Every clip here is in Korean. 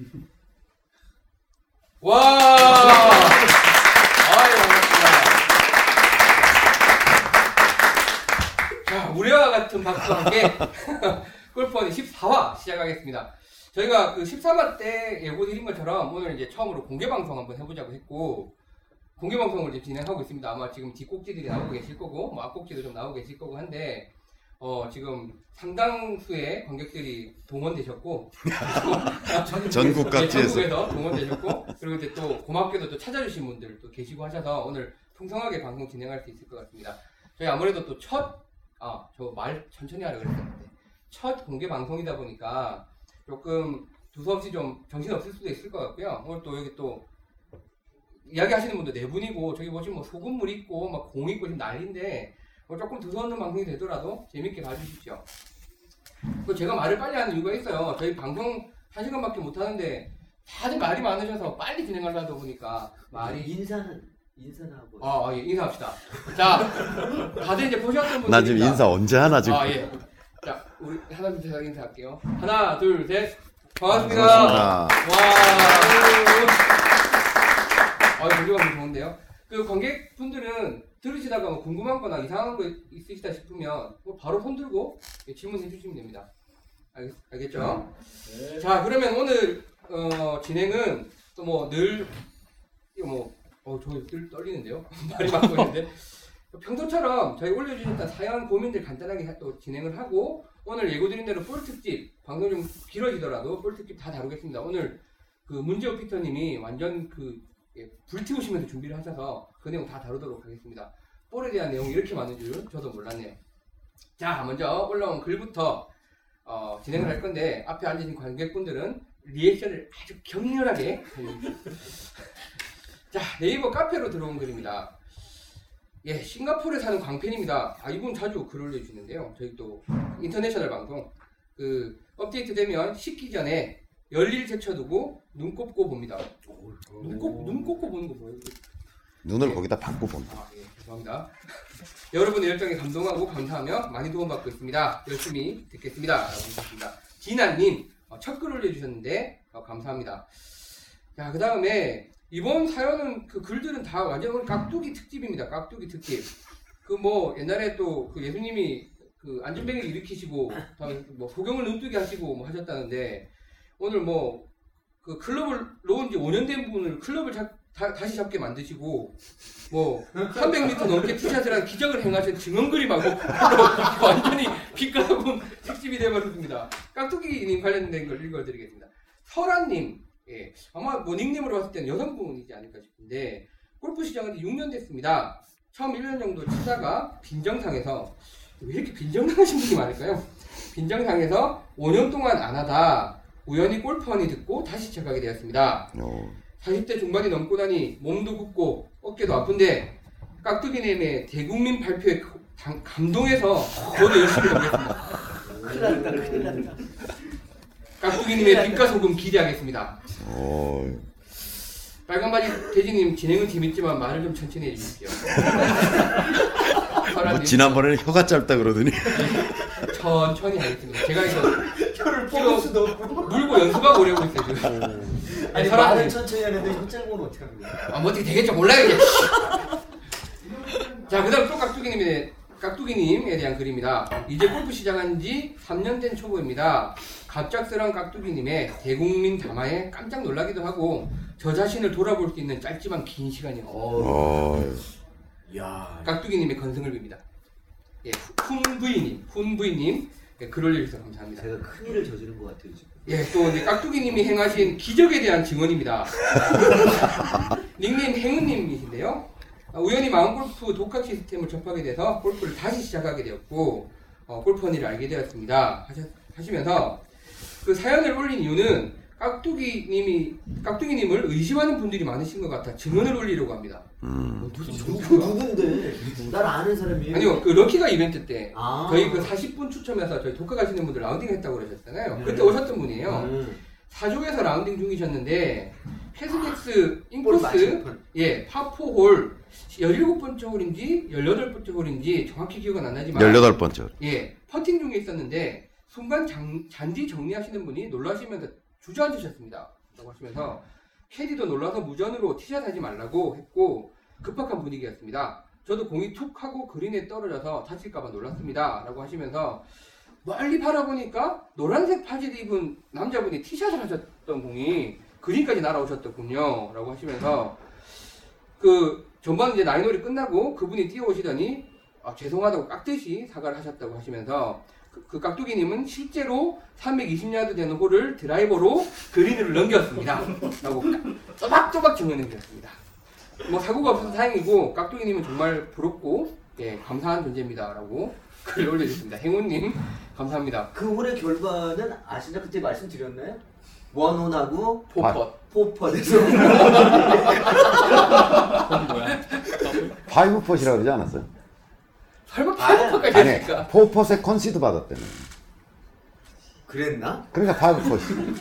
와! 아유, 반갑습니다. 자, 우리와 같은 박수와 함께 골프원이 14화 시작하겠습니다. 저희가 그 13화 때 예고 드린 것처럼 오늘 이제 처음으로 공개 방송 한번 해보자고 했고, 공개 방송을 이제 진행하고 있습니다. 아마 지금 뒷꼭지들이 나오고 계실 거고, 뭐 앞꼭지도 좀 나오고 계실 거고 한데, 어, 지금 상당수의 관객들이 동원되셨고, 전국 네, 각지에서 전국에서 동원되셨고, 그리고 이제 또 고맙게도 또 찾아주신 분들 또 계시고 하셔서 오늘 풍성하게 방송 진행할 수 있을 것 같습니다. 저희 아무래도 또 첫, 아, 저 말 천천히 하려고 그랬었는데, 첫 공개 방송이다 보니까 조금 두서없이 좀 정신 없을 수도 있을 것 같고요. 오늘 또 여기 또 이야기 하시는 분도 네 분이고, 저기 보시면 뭐 소금물 있고, 막 공 있고 지금 난리인데, 뭐 조금 두서없는 방송이 되더라도 재밌게 봐주십시오. 그 제가 말을 빨리 하는 이유가 있어요. 저희 방송 한 시간밖에 못 하는데 다들 말이 많으셔서 빨리 진행하려 다 보니까 말이 인사는 인사는 하고 아, 아, 예, 인사합시다. 자, 다들 이제 보셨던 분들 나 지금 인사 언제 하나 지금 아, 예. 자, 우리 하나 둘 셋 인사할게요. 하나, 둘, 셋. 반갑습니다. 반갑습니다. 와. 아, 방송 좋은데요. 그 관객분들은 들으시다가 뭐 궁금한 거나 이상한 거 있으시다 싶으면 뭐 바로 손 들고 예, 질문해 주시면 됩니다. 알, 알겠죠? 자, 그러면 오늘 어, 진행은 또 뭐늘 이거 뭐 어, 저늘 떨리는데요. 말이 많고 있는데 평소처럼 저희 올려주셨던 사연 고민들 간단하게 하- 또 진행을 하고 오늘 예고드린 대로 볼 특집 방송 좀 길어지더라도 볼 특집 다 다루겠습니다. 오늘 그 문재호 피터님이 완전 그 예, 불태우시면서 준비를 하셔서 그 내용 다 다루도록 하겠습니다. 볼에 대한 내용이 이렇게 많은 줄 저도 몰랐네요. 자, 먼저 올라온 글부터 어, 진행을 할 건데 앞에 앉으신 관객분들은 리액션을 아주 격렬하게. 자, 네이버 카페로 들어온 글입니다. 예, 싱가포르에 사는 광팬입니다. 아, 이분 자주 글 올려주시는데요. 저희 또 international 방송 그 업데이트 되면 식기 전에 열일 제쳐두고 눈 꼽고 봅니다. 눈 꼽, 눈 꼽고 보는 거 뭐예요? 눈을 거기다 박고 본다. 아, 예, 죄송합니다. 여러분의 열정에 감동하고 감사하며 많이 도움받고 있습니다. 열심히 듣겠습니다. 진아님, 어, 첫글 올려주셨는데, 어, 감사합니다. 자, 그 다음에, 이번 사연은, 그 글들은 다 완전 깍두기 특집입니다. 깍두기 특집. 그 뭐, 옛날에 또, 그 예수님이 그 안전뱅이를 일으키시고, 뭐, 소경을 눈뜨게 하시고 뭐 하셨다는데, 오늘 뭐, 그 클럽을 놓은 지 5년 된 분을 클럽을 잡, 다, 다시 잡게 만드시고, 뭐 300m 넘게 티샷을 한 기적을 행하신 증언그림하고 완전히 빛깔본 특집이 되어버렸습니다. 깍두기님 관련된 걸 읽어드리겠습니다. 설아님, 예, 아마 뭐 닉네임으로 봤을 때는 여성분이지 않을까 싶은데 골프 시작한 지 6년 됐습니다. 처음 1년 정도 치다가 빈정상에서 왜 이렇게 빈정상하신 분이 많을까요? 빈정상에서 5년 동안 안 하다 우연히 골프원이 듣고 다시 시작하게 되었습니다. 어, 40대 중반이 넘고 나니 몸도 붓고 어깨도 아픈데 깍두기님의 대국민 발표에 그- 당- 감동해서 저도 열심히 하겠습니다. 큰일 났다 큰일 났다 깍두기님의 빛과 소금 기대하겠습니다. 어, 빨간 바지 대지님 진행은 재밌지만 말을 좀 천천히 해주십시오. 뭐 지난번에는 혀가 짧다 그러더니 천천히 하겠습니다. 제가 이거 혀를 뽑을 수도 없고 물고 연습하고 오려고 있어요 지금. 아니 사람이- 말을 천천히 하는데 건 어떻게 합니까 아, 뭐 어떻게 되겠죠? 몰라요, 이제. 자, 그 다음 또 깍두기님의, 깍두기님에 대한 글입니다. 이제 골프 시작한 지 3년 된 초보입니다. 갑작스런 깍두기님의 대국민 담화에 깜짝 놀라기도 하고, 저 자신을 돌아볼 수 있는 짧지만 긴 시간이요. 어, 어, 야 깍두기님의 건승을 빕니다. 예, 훈부이님, 훈부이님, 예, 글 올려주셔서 감사합니다. 제가 큰일을 저지른 것 같아요 지금 예, 또 이제 깍두기님이 행하신 기적에 대한 증언입니다. 닉네임 행운님이신데요. 아, 우연히 마음골프 독학 시스템을 접하게 돼서 골프를 다시 시작하게 되었고 어, 골프 언니를 알게 되었습니다. 하셔, 하시 면서 그 사연을 올린 이유는 깍두기님이 깍두기님을 의심하는 분들이 많으신 것 같아 증언을 올리려고 합니다. 음, 누구야? 누군데 날 아는 사람이에요 아니요, 그 럭키가 이벤트 때 아. 저희 그 40분 추첨해서 저희 독학 하시는 분들 라운딩 했다고 그러셨잖아요. 네. 그때 오셨던 분이에요. 음. 사족에서 라운딩 중이셨는데 패스덱스 볼 인코스. 예 파 four홀 17번째 홀인지 18번째 홀인지 정확히 기억은 안 나지만 18번째. 예 퍼팅 중에 있었는데 순간 장- 잔디 정리하시는 분이 놀라시면서 주저앉으셨습니다. 라고 하시면서 캐디도 놀라서 무전으로 티샷 하지 말라고 했고 급박한 분위기였습니다. 저도 공이 툭 하고 그린에 떨어져서 다칠까봐 놀랐습니다. 라고 하시면서 멀리 바라보니까 노란색 바지를 입은 남자분이 티샷을 하셨던 공이 그린까지 날아오셨더군요. 라고 하시면서 그 전반 이제 나인홀이 끝나고 그분이 뛰어오시더니 아, 죄송하다고 깍듯이 사과를 하셨다고 하시면서 그, 그 깍두기님은 실제로 320야드 되는 홀을 드라이버로 그린으로 넘겼습니다. 라고 쪼박쪼박 증명해 주셨습니다. 뭐 사고가 없어서 다행이고 깍두기님은 정말 부럽고 예, 감사한 존재입니다. 라고 글 올려주셨습니다. 행운님 감사합니다. 그 홀의 결과는 아시나 그때 말씀드렸나요? 원혼하고 포퍼. 포퍼에서 뭐야? five putt이라고 그러지 않았어요? 설마 아, five putt까지 아니, 했을까? four putt에 concede 받았대요. 그랬나? 그러니까 파이브 펫이.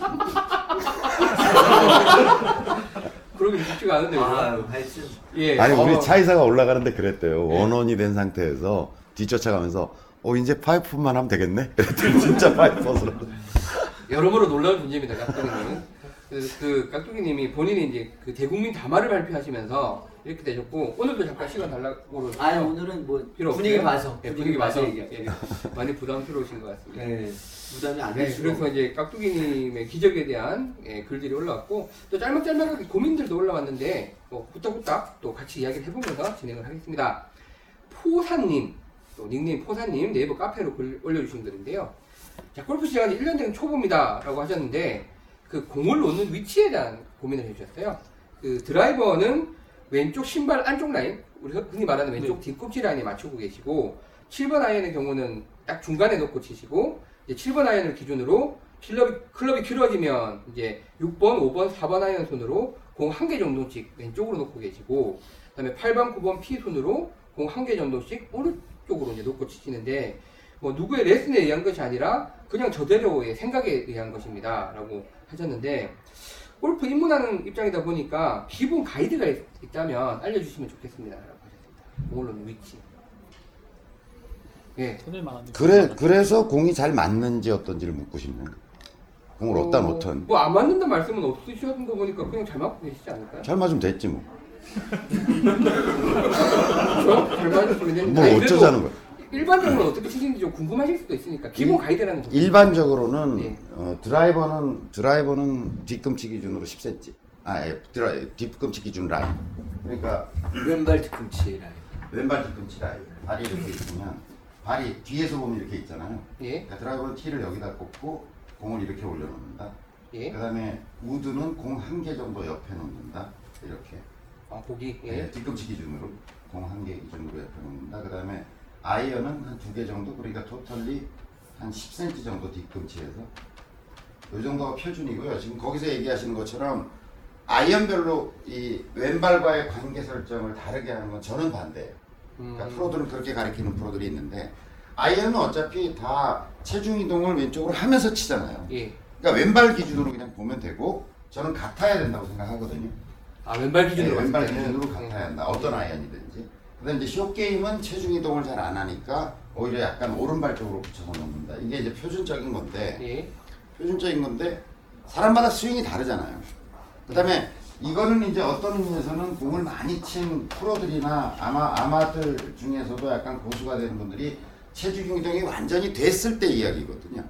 그러기 쉽지가 않은데? 아, 하여튼 예. 아니, 어, 우리 차이사가 올라가는데 그랬대요. one on이 된 상태에서 뒤쫓아가면서, 어, 이제 five putt만 하면 되겠네? 그랬더니 진짜 five putt으로. 여러모로 놀라운 존재입니다, 깍두기님. 그, 그 깍두기님이 본인이 이제 그 대국민 담화를 발표하시면서 이렇게 되셨고 오늘도 잠깐 시간 달라고 그러죠. 아 오늘은 뭐 필요 분위기 없어요? 봐서 예, 분위기 봐서. 예, 많이 부담스러우신 것 같습니다. 네, 부담이 안 네, 되시고 그래서 이제 깍두기님의 기적에 대한 예, 글들이 올라왔고 또 짤막짤막하게 고민들도 올라왔는데 뭐 후딱후딱 또 같이 이야기를 해보면서 진행을 하겠습니다. 포사님, 또 닉네임 포사님 네이버 카페로 글 올려주신 글인데요. 자, 골프 시작한 지 1년 된 초보입니다. 라고 하셨는데 그 공을 놓는 위치에 대한 고민을 해주셨어요. 그 드라이버는 왼쪽 신발 안쪽 라인, 우리 흔히 말하는 왼쪽 뒤꿈치 라인에 맞추고 계시고 7번 아이언의 경우는 딱 중간에 놓고 치시고 이제 7번 아이언을 기준으로 클럽이, 클럽이 길어지면 이제 6번, 5번, 4번 아이언 순으로 공 한 개 정도씩 왼쪽으로 놓고 계시고 그다음에 8번, 9번 피 손으로 공 한 개 정도씩 오른쪽으로 이제 놓고 치시는데 뭐 누구의 레슨에 의한 것이 아니라 그냥 저대로의 생각에 의한 것입니다라고 하셨는데 골프 입문하는 입장이다 보니까 기본 가이드가 있, 있다면 알려주시면 좋겠습니다 라고 하셨습니다. 공을 위치. 예. 그래, 그래서 공이 잘 맞는지 어떤지를 묻고 싶네요. 공을 어디다 놓든. 뭐 안 맞는다 말씀은 없으셨던 거 보니까 그냥 잘 맞고 계시지 않을까요? 잘 맞으면 됐지 뭐. 잘 맞으시면 되는데 뭘 아니, 어쩌자는 거야. 일반적으로 어떻게 치시는지 좀 궁금하실 수도 있으니까 기본 가이드라는 거. 일반적으로는 네. 어, 드라이버는 드라이버는 뒤꿈치 기준으로 10cm. 아, 예, 드라이, 뒤꿈치 기준 라인. 그러니까 왼발 뒤꿈치 라인. 왼발 뒤꿈치 라인. 발이 이렇게 있으면 발이 뒤에서 보면 이렇게 있잖아요. 예. 그러니까 드라이버는 티를 여기다 꽂고 공을 이렇게 올려놓는다. 예. 그다음에 우드는 공 한 개 정도 옆에 놓는다. 이렇게. 아 보기. 예, 예. 뒤꿈치 기준으로 공 한 개 기준으로 옆에 놓는다. 그 다음에 아이언은 한 두 개 정도 그러니까 토탈리 한 10cm 정도 뒤꿈치에서 이 정도가 표준이고요. 지금 거기서 얘기하시는 것처럼 아이언별로 이 왼발과의 관계 설정을 다르게 하는 건 저는 반대예요. 그러니까 음. 프로들은 그렇게 가리키는 프로들이 있는데 아이언은 어차피 다 체중 이동을 왼쪽으로 하면서 치잖아요. 예. 그러니까 왼발 기준으로 그냥 보면 되고 저는 같아야 된다고 생각하거든요. 아 왼발 기준으로 네, 왼발. 기준으로 같아야 한다. 어떤 아이언이든지. 그다음 이제 short game은 체중 이동을 잘 안 하니까 오히려 약간 오른발 쪽으로 붙여서 놓는다. 이게 이제 표준적인 건데 예. 표준적인 건데 사람마다 스윙이 다르잖아요. 그다음에 이거는 이제 어떤 의미에서는 공을 많이 친 프로들이나 아마 아마들 중에서도 약간 고수가 되는 분들이 체중 이동이 완전히 됐을 때 이야기거든요.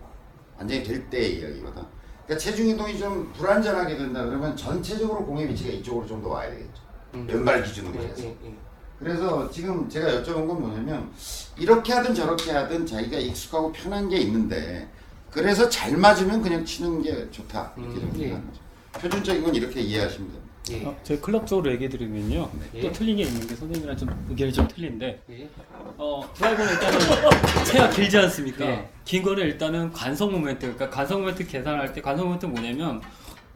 완전히 될 때의 이야기거든. 그러니까 체중 이동이 좀 불안전하게 된다 그러면 전체적으로 공의 위치가 이쪽으로 좀 더 와야 되겠죠. 음. 왼발 기준으로 예, 해서. 예, 예. 그래서 지금 제가 여쭤본 건 뭐냐면 이렇게 하든 저렇게 하든 자기가 익숙하고 편한 게 있는데 그래서 잘 맞으면 그냥 치는 게 좋다 이렇게 음, 좀 예. 생각하는 거죠. 표준적인 건 이렇게 이해하시면 됩니다. 예. 어, 제 클럽 쪽으로 얘기해 드리면요. 예. 또 틀린 게 있는 게 선생님이랑 좀 의견이 좀 틀린데 예. 어, 드라이버는 일단은 채가 길지 않습니까? 네. 긴 거는 일단은 관성 모멘트, 그러니까 관성 모멘트 계산할 때 관성 모멘트 뭐냐면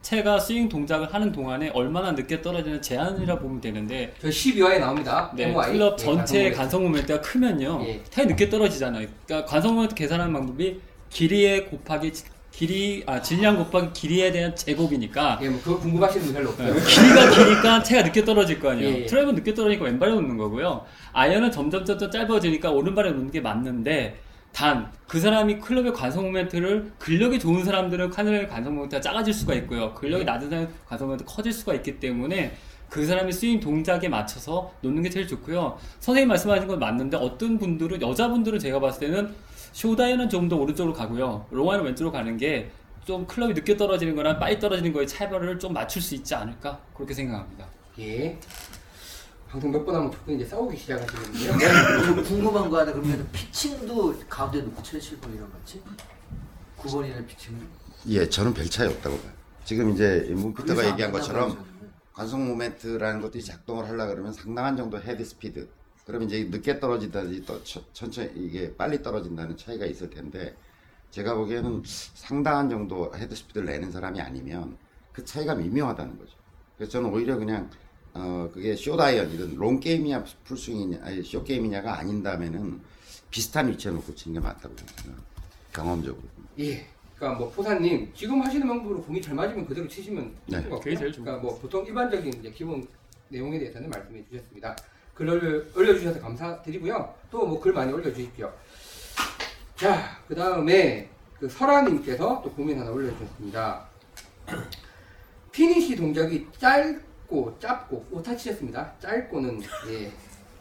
채가 스윙 동작을 하는 동안에 얼마나 늦게 떨어지는 저항이라 보면 되는데 저 12화에 나옵니다. 네, MOI. 클럽 네, 전체의 가성비. 관성 모멘트가 크면요. 예. 채가 늦게 떨어지잖아요. 그러니까 관성 모멘트 계산하는 방법이 길이에 곱하기 길이 아 질량 곱하기 길이에 대한 제곱이니까 예, 뭐 그거 궁금하시는 분 별로 없어요. 네, 길이가 기니까 채가 늦게 떨어질 거 아니에요. 예, 예. 드라이버 늦게 떨어지니까 왼발에 놓는 거고요. 아이언은 점점 점점 짧아지니까 오른발에 놓는 게 맞는데 단 그 사람이 클럽의 관성 모멘트를 근력이 좋은 사람들은 카늘의 관성 모멘트가 작아질 수가 있고요. 근력이 낮은 사람은 관성 모멘트 커질 수가 있기 때문에 그 사람의 스윙 동작에 맞춰서 놓는 게 제일 좋고요. 선생님 말씀하신 건 맞는데 어떤 분들은 여자분들은 제가 봤을 때는 short iron은 좀 더 오른쪽으로 가고요. long iron은 왼쪽으로 가는 게 좀 클럽이 늦게 떨어지는 거랑 빨리 떨어지는 거에 차별을 좀 맞출 수 있지 않을까 그렇게 생각합니다. 예. 방송 몇 번 하면 두분 이제 싸우기 시작하시거든요. 좀 궁금한 거 하나 그러면 피칭도 가운데 놓고 7, 7번이랑 같이? 9번이나 피칭도? 예, 저는 별 차이 없다고 봐요. 지금 이제 문피터가 얘기한 안 것처럼. 관성 모멘트라는 것들이 작동을 하려 그러면 상당한 정도 헤드 스피드. 그러면 이제 늦게 떨어지다든지 또 천- 천천히 이게 빨리 떨어진다는 차이가 있을 텐데 제가 보기에는 상당한 정도 헤드 스피드를 내는 사람이 아니면 그 차이가 미묘하다는 거죠. 그래서 저는 오히려 그냥 어 그게 쇼다이언이든 롱 게임이냐 풀스윙이냐 아니 short game이냐가 아닌다면은 비슷한 위치에 놓고 치는 게 맞다고 생각해요. 경험적으로. 예. 그러니까 뭐 포사님 지금 하시는 방법으로 공이 잘 맞으면 그대로 치시면 네, 되는 것 그게 같고요. 그러니까 뭐 보통 일반적인 이제 기본 내용에 대해서는 말씀해 주셨습니다. 글 올려, 올려주셔서 감사드리고요. 또 뭐 글 많이 올려주십시오. 자, 그 다음에 그 설아님께서 또 고민 하나 올려주셨습니다. 피니시 동작이 짧고 짧고 오타 치셨습니다. 짧고는 예,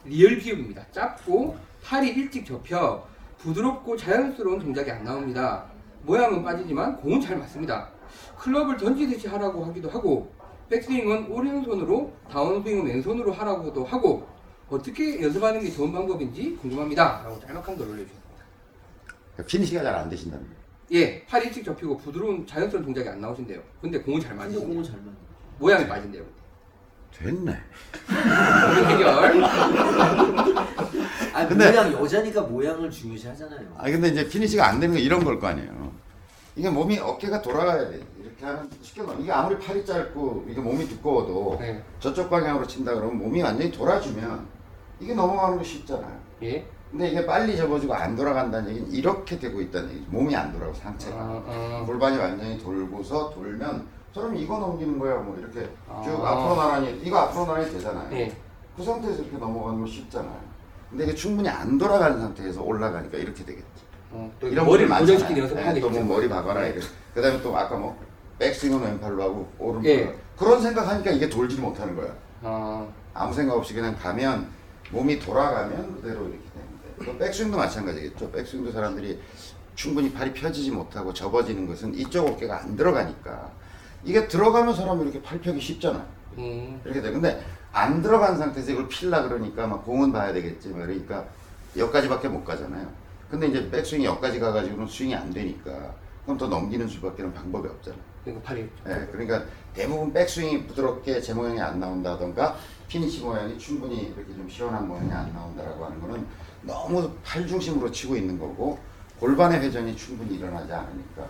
리을 비읍입니다. 짧고 팔이 일찍 접혀 부드럽고 자연스러운 동작이 안 나옵니다. 모양은 빠지지만 공은 잘 맞습니다. 클럽을 던지듯이 하라고 하기도 하고 백스윙은 오른손으로 다운스윙은 왼손으로 하라고도 하고 어떻게 연습하는 게 좋은 방법인지 궁금합니다. 라고 짤막한 걸 올려주셨습니다. 피니시가 잘 안 되신다는 거예요. 예, 팔이 일찍 접히고 부드러운 자연스러운 동작이 안 나오신대요. 근데 공은 잘 근데 맞으신대요. 공은 잘 맞네. 모양이 빠진대요. 됐네. 해결. 아니 근데- 모양 여자니까 모양을 중요시 하잖아요. 아 근데 이제 피니시가 안 되는 거 이런 걸 거 아니에요. 이게 몸이 어깨가 돌아가야 돼. 이렇게 하면 쉽게 말 이게 아무리 팔이 짧고 이게 몸이 두꺼워도 네. 저쪽 방향으로 친다 그러면 몸이 완전히 돌아주면 이게 넘어가는 거 쉽잖아요. 예. 근데 이게 빨리 접어지고 안 돌아간다는 얘기는 이렇게 되고 있다는 얘기죠. 몸이 안 돌아가고 상체가. 어, 어. 골반이 완전히 돌고서 돌면 저럼 이거 넘기는 거야 뭐 이렇게 쭉 아. 앞으로 나란히 이거 앞으로 나란히 되잖아요. 예. 그 상태에서 이렇게 넘어가는 거 쉽잖아요. 근데 이게 충분히 안 돌아가는 상태에서 올라가니까 이렇게 되겠지. 어, 또 이런 머리를 고정시키는 하게 네, 또뭐. 머리 박아라 이래. 그다음에 또 아까 뭐 백스윙은 왼팔로 하고 오른팔로 예. 그런 생각하니까 이게 돌지를 못하는 거야. 어, 아무 생각 없이 그냥 가면 몸이 돌아가면 그대로 이렇게 되는데 또 백스윙도 마찬가지겠죠. 백스윙도 사람들이 충분히 팔이 펴지지 못하고 접어지는 것은 이쪽 어깨가 안 들어가니까 이게 들어가면 사람이 이렇게 팔 펴기 쉽잖아요. 음, 이렇게 돼. 근데 안 들어간 상태에서 이걸 필라 그러니까 막 공은 봐야 되겠지. 막 그러니까 여기까지밖에 못 가잖아요. 근데 이제 백스윙이 여기까지 가가지고는 스윙이 안 되니까 그럼 더 넘기는 수밖에는 방법이 없잖아요. 그러니까 팔이 예, 그러니까 대부분 백스윙이 부드럽게 제 모양이 안 나온다던가 피니시 모양이 충분히 이렇게 좀 시원한 모양이 안 나온다라고 하는 거는 너무 팔 중심으로 치고 있는 거고 골반의 회전이 충분히 일어나지 않으니까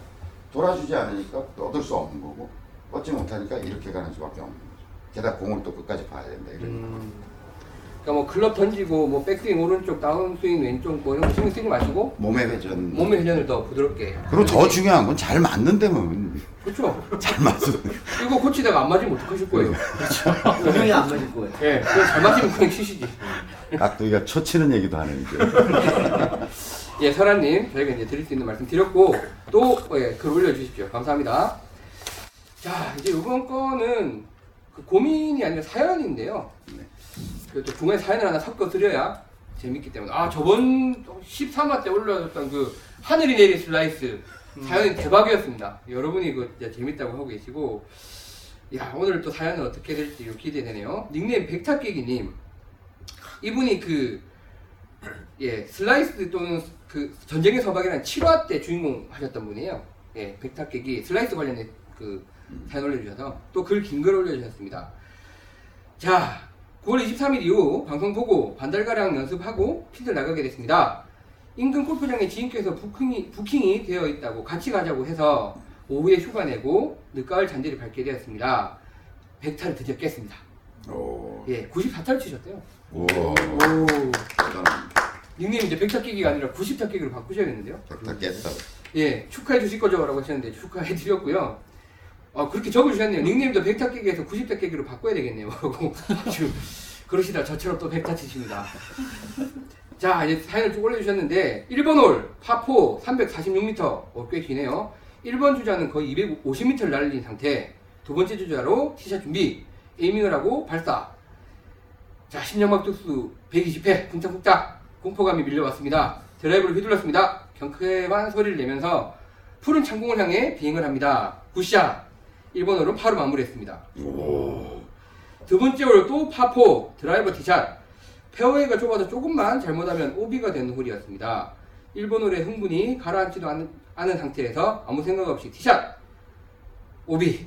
돌아주지 않으니까 또 얻을 수 없는 거고 얻지 못하니까 이렇게 가는 수밖에 없는 거죠. 게다가 공을 또 끝까지 봐야 된다 이런. 음. 그러니까 뭐 클럽 던지고 뭐 백스윙 오른쪽, 다운스윙 왼쪽 뭐 이런 거 신경 쓰지 마시고 몸의 회전. 몸의 회전을 더 부드럽게. 그리고 더 중요한 건 잘 맞는 데면 그렇죠. 잘 맞는. 이거 고치다가 안 맞으면 어떡하실 거예요? 분명히 안 맞을 거예요. 예, 잘 맞으면 그냥 치시지. 각도기가 초치는 얘기도 하는 이제. 예, 설아님, 저희가 이제 드릴 수 있는 말씀 드렸고, 또, 예, 글 올려주십시오. 감사합니다. 자, 이제 이번 거는 그 고민이 아니라 사연인데요. 그또 중간에 사연을 하나 섞어 드려야 재밌기 때문에. 아, 저번 13화 때 올라왔던 그 하늘이 내린 슬라이스 사연이 대박이었습니다. 여러분이 그 진짜 재밌다고 하고 계시고, 야, 오늘 또 사연은 어떻게 될지 기대되네요. 닉네임 백타깨기님. 이분이 그, 예, 슬라이스 또는 그 전쟁의 서막이라는 7화 때 주인공 하셨던 분이에요. 예, 백타깨기 슬라이스 관련된 그 사연 올려주셔서 또 글 긴 글 올려주셨습니다. 자, 9월 23일 이후 방송 보고 반달가량 연습하고 필드 나가게 됐습니다. 인근 골프장에 지인께서 부킹이, 부킹이 되어 있다고 같이 가자고 해서 오후에 휴가 내고 늦가을 잔디를 밟게 되었습니다. 100타를 드디어 깼습니다. 오. 예, 94타를 치셨대요. 오. 오. 닉네임 이제 100타 깨기가 아니라 90타 깨기로 바꾸셔야겠는데요. 다 깼다고. 예, 축하해 주실 거죠? 라고 하셨는데 축하해 드렸고요. 아, 그렇게 적어주셨네요. 닉네임도 100타 깨기에서 90타 깨기로 바꿔야 되겠네요. 아주 그러시다 저처럼 또 백타 치십니다. 자, 이제 사연을 쭉 올려주셨는데, 1번 홀, 파포 346m, 어, 꽤 기네요. 1번 주자는 거의 250m를 날린 상태. 두 번째 주자로 티샷 준비, aiming을 하고 발사. 자, 심장박동수 120회, 쿵짝쿵짝, 공포감이 밀려왔습니다. 드라이버를 휘둘렀습니다. 경쾌한 소리를 내면서 푸른 창공을 향해 비행을 합니다. good shot! 1번 홀은 파로 마무리했습니다. 두 번째 홀또 파4 드라이버 티샷. 페어웨이가 좁아서 조금만 잘못하면 오비가 되는 홀이었습니다. 1번 홀에 흥분이 가라앉지도 않은, 않은 상태에서 아무 생각 없이 티샷. 오비.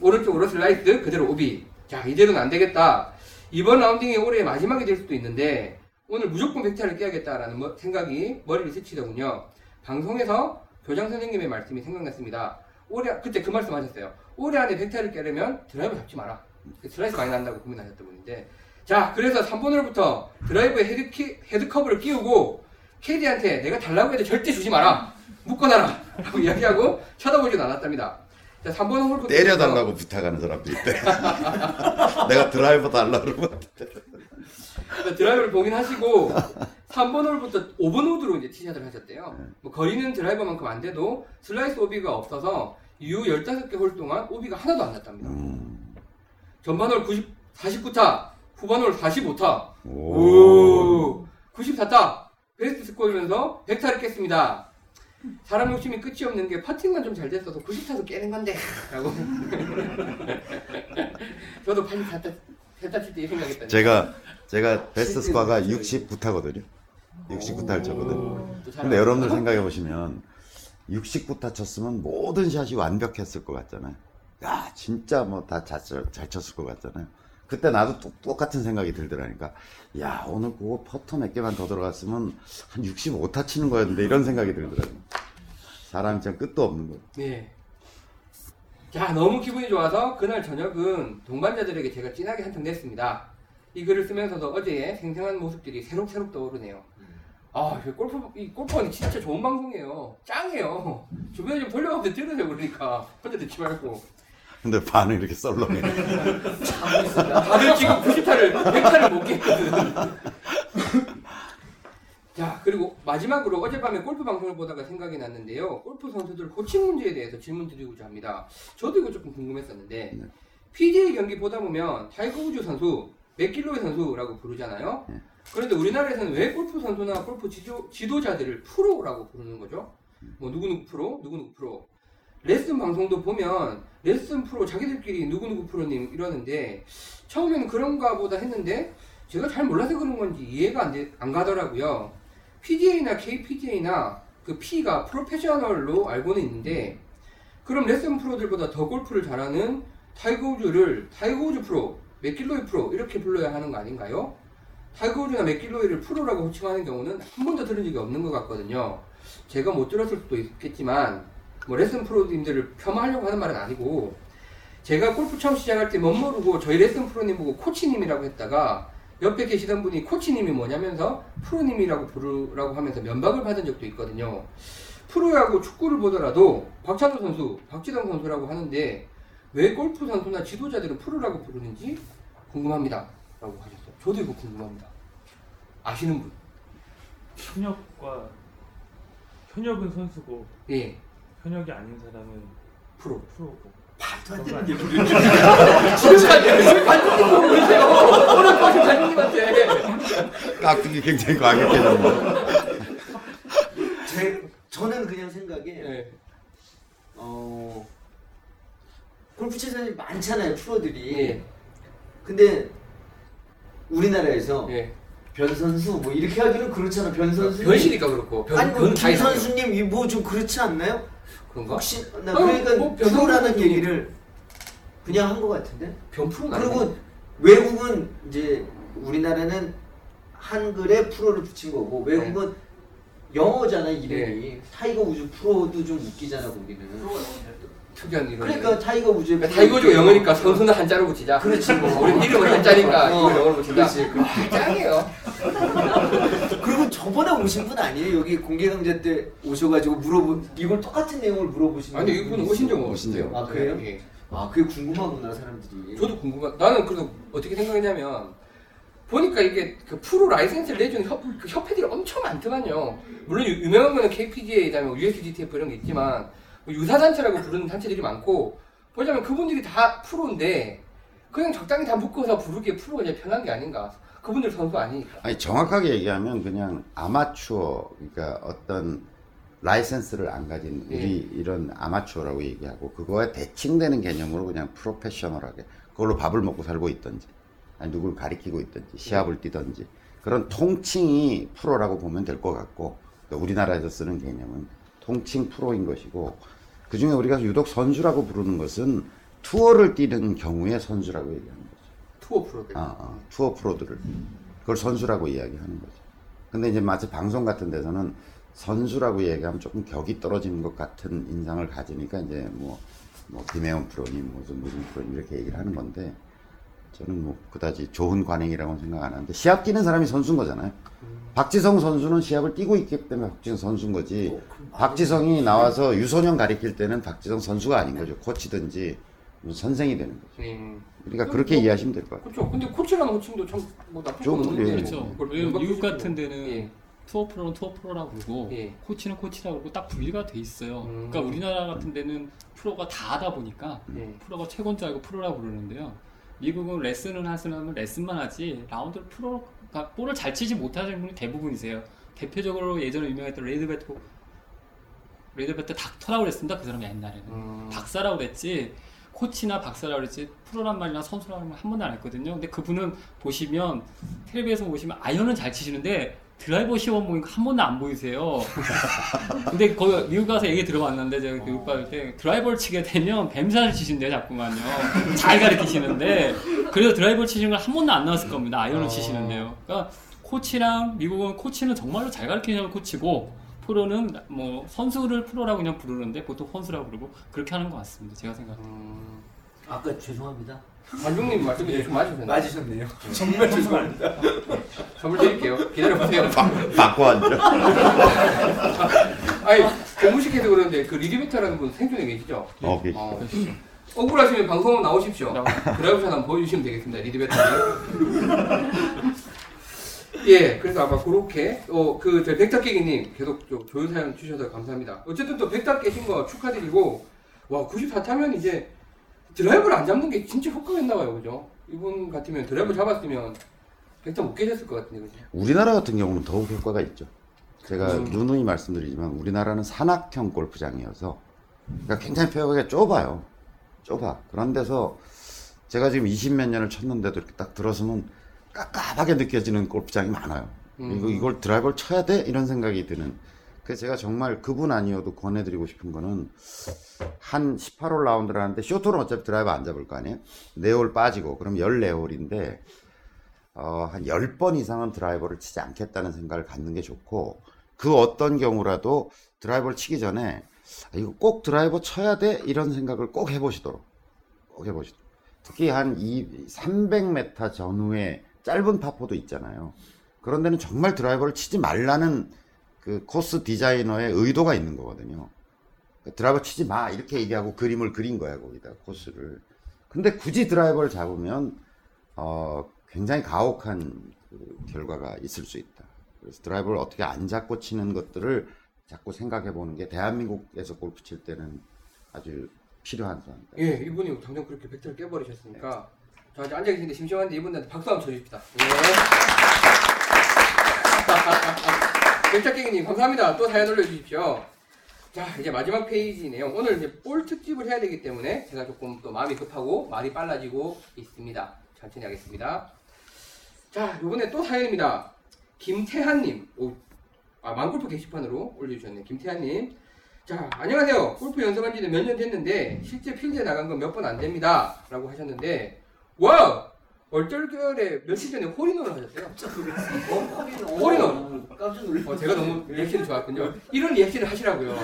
오른쪽으로 슬라이스 그대로 오비. 자 이대로는 안 되겠다. 이번 라운딩이 올해의 마지막이 될 수도 있는데 오늘 무조건 백타를 깨야겠다라는 뭐- 생각이 머리를 스치더군요. 방송에서 교장 선생님의 말씀이 생각났습니다 올해 그때 그 말씀 하셨어요 올해 안에 백타를 깨려면 드라이버 잡지 마라. 슬라이스 많이 난다고 고민하셨던 분인데. 자, 그래서 3번홀부터 드라이버에 헤드키, head cover를 끼우고 캐디한테 내가 달라고 해도 절대 주지 마라. 묶어놔라. 라고 이야기하고 쳐다보지도 않았답니다. 자, 3번 홀부터. 때려달라고 부탁하는 사람도 있대. 내가 드라이버 달라 그러면 드라이버를 봉인하시고 3번 홀부터 5번 우드로 이제 티샷을 하셨대요. 뭐 거리는 드라이버만큼 안 돼도 슬라이스 오비가 없어서 이후 15개 홀 동안 오비가 하나도 안 났답니다. 음. 전반 홀 90, 49타, 후반 홀 45타. 오. 오, 94타. best score이면서 100타를 깼습니다. 사람 욕심이 끝이 없는 게 퍼팅만 좀 잘 됐어도 90타도 깨는 건데. 라고. 저도 84타, 100타 칠때이 생각했다니. 제가 제가 베스트 스코어가 69타거든요. 69타를 쳤거든. 근데 여러분들 생각해 보시면 69타 쳤으면 모든 샷이 완벽했을 것 같잖아요. 야, 진짜 뭐 다 잘 쳤을 것 같잖아요. 그때 나도 똑- 똑같은 생각이 들더라니까. 야, 오늘 그거 퍼터 몇 개만 더 들어갔으면 한 65타 치는 거였는데 이런 생각이 들더라고요. 사람이 참 끝도 없는 거예요. 네. 자, 너무 기분이 좋아서 그날 저녁은 동반자들에게 제가 진하게 한턱 냈습니다. 이 글을 쓰면서도 어제의 생생한 모습들이 새록새록 떠오르네요. 아, 이 골프, 이 골프는 진짜 좋은 방송이에요. 짱이에요. 주변에 좀 돌려가면서 들으세요, 그러니까. 혼자 듣지 말고. 근데 반응 이렇게 썰렁해. 다들 지금 90타를, 100타를 못 깼거든. 자, 그리고 마지막으로 어젯밤에 골프 방송을 보다가 생각이 났는데요. 골프 선수들 호칭 문제에 대해서 질문 드리고자 합니다. 저도 이거 조금 궁금했었는데, 네. PGA 경기 보다 보면 타이거 우즈 선수, 맥길로이 선수라고 부르잖아요. 네. 그런데 우리나라에서는 왜 골프 선수나 골프 지도, 지도자들을 프로라고 부르는 거죠? 뭐 누구누구 프로, 누구누구 프로. 레슨 방송도 보면 레슨 프로 자기들끼리 누구누구 프로님 이러는데 처음에는 그런가 보다 했는데 제가 잘 몰라서 그런 건지 이해가 안, 돼- 안 가더라고요. PGA나 KPGA나 그 P가 프로페셔널로 알고는 있는데 그럼 레슨 프로들보다 더 골프를 잘하는 타이거 우즈를 타이거 우즈 프로, 맥길로이 프로 이렇게 불러야 하는 거 아닌가요? 타이거 우즈나 맥길로이를 프로라고 호칭하는 경우는 한 번도 들은 적이 없는 것 같거든요. 제가 못 들었을 수도 있겠지만 뭐 레슨 프로님들을 폄하하려고 하는 말은 아니고 제가 골프 처음 시작할 때 못 모르고 저희 레슨 프로님 보고 코치님이라고 했다가 옆에 계시던 분이 코치님이 뭐냐면서 프로님이라고 부르라고 하면서 면박을 받은 적도 있거든요. 프로야구 축구를 보더라도 박찬호 선수, 박지성 선수라고 하는데 왜 골프 선수나 지도자들은 프로라고 부르는지 궁금합니다. 라고 하셨어요. 저도 이거 궁금합니다. 아시는 분? 현역과 현역은 선수고 예, 현역이 아닌 사람은 프로. 프로고 말도 안 되는 보고 계세요. 오늘 보신 관중님한테. 깍두기 굉장히 과격해졌네. 제, 저는 그냥 생각에 예, 어 골프 치는 사람이 많잖아요 프로들이. 예, 근데 우리나라에서 예. 변 선수 뭐 이렇게 하기는 그렇잖아 변 선수. 변시니까 그렇고 변, 아니 변 뭐김 다이상이요. 선수님 뭐좀 그렇지 않나요? 그런가? 혹시 나 어, 그러니까 뭐 변 프로라는 얘기를 그냥 한 것 같은데. 변 프로는 아니고 그리고 외국은 이제 우리나라는 한글에 프로를 붙인 거고 외국은 영어잖아 이름이 타이거 우즈 프로도 좀 웃기잖아 거기는 특이한 이런. 그러니까 타이거 우즈 그러니까 타이거즈가 영어니까 선수는 한자로 붙이자. 그렇지 뭐 우리 이름은 한자니까 어, 이걸 영어로 붙인다. 그렇지, 그렇지. 짱이에요. 그리고 저번에 오신 분 아니에요 여기 공개 강좌 때 오셔가지고 물어보 이걸 똑같은 내용을 물어보신 아니 이분. 오신 적 없어요. 아, 그래요? 예. 아 그게 궁금하구나 사람들이. 저도 궁금한. 나는 그래서 어떻게 생각했냐면 보니까 이게 그 프로 라이센스를 내주는 협, 그 협회들이 엄청 많더만요. 물론 유- 유명한 거는 KPGA, 그다음에 USGTF 이런 게 있지만 뭐 유사단체라고 부르는 단체들이 많고 보자면 그분들이 다 프로인데 그냥 적당히 다 묶어서 부르기에 프로가 제일 편한 게 아닌가. 그분들 선수 아니니까. 아니 정확하게 얘기하면 그냥 아마추어 그러니까 어떤 라이센스를 안 가진 우리 이런 아마추어라고 얘기하고 그거에 대칭되는 개념으로 그냥 프로페셔널하게 그걸로 밥을 먹고 살고 있든지 아니 누굴 가리키고 있든지 시합을 뛰든지 그런 통칭이 프로라고 보면 될 것 같고 우리나라에서 쓰는 개념은 통칭 프로인 것이고 그 중에 우리가 유독 선수라고 부르는 것은 투어를 뛰는 경우에 선수라고 얘기하는 거죠. 투어 프로들. 아, 아, 투어 프로들을 그걸 선수라고 이야기하는 거죠. 근데 이제 마치 방송 같은 데서는 선수라고 얘기하면 조금 격이 떨어지는 것 같은 인상을 가지니까 이제 뭐, 뭐 김혜원 프로님 무슨 무슨 프로님 이렇게 얘기를 하는 건데 저는 뭐 그다지 좋은 관행이라고는 생각 안 하는데 시합 뛰는 사람이 선수인 거잖아요. 박지성 선수는 시합을 뛰고 있기 때문에 박지성 선수인 거지. 박지성이 나와서 유소년 가르칠 때는 박지성 선수가 아닌 거죠. 코치든지 선생이 되는 거죠. 음. 그러니까 그렇게 이해하시면 될 것 같아요. 그렇죠. 근데 코치라는 호칭도 참뭐 나쁜 좀건 없는데. 예. 그렇죠. 미국 같은. 데는 예. 투어 프로는 투어 프로라고 그러고 예. 코치는 코치라고 그러고 딱 분리가 돼 있어요. 음. 그러니까 우리나라 같은 데는 프로가 다 하다 보니까 예. 프로가 최고인 줄 알고 프로라고 부르는데요. 미국은 레슨을 하시려면 레슨만 하지 라운드를 프로 그러니까 볼을 잘 치지 못하시는 분이 대부분이세요. 대표적으로 예전에 유명했던 레드베터 레드베터 닥터라고 그랬습니다. 그 사람이 옛날에는 음. 박사라고 그랬지 코치나 박사라고 그랬지 프로란 말이나 선수라는 말한 번도 안 했거든요. 근데 그분은 보시면 텔레비에서 보시면 아이언은 잘 치시는데 드라이버 치는 거 보니까 한 번도 안 보이세요. 근데 거기 미국 가서 얘기 들어봤는데 제가 미국 갈 때 드라이버를 치게 되면 뱀샷을 치신대요 자꾸만요. 잘 가르치시는데 그래서 드라이버 치시는 걸 한 번도 안 나왔을 겁니다. 아이언을 어. 치시는데요. 그러니까 코치랑 미국은 코치는 정말로 잘 가르치는 코치고 프로는 뭐 선수를 프로라고 그냥 부르는데 보통 선수라고 부르고 그렇게 하는 것 같습니다. 제가 생각. 음. 아까 죄송합니다. 관중님 말씀이 좀 맞으셨나요? 맞으셨네요. 정말 죄송합니다. 선물 드릴게요. 기다려보세요. 바꿔 앉아. 아니, 공무식해서 그러는데 그 리디베터라는 분 생존에 계시죠? 어, 계시죠. 어, 억울하시면 방송 나오십시오. 나오- 드라이버 샷 한번 보여주시면 되겠습니다. 레드베터를. 예, 그래서 아마 그렇게 어, 그 저희 백타깨기님 계속 좀 좋은 사연 주셔서 감사합니다. 어쨌든 또 백타 깨신 거 축하드리고 와 94 타면 이제 드라이브를 안 잡는 게 진짜 효과가 있나 봐요, 그죠? 이분 같으면 드라이브 잡았으면 못 깨셨을 것 같은데, 그죠? 우리나라 같은 경우는 더욱 효과가 있죠. 제가 음. 누누이 말씀드리지만 우리나라는 산악형 골프장이어서 그러니까 굉장히 페어가 좁아요. 좁아. 그런 데서 제가 지금 20몇 년을 쳤는데도 이렇게 딱 들어서면 깝깝하게 느껴지는 골프장이 많아요. 음. 이거 이걸 드라이버를 쳐야 돼 이런 생각이 드는. 그래서 제가 정말 그분 아니어도 권해드리고 싶은 거는 한 18홀 라운드를 하는데 쇼트는 어차피 드라이버 안 잡을 거 아니에요? 4홀 빠지고 그럼 14홀인데 어, 한 10번 이상은 드라이버를 치지 않겠다는 생각을 갖는 게 좋고 그 어떤 경우라도 드라이버를 치기 전에 아, 이거 꼭 드라이버 쳐야 돼? 이런 생각을 꼭 해보시도록. 꼭 해보시도록. 특히 한 300m 전후에 짧은 파포도 있잖아요. 그런 데는 정말 드라이버를 치지 말라는 그 코스 디자이너의 의도가 있는 거거든요. 그러니까 드라이버 치지 마! 이렇게 얘기하고 그림을 그린 거야 거기다 코스를. 근데 굳이 드라이버를 잡으면 어, 굉장히 가혹한 그 결과가 있을 수 있다. 그래서 드라이버를 어떻게 안 잡고 치는 것들을 자꾸 생각해 보는 게 대한민국에서 골프 칠 때는 아주 필요한 사항입니다. 예, 이분이 당장 그렇게 백타를 깨버리셨으니까 저 아직 앉아 계신데 심심한데 이분한테 박수 한번 쳐주십시다. 예. 백타깨기님 감사합니다. 또 사연 올려주십시오. 자 이제 마지막 페이지네요. 오늘 이제 볼 특집을 해야 되기 때문에 제가 조금 또 마음이 급하고 말이 빨라지고 있습니다. 천천히 하겠습니다. 자 이번에 또 사연입니다. 김태한님, 오, 아 망골프 게시판으로 올려주셨네요. 김태한님. 자, 안녕하세요. 골프 연습한 지는 몇 년 됐는데, 실제 필드에 나간 건 몇 번 안 됩니다. 라고 하셨는데, 와우! 얼떨결에 며칠 전에 홀인원을 하셨어요. 어, 홀인원. 깜짝 놀랐어. 어, 제가 너무 리액션이 좋았군요. 이런 리액션을 하시라고요.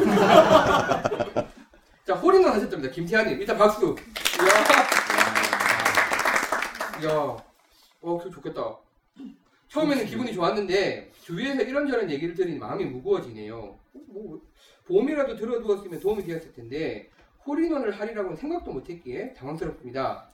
자, 홀인원 하셨답니다. 김태환님. 일단 박수. 이야. 이야. 어, 그 좋겠다. 처음에는 기분이 좋았는데, 주위에서 이런저런 얘기를 들으니 마음이 무거워지네요. 뭐, 보험이라도 들어두었으면 도움이 되었을 텐데, 홀인원을 하리라고는 생각도 못했기에 당황스럽습니다.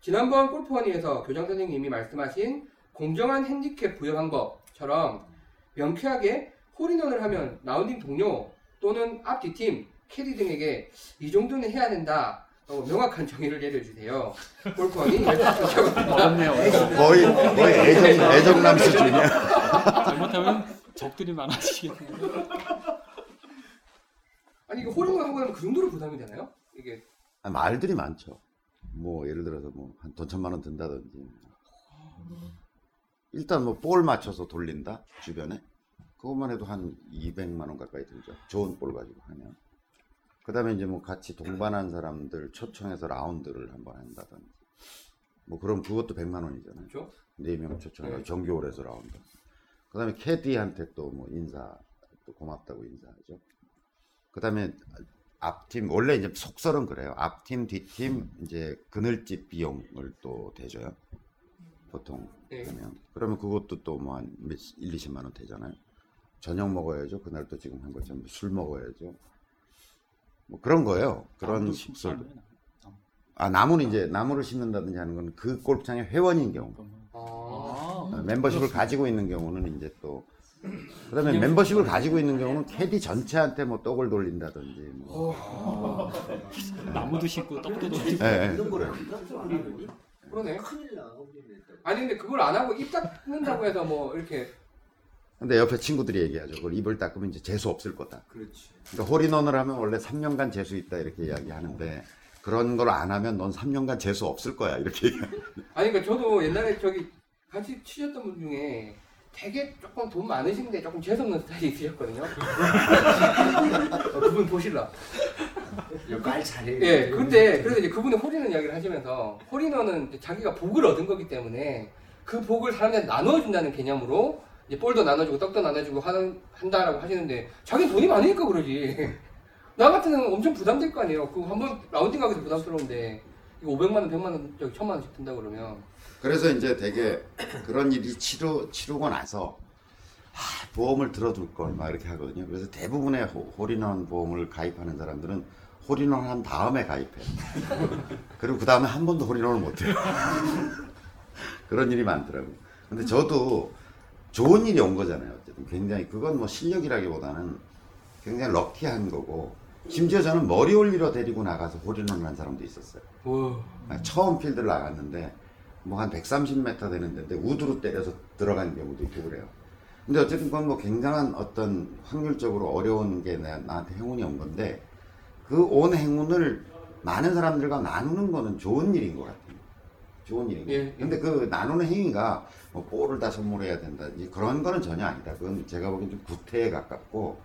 지난번 골프원에서 교장 선생님이 말씀하신 공정한 핸디캡 부여한 것처럼 명쾌하게 홀인원을 하면 라운딩 동료 또는 앞뒤 팀, 캐디 등에게 이 정도는 해야 된다. 어, 명확한 정의를 내려주세요. 열심히 어렵네요. 거의 거의 애정 애정남 수준이야. 잘못하면 적들이 많아지겠네요. 아니 이거 홀인원 하고 나면 그 정도로 부담이 되나요? 이게 아, 말들이 많죠. 뭐 예를 들어서 뭐 한 돈 천만 원 든다든지. 일단 뭐 볼 맞춰서 돌린다 주변에 그것만 해도 한 200만 원 가까이 들죠. 좋은 볼 가지고 하면. 그 다음에 이제 뭐 같이 동반한 사람들 초청해서 라운드를 한번 한다든지. 뭐 그럼 그것도 100만 원이잖아요. 그렇죠? 네명 초청해서 네. 정규홀에서 라운드. 그 다음에 캐디한테 또 뭐 인사 또 고맙다고 인사하죠. 그 다음에 앞팀 원래 이제 속설은 그래요. 앞팀 뒷팀 이제 그늘집 비용을 또 대줘요. 보통 네. 그러면 그러면 그것도 또 뭐 한 1, 20만 원 되잖아요. 저녁 먹어야죠. 그날 또 지금 한 것처럼 술 먹어야죠. 뭐 그런 거예요. 그런 나무. 아 나무는 이제 나무를 심는다든지 하는 건 그 골프장의 회원인 경우. 아, 어, 멤버십을 가지고 있는 경우는 이제 또 그다음에 멤버십을 가지고 있는 경우는 캐디 전체한테 뭐 떡을 돌린다든지 뭐. 나무도 심고 떡도 돌리고. 예, 예. 이런 거라니까 우리는 그러네. 큰일 나. 아니 근데 그걸 안 하고 입 닦는다고 해서 뭐 이렇게 근데 옆에 친구들이 얘기하죠. 그걸 입을 닦으면 이제 재수 없을 거다. 그렇지. 그러니까 홀인원을 하면 원래 3년간 재수 있다 이렇게 이야기하는데 그런 걸 안 하면 넌 3년간 재수 없을 거야 이렇게 얘기. 아니 그러니까 저도 옛날에 저기 같이 치셨던 분 중에 되게 조금 돈 많으신데 조금 재수없는 스타일이 있으셨거든요. 어, 그분 보실라. 말 잘해. 예, 근데 그래서 이제 그분이 홀인원 이야기를 하시면서 홀인원은 자기가 복을 얻은 거기 때문에 그 복을 사람들한테 나눠준다는 개념으로 이제 볼도 나눠주고 떡도 나눠주고 하는, 한다라고 하시는데 자기는 돈이 많으니까 그러지. 나 같은 경우는 엄청 부담될 거 아니에요. 그 한번 라운딩 가기도 부담스러운데 이거 500만 원, 100만 원, 저기 1000만 원씩 든다 그러면 그래서 이제 되게 그런 일이 치루 치르고 나서 아, 보험을 들어둘 걸 막 이렇게 하거든요. 그래서 대부분의 호- 홀인원 보험을 가입하는 사람들은 홀인원 한 다음에 가입해. 그리고 그 다음에 한 번도 홀인원을 못 해요. 그런 일이 많더라고요. 근데 저도 좋은 일이 온 거잖아요. 어쨌든 굉장히 그건 뭐 실력이라기보다는 굉장히 럭키한 거고 심지어 저는 머리 올리러 데리고 나가서 홀인원을 한 사람도 있었어요. 와, 아, 처음 필드를 나갔는데 뭐 한 130m 되는 데인데 우드로 때려서 들어간 경우도 있고 그래요. 근데 어쨌든 그건 뭐 굉장한 어떤 확률적으로 어려운 게 나, 나한테 행운이 온 건데 그 온 행운을 많은 사람들과 나누는 거는 좋은 일인 것 같아요. 좋은 거예요. 예, 예. 근데 그 나누는 행위가 뭐 볼을 다 선물해야 된다든지 그런 거는 전혀 아니다. 그건 제가 보기엔 좀 구태에 가깝고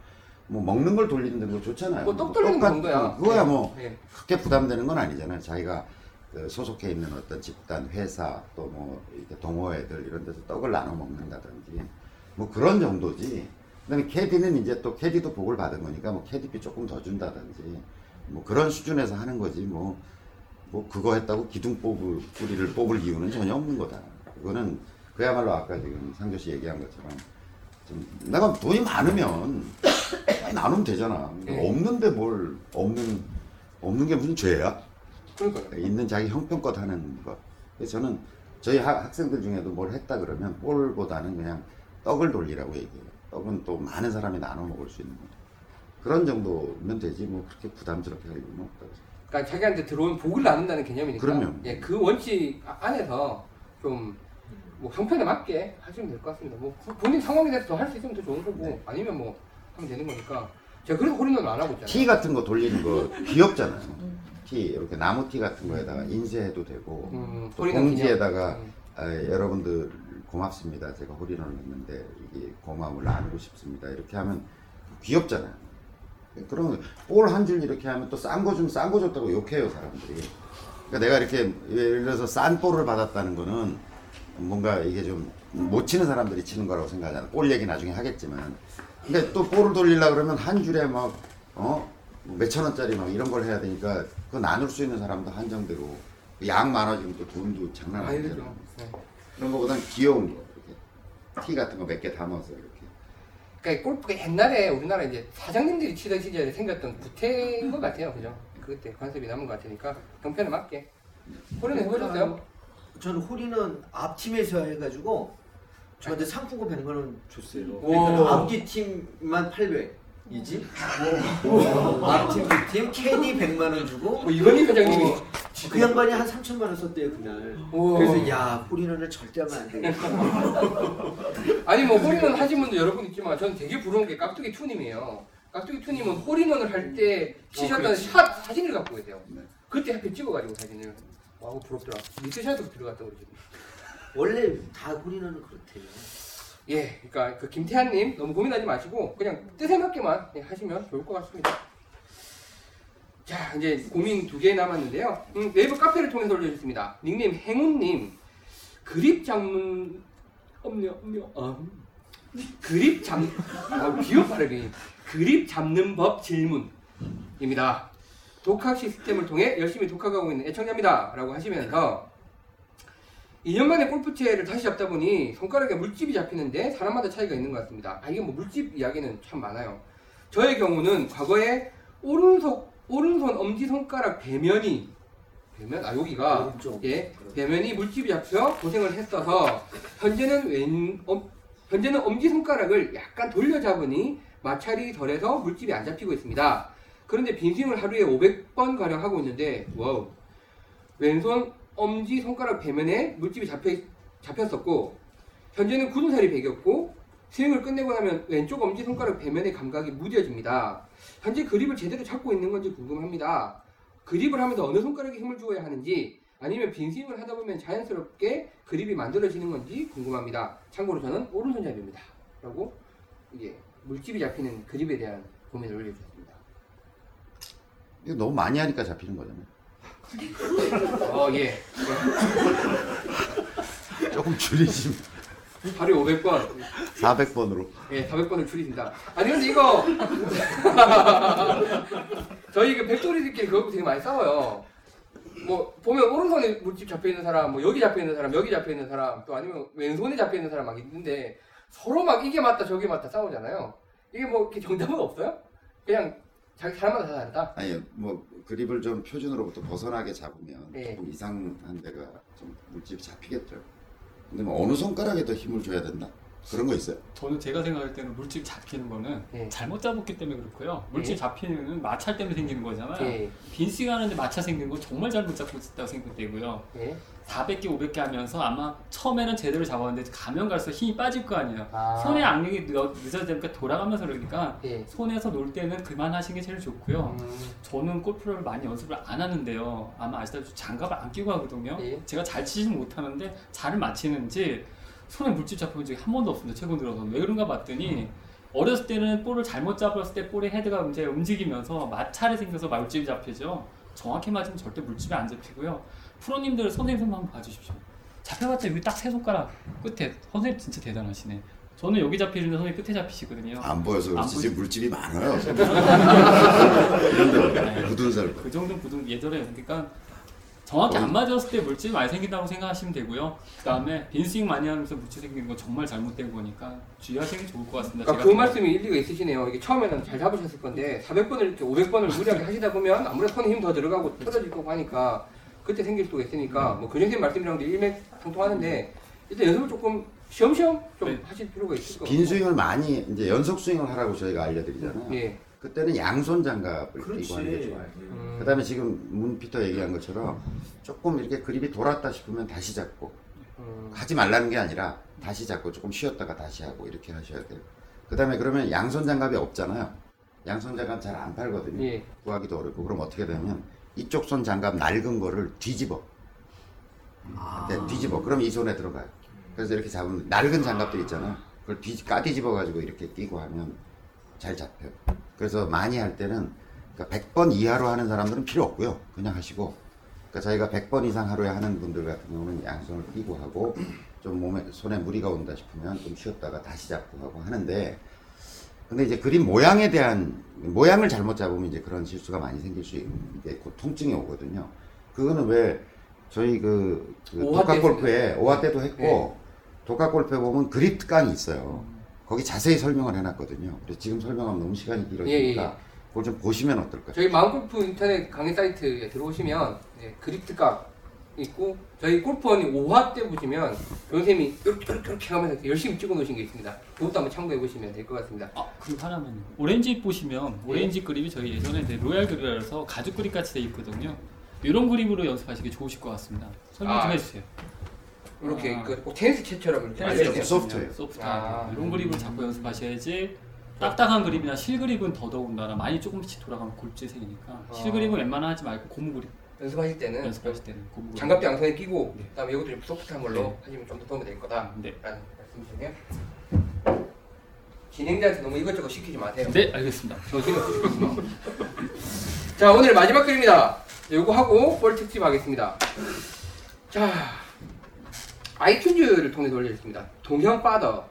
뭐 먹는 걸 돌리는 거 좋잖아요. 뭐떡 돌리는 똑같- 정도야. 그거야 예, 뭐 예. 크게 부담되는 건 아니잖아요. 자기가 그 소속해 있는 어떤 집단, 회사 또 뭐 동호회들 이런 데서 떡을 나눠 먹는다든지 뭐 그런 정도지. 그다음에 캐디는 이제 또 캐디도 복을 받은 거니까 뭐 캐디비 조금 더 준다든지 뭐 그런 수준에서 하는 거지 뭐. 뭐 그거 했다고 기둥 뽑을 뿌리를 뽑을 이유는 전혀 없는 거다. 그거는 그야말로 아까 지금 상조 씨 얘기한 것처럼 좀 내가 돈이 많으면 많이 나누면 되잖아. 네. 없는데 뭘 없는 없는 게 무슨 죄야? 그러니까요. 있는 자기 형편껏 하는 것. 그래서 저는 저희 학- 학생들 중에도 뭘 했다 그러면 볼보다는 그냥 떡을 돌리라고 얘기해요. 떡은 또 많은 사람이 나눠 먹을 수 있는 거. 그런 정도면 되지 뭐 그렇게 부담스럽게 할 이유는 없다고. 그러니까 자기한테 들어온 복을 나눈다는 개념이니까. 그럼요. 예, 그 원칙 아- 안에서 좀, 뭐, 형편에 맞게 하시면 될 것 같습니다. 뭐, 본인 상황에 대해서 더 할 수 있으면 더 좋은 거고, 네. 아니면 뭐, 하면 되는 거니까. 제가 그래서 홀인원을 안 하고 있잖아요. 티 같은 거 돌리는 거 귀엽잖아요. 티 이렇게 나무 티 같은 거에다가 인쇄해도 되고 음, 또 홀인원 공지에다가. 음. 아, 여러분들 고맙습니다. 제가 홀인원을 했는데 이게 고마움을 나누고 싶습니다. 이렇게 하면 귀엽잖아요. 그러면 볼한 줄 이렇게 하면 또 싼 거 좀 싼 거 줬다고 욕해요 사람들이. 그러니까 내가 이렇게 예를 들어서 싼 볼을 받았다는 거는 뭔가 이게 좀 못 치는 사람들이 치는 거라고 생각하잖아. 볼 얘기 나중에 하겠지만. 근데 또 볼을 돌리려 그러면 한 줄에 막 어? 몇천 원짜리 막 이런 걸 해야 되니까 그거 나눌 수 있는 사람도 한정대로 양 많아지면 또 돈도 장난 아니, 아니잖아. 네. 그런 거보단 귀여운 거 이렇게 티 같은 거 몇 개 담아서 이렇게 그러니까 골프가 옛날에 우리나라 이제 사장님들이 치던 시절에 생겼던 구태인 것 같아요. 그죠? 그때 컨셉이 남은 것 같으니까 형편에 맞게 홀인원 해보셨어요? 저는 홀인원 앞팀에서 해가지고 저한테 상품권 100만 원 줬어요. 오. 앞뒤 팀만 800 이지. 앞팀 두팀 캐디 100만 원 주고 뭐 이건희 회장님이 어, 그 양반이 한 3천만 원 썼대요 그날. 오. 그래서 야 홀인원을 절대 하면 안 되겠다. 아니 뭐 홀인원 하신 분도 여러분 있지만 저는 되게 부러운 게 깍두기 투님이에요. 깍두기 투님은 홀인원을 할 때 치셨던 샷 사진을 갖고 계세요. 네. 그때 하필 찍어가지고 사진을. wow 부럽더라. 미스샷도 들어갔다 그러지. 원래 다 홀인원은 그렇대요. 예, 그러니까 그 김태한님 너무 고민하지 마시고 그냥 뜻에 맞게만 네, 하시면 좋을 것 같습니다. 자, 이제 고민 두 개 남았는데요. 음, 네이버 카페를 통해서 올려주셨습니다. 닉네임 행운님 그립 잡는 엄녀 엄녀 어. 그립 잡 아, 발음이 그립 잡는 법 질문입니다. 독학 시스템을 통해 열심히 독학하고 있는 애청자입니다.라고 하시면서 2년 만에 골프채를 다시 잡다 보니 손가락에 물집이 잡히는데 사람마다 차이가 있는 것 같습니다. 아, 이게 뭐 물집 이야기는 참 많아요. 저의 경우는 과거에 오른손, 오른손 엄지손가락 배면이, 배면? 아, 여기가, 오른쪽. 예, 배면이 물집이 잡혀 고생을 했어서, 현재는 왼, 엄, 현재는 엄지손가락을 약간 돌려잡으니 마찰이 덜해서 물집이 안 잡히고 있습니다. 그런데 빈스윙을 하루에 500번 가량 하고 있는데, wow. 왼손 엄지 손가락 배면에 물집이 잡혀, 잡혔었고 현재는 굳은 살이 배겼고 스윙을 끝내고 나면 왼쪽 엄지 손가락 배면의 감각이 무뎌집니다. 현재 그립을 제대로 잡고 있는 건지 궁금합니다. 그립을 하면서 어느 손가락에 힘을 주어야 하는지 아니면 빈 스윙을 하다 보면 자연스럽게 그립이 만들어지는 건지 궁금합니다. 참고로 저는 오른손잡이입니다. 라고 이게 물집이 잡히는 그립에 대한 고민을 올려주셨습니다. 이거 너무 많이 하니까 잡히는 거잖아요. 어, 예. 조금 줄이시면 하루에 500번. 400번으로. 예, 400번을 줄이신다. 아니 근데 이거 저희 그 백돌이들끼리 그거 되게 많이 싸워요. 뭐 보면 오른손에 물집 잡혀 있는 사람, 뭐 여기 잡혀 있는 사람, 여기 잡혀 있는 사람, 또 아니면 왼손에 잡혀 있는 사람 막 있는데 서로 막 이게 맞다 저게 맞다 싸우잖아요. 이게 뭐 이렇게 정답은 없어요? 그냥 자기 사람마다 다 다르다. 아니 뭐 그립을 좀 표준으로부터 벗어나게 잡으면 네. 조금 이상한 데가 좀 물집이 잡히겠죠. 근데 뭐 어느 손가락에 더 힘을 줘야 된다? 그런 거 있어요? 저는 제가 생각할 때는 물집 잡히는 거는 네. 잘못 잡았기 때문에 그렇고요. 물집 네. 잡히는 건 마찰 때문에 생기는 거잖아요. 예, 빈스윙 하는데 마찰 생긴 건 정말 잘못 잡고 있다고 생각되고요. 예. 400개, 500개 하면서 아마 처음에는 제대로 잡았는데 가면 갈수록 힘이 빠질 거 아니에요. 아. 손의 악력이 늦어- 늦어지니까 돌아가면서 그러니까 예. 손에서 놀 때는 그만하시는 게 제일 좋고요. 음, 저는 골프를 많이 연습을 안 하는데요. 아마 아시다시피 장갑을 안 끼고 하거든요. 예. 제가 잘 치지는 못하는데 잘을 맞히는지 손에 물집 잡혀본 적이 한 번도 없습니다. 최근 들어서 왜 그런가 봤더니 어렸을 때는 볼을 잘못 잡았을 때 볼의 헤드가 이제 움직이면서 마찰이 생겨서 물집이 잡히죠. 정확히 맞으면 절대 물집이 안 잡히고요. 프로님들 선생님 손 한번 봐주십시오. 잡혀봤자 여기 딱 세 손가락 끝에 선생님 진짜 대단하시네. 저는 여기 잡히는데 선생님 끝에 잡히시거든요. 안 보여서 안 그렇지 지금 물집이 많아요. 네. 이런데 굳은 살. 그 정도 부분 예전에 그러니까 정확히 안 맞았을 때 물집이 많이 생긴다고 생각하시면 되고요. 그 다음에 빈스윙 많이 하면서 물집 생기는 건 정말 잘못된 거니까 주의하시는 게 좋을 것 같습니다. 그러니까 그 말씀이 일리가 있으시네요. 이게 처음에는 잘 잡으셨을 건데 400번을 이렇게 500번을 무리하게 하시다 보면 아무래도 손에 힘 더 들어가고 터져질 거고 하니까 그때 생길 수가 있으니까 뭐 근영쌤 말씀이랑도 일맥상통하는데 일단 연습을 조금 시험시험 좀 네. 하실 필요가 있을 것빈 같고. 스윙을 많이 이제 연속 스윙을 하라고 저희가 알려드리잖아요. 예. 그때는 양손 장갑을 끼고 그렇지. 하는 게 좋아요. 음. 그다음에 지금 문피터 얘기한 것처럼 조금 이렇게 그립이 돌았다 싶으면 다시 잡고 음. 하지 말라는 게 아니라 다시 잡고 조금 쉬었다가 다시 하고 이렇게 하셔야 돼요. 그다음에 그러면 양손 장갑이 없잖아요. 양손 장갑 잘 안 팔거든요. 예. 구하기도 어렵고 그럼 어떻게 되냐면 이쪽 손 장갑 낡은 거를 뒤집어. 이렇게 뒤집어. 그럼 이 손에 들어가요. 그래서 이렇게 잡으면 낡은 장갑들 있잖아요. 그걸 뒤 까뒤집어 가지고 이렇게 끼고 하면 잘 잡혀요. 그래서 많이 할 때는 그러니까 100번 이하로 하는 사람들은 필요 없고요. 그냥 하시고 그러니까 저희가 100번 이상 하루에 하는 분들 같은 경우는 양손을 끼고 하고 좀 몸에 손에 무리가 온다 싶으면 좀 쉬었다가 다시 잡고 하고 하는데 근데 이제 그림 모양에 대한 모양을 잘못 잡으면 이제 그런 실수가 많이 생길 수 있는 게곧 통증이 오거든요. 그거는 왜 저희 그, 그 오화 독학 때 골프에 오화 때도 했고 네. 독학 골프에 보면 그립 깡이 있어요. 거기 자세히 설명을 해놨거든요. 그래서 지금 설명하면 너무 시간이 길어지니까 예, 예, 예. 그걸 좀 보시면 어떨까요? 저희 마음골프 인터넷 강의 사이트에 들어오시면 네, 그립 특강 있고 저희 골프 허니 5화 때 보시면 변쌤이 이렇게 이렇게 이렇게 하면서 열심히 찍어 놓으신 게 있습니다. 그것도 한번 참고해 보시면 될 것 같습니다. 아, 그리고 하나만요. 오렌지 보시면 오렌지 그립이 저희 예전에 이제 로얄 그립이라서 가죽 그립 같이 돼 있거든요. 이런 그립으로 연습하시기 좋으실 것 같습니다. 설명 좀 아, 해주세요. 이렇게 아. 그 테니스 채처럼 이렇게 테니스. 채. 소프트웨어. 소프트 아. 이런 그립을 잡고 연습하셔야지 딱딱한 그립이나 실 그립은 더더군다나 많이 조금씩 돌아가면 골재 생기니까 아. 실 그립은 웬만하면 하지 말고 고무 그립 연습하실 때는 연습하실 때는 고무 그립. 장갑도 양손에 끼고 네. 그다음에 이것도 좀 소프트한 걸로 네. 하시면 좀 더 도움이 될 거다라는 네. 말씀이시네요. 진행자한테 너무 이것저것 시키지 마세요. 네, 알겠습니다. 자 오늘 마지막 글입니다. 요거 하고 볼 특집 하겠습니다. 자 아이튠즈를 통해서 올려주셨습니다. 동형 파더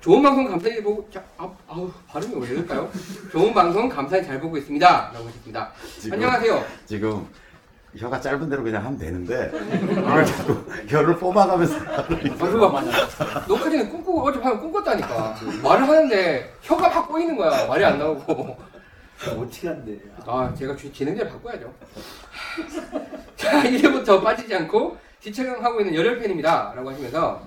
좋은 방송 감사히 보고 자 아, 아우 발음이 왜 이럴까요? 좋은 방송 감사히 잘 보고 있습니다. 라고 하셨습니다. 지금, 안녕하세요. 지금 혀가 짧은 대로 그냥 하면 되는데 그걸 자꾸 혀를 뽑아가면서 아, 그거 녹화 전에 꿈꾸고 어제 밤에 꿈꿨다니까 말을 하는데 혀가 막 꼬이는 거야 말이 안 나오고 어떻게 한대? 아 제가 주- 진행자를 바꿔야죠 자 이제부터 빠지지 않고 시청하고 있는 열혈팬입니다 라고 하시면서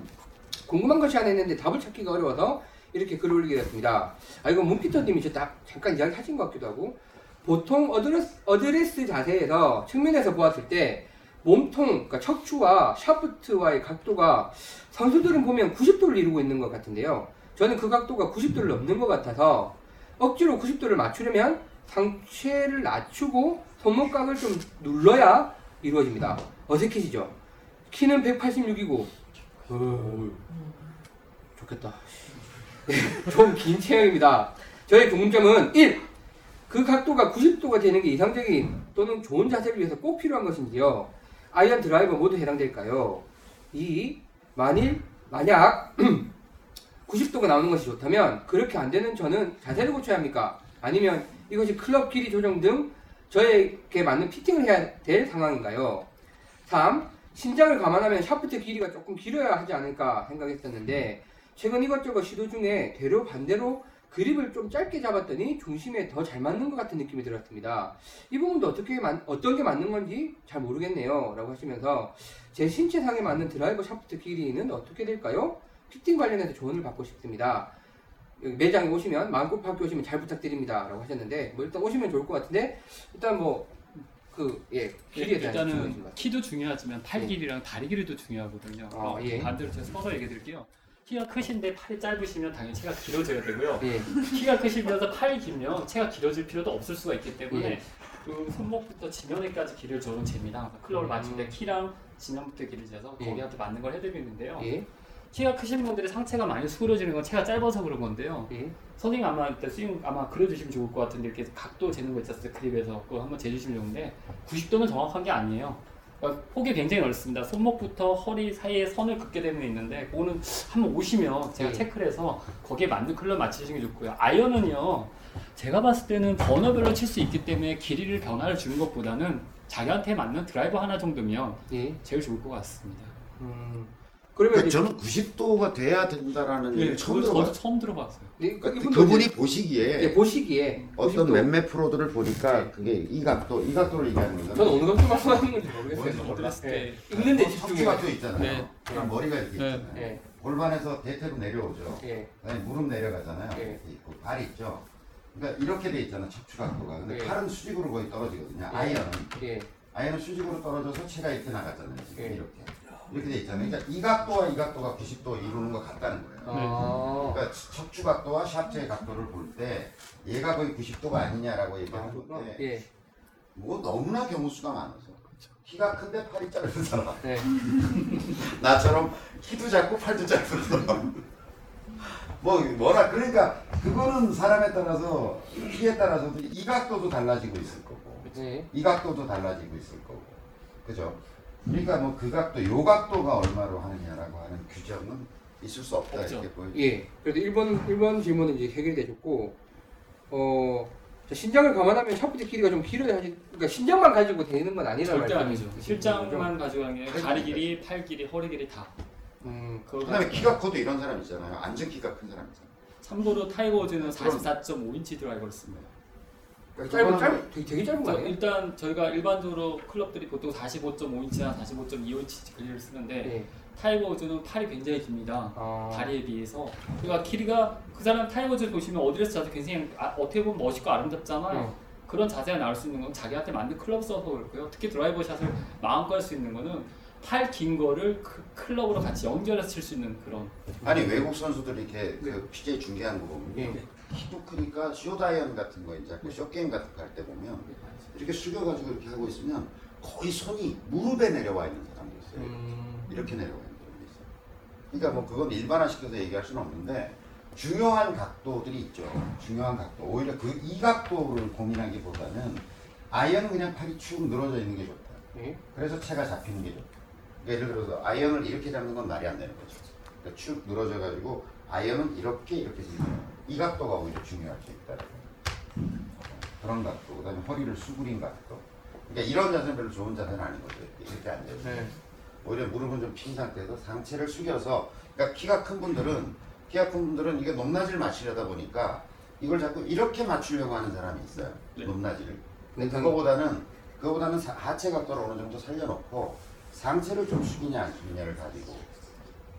궁금한 것이 하나 있는데 답을 찾기가 어려워서 이렇게 글을 올리게 됐습니다 아 이거 문 fitter님이 저딱 잠깐 이야기 하신 것 같기도 하고 보통 어드레스, 어드레스 자세에서 측면에서 보았을 때 몸통, 그러니까 척추와 샤프트와의 각도가 선수들은 보면 90도를 이루고 있는 것 같은데요. 저는 그 각도가 90도를 넘는 것 같아서 억지로 90도를 맞추려면 상체를 낮추고 손목각을 좀 눌러야 이루어집니다. 어색해지죠? 키는 186이고 좋겠다. 좀 긴 체형입니다. 저의 궁금점은 1. 그 각도가 90도가 되는 게 이상적인 또는 좋은 자세를 위해서 꼭 필요한 것인지요. 아이언 드라이버 모두 해당될까요? 2. 만일 만약 90도가 나오는 것이 좋다면 그렇게 안 되는 저는 자세를 고쳐야 합니까? 아니면 이것이 클럽 길이 조정 등 저에게 맞는 피팅을 해야 될 상황인가요? 3. 신장을 감안하면 샤프트 길이가 조금 길어야 하지 않을까 생각했었는데 최근 이것저것 시도 중에 되려 반대로 그립을 좀 짧게 잡았더니 중심에 더 잘 맞는 것 같은 느낌이 들었습니다. 이 부분도 어떻게 맞- 어떤 게 맞는 건지 잘 모르겠네요. 라고 하시면서 제 신체상에 맞는 드라이버 샤프트 길이는 어떻게 될까요? 피팅 관련해서 조언을 받고 싶습니다. 매장에 오시면 마음골프 학교 오시면 잘 부탁드립니다. 라고 하셨는데 뭐 일단 오시면 좋을 것 같은데 일단 뭐 그예 길이에 대한 것 일단은 같아요. 키도 중요하지만 팔 길이랑 다리 길이도 중요하거든요. 아, 그럼 예. 반대로 제가 서서 얘기해 드릴게요. 키가 크신데 팔이 짧으시면 당연히 체가 길어져야 되고요. 예. 키가 크시면서 팔이 길면 체가 길어질 필요도 없을 수가 있기 때문에 예. 그 손목부터 지면에까지 길을 줘는 재미랑 클럽을 맞출 때 음. 키랑 지면부터 길을 재서 예. 거기한테 맞는 걸 해드리는데요. 예. 키가 크신 분들이 상체가 많이 수그러지는 건 체가 짧아서 그런 건데요. 예. 선생님 아마 일단 스윙 아마 그려주시면 좋을 것 같은데 이렇게 각도 재는 거 있었어요 그립에서 그거 한번 재주시면 좋은데 90도는 정확한 게 아니에요. 그러니까 폭이 굉장히 넓습니다. 손목부터 허리 사이에 선을 긋게 게 있는데 그거는 한번 오시면 제가 예. 체크를 해서 거기에 맞는 클럽 맞추시는 게 좋고요. 아이언은요 제가 봤을 때는 번호별로 칠 수 있기 때문에 길이를 변화를 주는 것보다는 자기한테 맞는 드라이버 하나 정도면 예. 제일 좋을 것 같습니다. 음. 그러면 그러니까 저는 90도가 돼야 된다라는 예, 얘기를 처음 저도, 들어봤어요. 처음 들어봤어요. 네, 그 그러니까 이분도 그분이 이제- 보시기에 예, 보시기에 어떤 90도. 몇몇 프로들을 보니까 네. 그게 이 각도, 이 각도를 얘기하는 건가? 저는 어느 정도 말씀하시는 건지 모르겠어요. 몰라. 어드레스 때 읽는데 척추 집중해요. 각도 있잖아요. 네. 그럼 머리가 이렇게 네. 있잖아요. 예. 골반에서 대퇴로 내려오죠. 예. 그다음에 무릎 내려가잖아요. 예. 이렇게 있고 발 있죠. 그러니까 이렇게 돼 있잖아 척추 각도가. 근데 예. 팔은 수직으로 거의 떨어지거든요. 예. 아이언은 예. 아이언은 수직으로 떨어져서 체가 이렇게 나갔잖아요. 지금 예. 이렇게 이렇게 돼 있잖아요. 그러니까 이 각도와 이 각도가 90도 이루는 것 같다는 거예요. 아. 그러니까 척추 각도와 샤프트의 각도를 볼 때 얘가 거의 90도가 아니냐라고 얘기하는 건데 예. 뭐 너무나 경우 수가 많아서 키가 큰데 팔이 짧은 사람 예. 나처럼 키도 작고 팔도 짧은 사람 뭐 뭐라 그러니까 그거는 사람에 따라서 키에 따라서도 이 각도도 달라지고 있을 거고 예. 이 각도도 달라지고 있을 거고 그죠? 그러니까 뭐 그 각도 요 각도가 얼마로 하느냐라고 하는 규정은 있을 수 없다 없죠. 이렇게 보여. 예. 그래도 1번 1번 질문은 이제 해결이 되셨고 어 자, 신장을 감안하면 샤프트 길이가 좀 길어야 하지. 그러니까 신장만 가지고 되는 건 아니라는 절대 아니죠. 신장만 가지고 가는 게 다리 길이, 팔 길이, 허리 길이 다. 음. 그거 그다음에 키가 커도 이런 사람 있잖아요. 앉은 키가 큰 사람 있잖아요. 참고로 타이거 우즈는 44.5인치 드라이버를 씁니다. 그러니까 짧은 짧은 되게, 되게 짧은 거 저 아니에요? 일단 저희가 일반적으로 클럽들이 보통 45.5인치나 45.25인치 길이를 쓰는데 네. 타이거 우즈는 팔이 굉장히 깁니다. 아, 다리에 비해서 그러니까 길이가 그 사람 타이거즈 보시면 어드레스 자세 굉장히 아, 어떻게 보면 멋있고 아름답잖아요. 네. 그런 자세가 나올 수 있는 건 자기한테 맞는 클럽 써서 그렇고요. 특히 드라이버 샷을 마음껏 할 수 있는 거는 팔 긴 거를 그 클럽으로 같이 연결해서 칠 수 있는 그런 아니 외국 선수들이 이렇게 그 PGA 중계하는 거 보면 네. 키도 크니까 short iron 같은 거 이제 그 short game 같은 거 할 때 보면 이렇게 숙여가지고 이렇게 하고 있으면 거의 손이 무릎에 내려와 있는 사람도 있어요. 음, 이렇게 내려와 있는 사람도 있어요. 그러니까 뭐 그건 일반화시켜서 얘기할 수는 없는데 중요한 각도들이 있죠. 중요한 각도. 오히려 그 이 각도를 고민하기보다는 아이언은 그냥 팔이 축 늘어져 있는 게 좋다. 네. 그래서 채가 잡히는 게 좋다. 그러니까 예를 들어서 아이언을 이렇게 잡는 건 말이 안 되는 거죠. 그러니까 축 늘어져 가지고 아이언은 이렇게 이렇게 잡는 거예요. 이 각도가 오히려 중요할 수 있다. 그런 각도. 그다음에 허리를 수그린 각도. 그러니까 이런 자세는 별로 좋은 자세는 아닌 거죠. 이렇게 앉아 있어요. 네. 오히려 무릎은 좀 핀 상태에서 상체를 숙여서 그러니까 키가 큰 분들은 키가 큰 분들은 이게 높낮이를 맞추려다 보니까 이걸 자꾸 이렇게 맞추려고 하는 사람이 있어요. 네. 높낮이를. 근데 네. 그거보다는 그거보다는 사- 하체 각도를 어느 정도 살려놓고 상체를 좀 숙이냐 안 숙이냐를 가지고